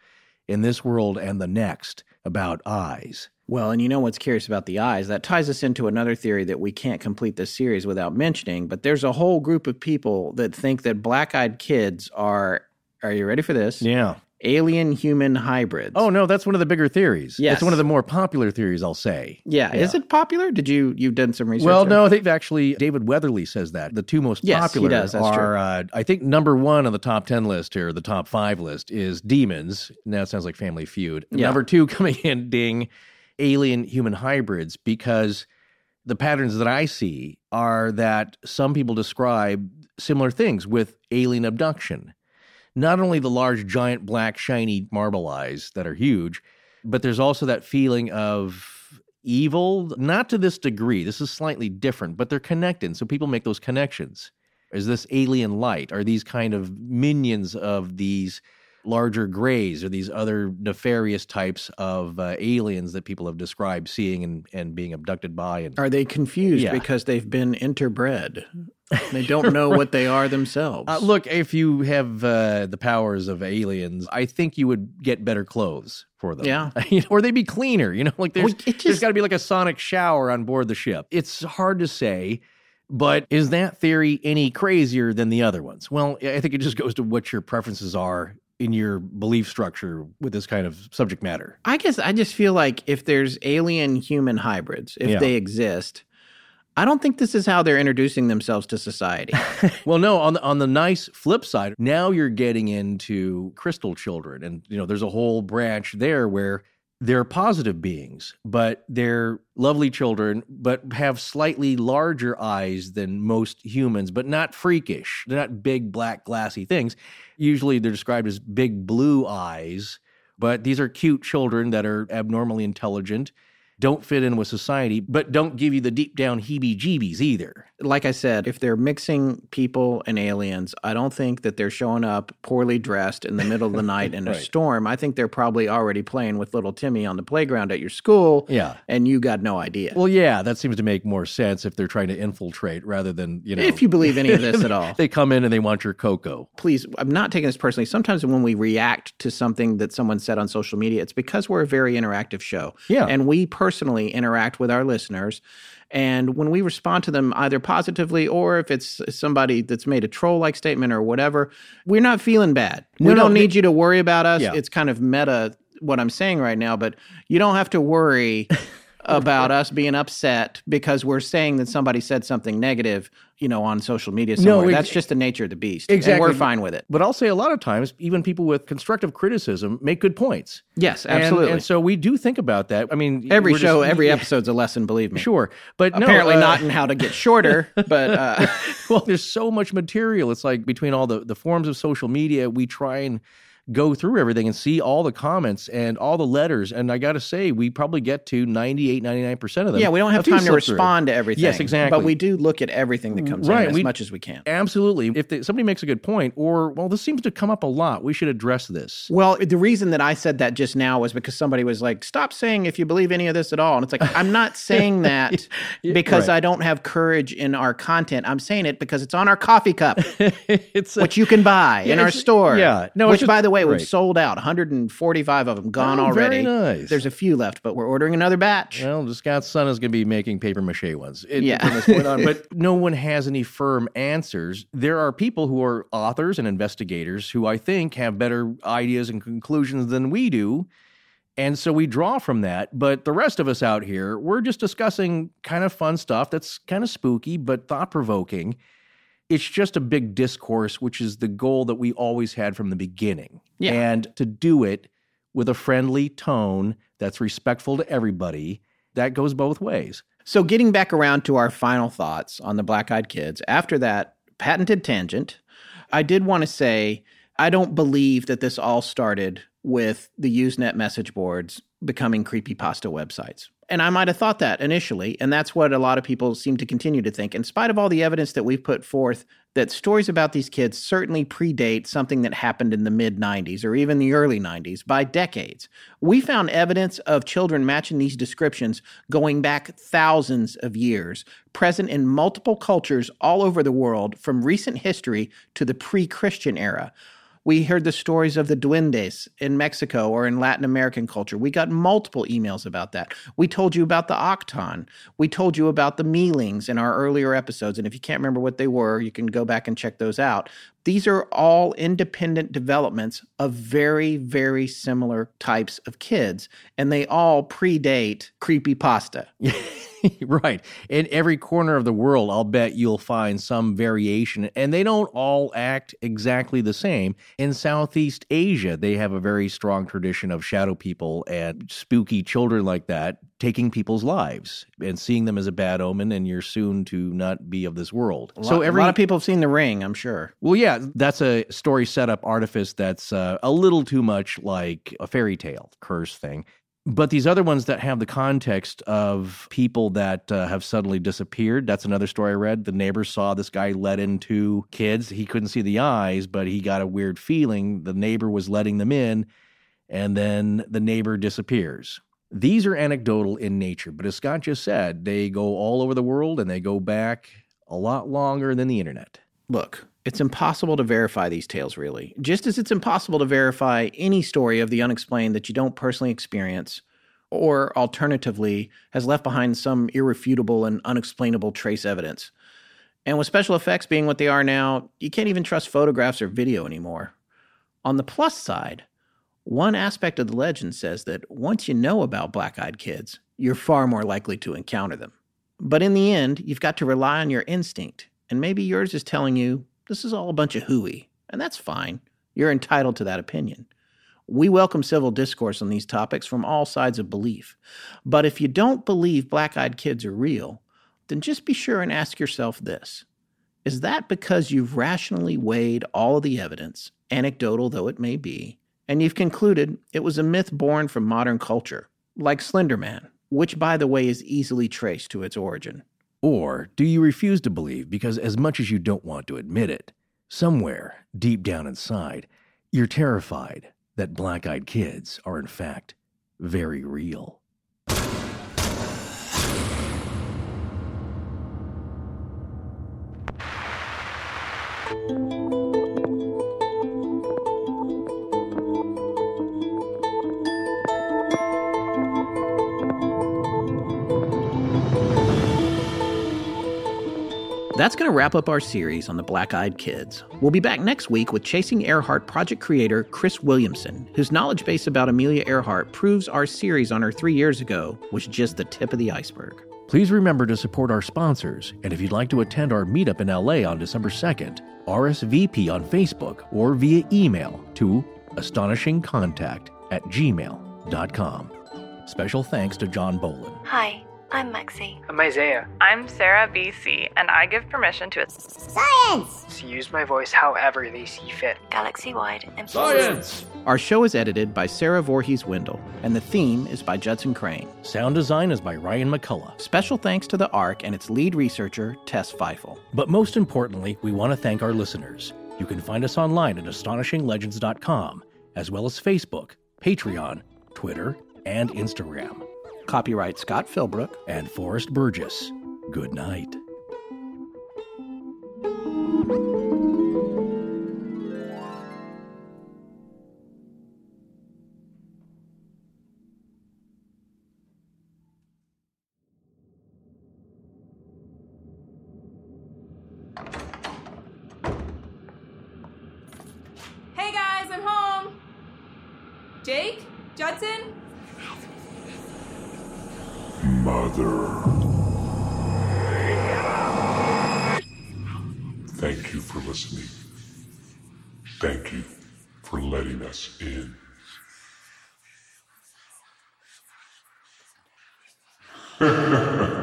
in this world and the next about eyes? Well, and you know what's curious about the eyes? That ties us into another theory that we can't complete this series without mentioning. But there's a whole group of people that think that black eyed kids are, are you ready for this? Yeah. Alien human hybrids. Oh no, that's one of the bigger theories. Yes. it's one of the more popular theories. I'll say. yeah. Is it popular? Did you, you've done some research? Well, no, they've actually. David Weatherly says that the two most Yes, he popular does, that's true. are, uh, I think, number one on the top ten list here, the top five list is demons. Now it sounds like Family Feud. Yeah. Number two coming in, ding, alien human hybrids, because the patterns that I see are that some people describe similar things with alien abduction. Not only the large, giant, black, shiny marble eyes that are huge, but there's also that feeling of evil, not to this degree. This is slightly different, but they're connected. So people make those connections. Is this alien light? Are these kind of minions of these larger grays or these other nefarious types of uh, aliens that people have described seeing and, and being abducted by? And Are they confused Yeah. because they've been interbred? They don't know what they are themselves. Uh, look, if you have uh, the powers of aliens, I think you would get better clothes for them. Yeah. Or they'd be cleaner. You know, like there's, Well, it there's just- got to be like a sonic shower on board the ship. It's hard to say, but is that theory any crazier than the other ones? Well, I think it just goes to what your preferences are in your belief structure with this kind of subject matter. I guess I just feel like if there's alien human hybrids, if Yeah. they exist, I don't think this is how they're introducing themselves to society. Well, no, on the on the nice flip side, now you're getting into crystal children and you know, there's a whole branch there where they're positive beings, but they're lovely children, but have slightly larger eyes than most humans, but not freakish. They're not big black glassy things. Usually they're described as big blue eyes, but these are cute children that are abnormally intelligent, don't fit in with society, but don't give you the deep down heebie jeebies either. like I said, if they're mixing people and aliens, I don't think that they're showing up poorly dressed in the middle of the night in a Right. storm. I think they're probably already playing with little Timmy on the playground at your school. Yeah. And you got no idea. Well, yeah, that seems to make more sense if they're trying to infiltrate rather than, you know. if you believe any of this at all. they come in and they want your cocoa. please, I'm not taking this personally. Sometimes when we react to something that someone said on social media, it's because we're a very interactive show. Yeah. And we personally interact with our listeners. And when we respond to them either positively or if it's somebody that's made a troll like statement or whatever, we're not feeling bad. No, we don't they- need you to worry about us. Yeah. It's kind of meta what I'm saying right now, but you don't have to worry about us being upset because we're saying that somebody said something negative, you know, on social media No, ex- That's just the nature of the beast. Exactly. And we're fine with it. But I'll say a lot of times, even people with constructive criticism make good points. Yes, absolutely. And, so we do think about that. I mean, every we're just- show, every yeah, episode's a lesson, believe me. Sure, but no, Apparently uh, not in how to get shorter, but uh, well, there's so much material. It's like between all the, the forms of social media, we try and go through everything and see all the comments and all the letters. And I got to say, we probably get to 98, 99% of them. yeah, we don't have time to slip through. respond to everything. Yes, exactly. But we do look at everything that comes Right, in as we- much as we can. Absolutely. If they, somebody makes a good point, or, well, this seems to come up a lot, we should address this. Well, the reason that I said that just now was because somebody was like, "Stop saying if you believe any of this at all." And it's like, I'm not saying that because right. I don't have courage in our content. I'm saying it because it's on our coffee cup, it's a- which you can buy Yeah, in our store. yeah. No, which just- by the way, we've sold out. 145 of them gone Oh, already. very nice. There's a few left, but we're ordering another batch. Well, the Scott's son is going to be making paper mache ones. It- Yeah. from this point on, but no one has any firm answers. There are people who are authors and investigators who I think have better ideas and conclusions than we do. And so we draw from that. But the rest of us out here, we're just discussing kind of fun stuff that's kind of spooky, but thought provoking. It's just a big discourse, which is the goal that we always had from the beginning. Yeah. And to do it with a friendly tone that's respectful to everybody, that goes both ways. So, getting back around to our final thoughts on the Black Eyed Kids, after that patented tangent, I did want to say I don't believe that this all started with the Usenet message boards becoming creepypasta websites. And I might have thought that initially, and that's what a lot of people seem to continue to think, in spite of all the evidence that we've put forth, that stories about these kids certainly predate something that happened in the mid 90s or even the early 90s by decades. We found evidence of children matching these descriptions going back thousands of years, present in multiple cultures all over the world from recent history to the pre Christian era. We heard the stories of the duendes in Mexico or in Latin American culture. We got multiple emails about that. We told you about the Otkon. We told you about the mealings in our earlier episodes. And if you can't remember what they were, you can go back and check those out. These are all independent developments of very, very similar types of kids, and they all predate creepypasta. right. In every corner of the world, I'll bet you'll find some variation, and they don't all act exactly the same. In Southeast Asia, they have a very strong tradition of shadow people and spooky children like that taking people's lives and seeing them as a bad omen, and you're soon to not be of this world. Lot, a lot of people have seen The Ring, I'm sure. Well, yeah, that's a story setup artifice that's uh, a little too much like a fairy tale curse thing. But these other ones that have the context of people that uh, have suddenly disappeared, that's another story I read. The neighbor saw this guy let in two kids. He couldn't see the eyes, but he got a weird feeling. The neighbor was letting them in, and then the neighbor disappears. These are anecdotal in nature, but as Scott just said, they go all over the world and they go back a lot longer than the internet. Look, it's impossible to verify these tales, really. Just as it's impossible to verify any story of the unexplained that you don't personally experience, or alternatively, has left behind some irrefutable and unexplainable trace evidence. And with special effects being what they are now, you can't even trust photographs or video anymore. On the plus side, one aspect of the legend says that once you know about black eyed kids, you're far more likely to encounter them. But in the end, you've got to rely on your instinct, and maybe yours is telling you this is all a bunch of hooey, and that's fine. You're entitled to that opinion. We welcome civil discourse on these topics from all sides of belief. But if you don't believe black eyed kids are real, then just be sure and ask yourself this Is that because you've rationally weighed all of the evidence, anecdotal though it may be, and you've concluded it was a myth born from modern culture, like Slender Man, which, by the way, is easily traced to its origin? Or do you refuse to believe because, as much as you don't want to admit it, somewhere deep down inside, you're terrified that black eyed kids are, in fact, very real? That's going to wrap up our series on the Black Eyed Kids. We'll be back next week with Chasing Earhart project creator Chris Williamson, whose knowledge base about Amelia Earhart proves our series on her three years ago was just the tip of the iceberg. Please remember to support our sponsors, and if you'd like to attend our meetup in LA on December 2nd, RSVP on Facebook or via email to astonishingcontact at gmail.com. Special thanks to John Bolin. Hi, I'm Maxie. I'm Isaiah. I'm Sarah BC, and I give permission to Science! To use my voice however they see fit. Galaxy wide and Science! Our show is edited by Sarah Voorhees Wendell, and the theme is by Judson Crane. Sound design is by Ryan McCullough. Special thanks to the ARC and its lead researcher, Tess Feifel. But most importantly, we want to thank our listeners. You can find us online at astonishinglegends.com, as well as Facebook, Patreon, Twitter, and Instagram. Copyright Scott Philbrook and Forrest Burgess. Good night. Hey guys, I'm home. Jake? Judson? Mother. Thank you for listening. Thank you for letting us in.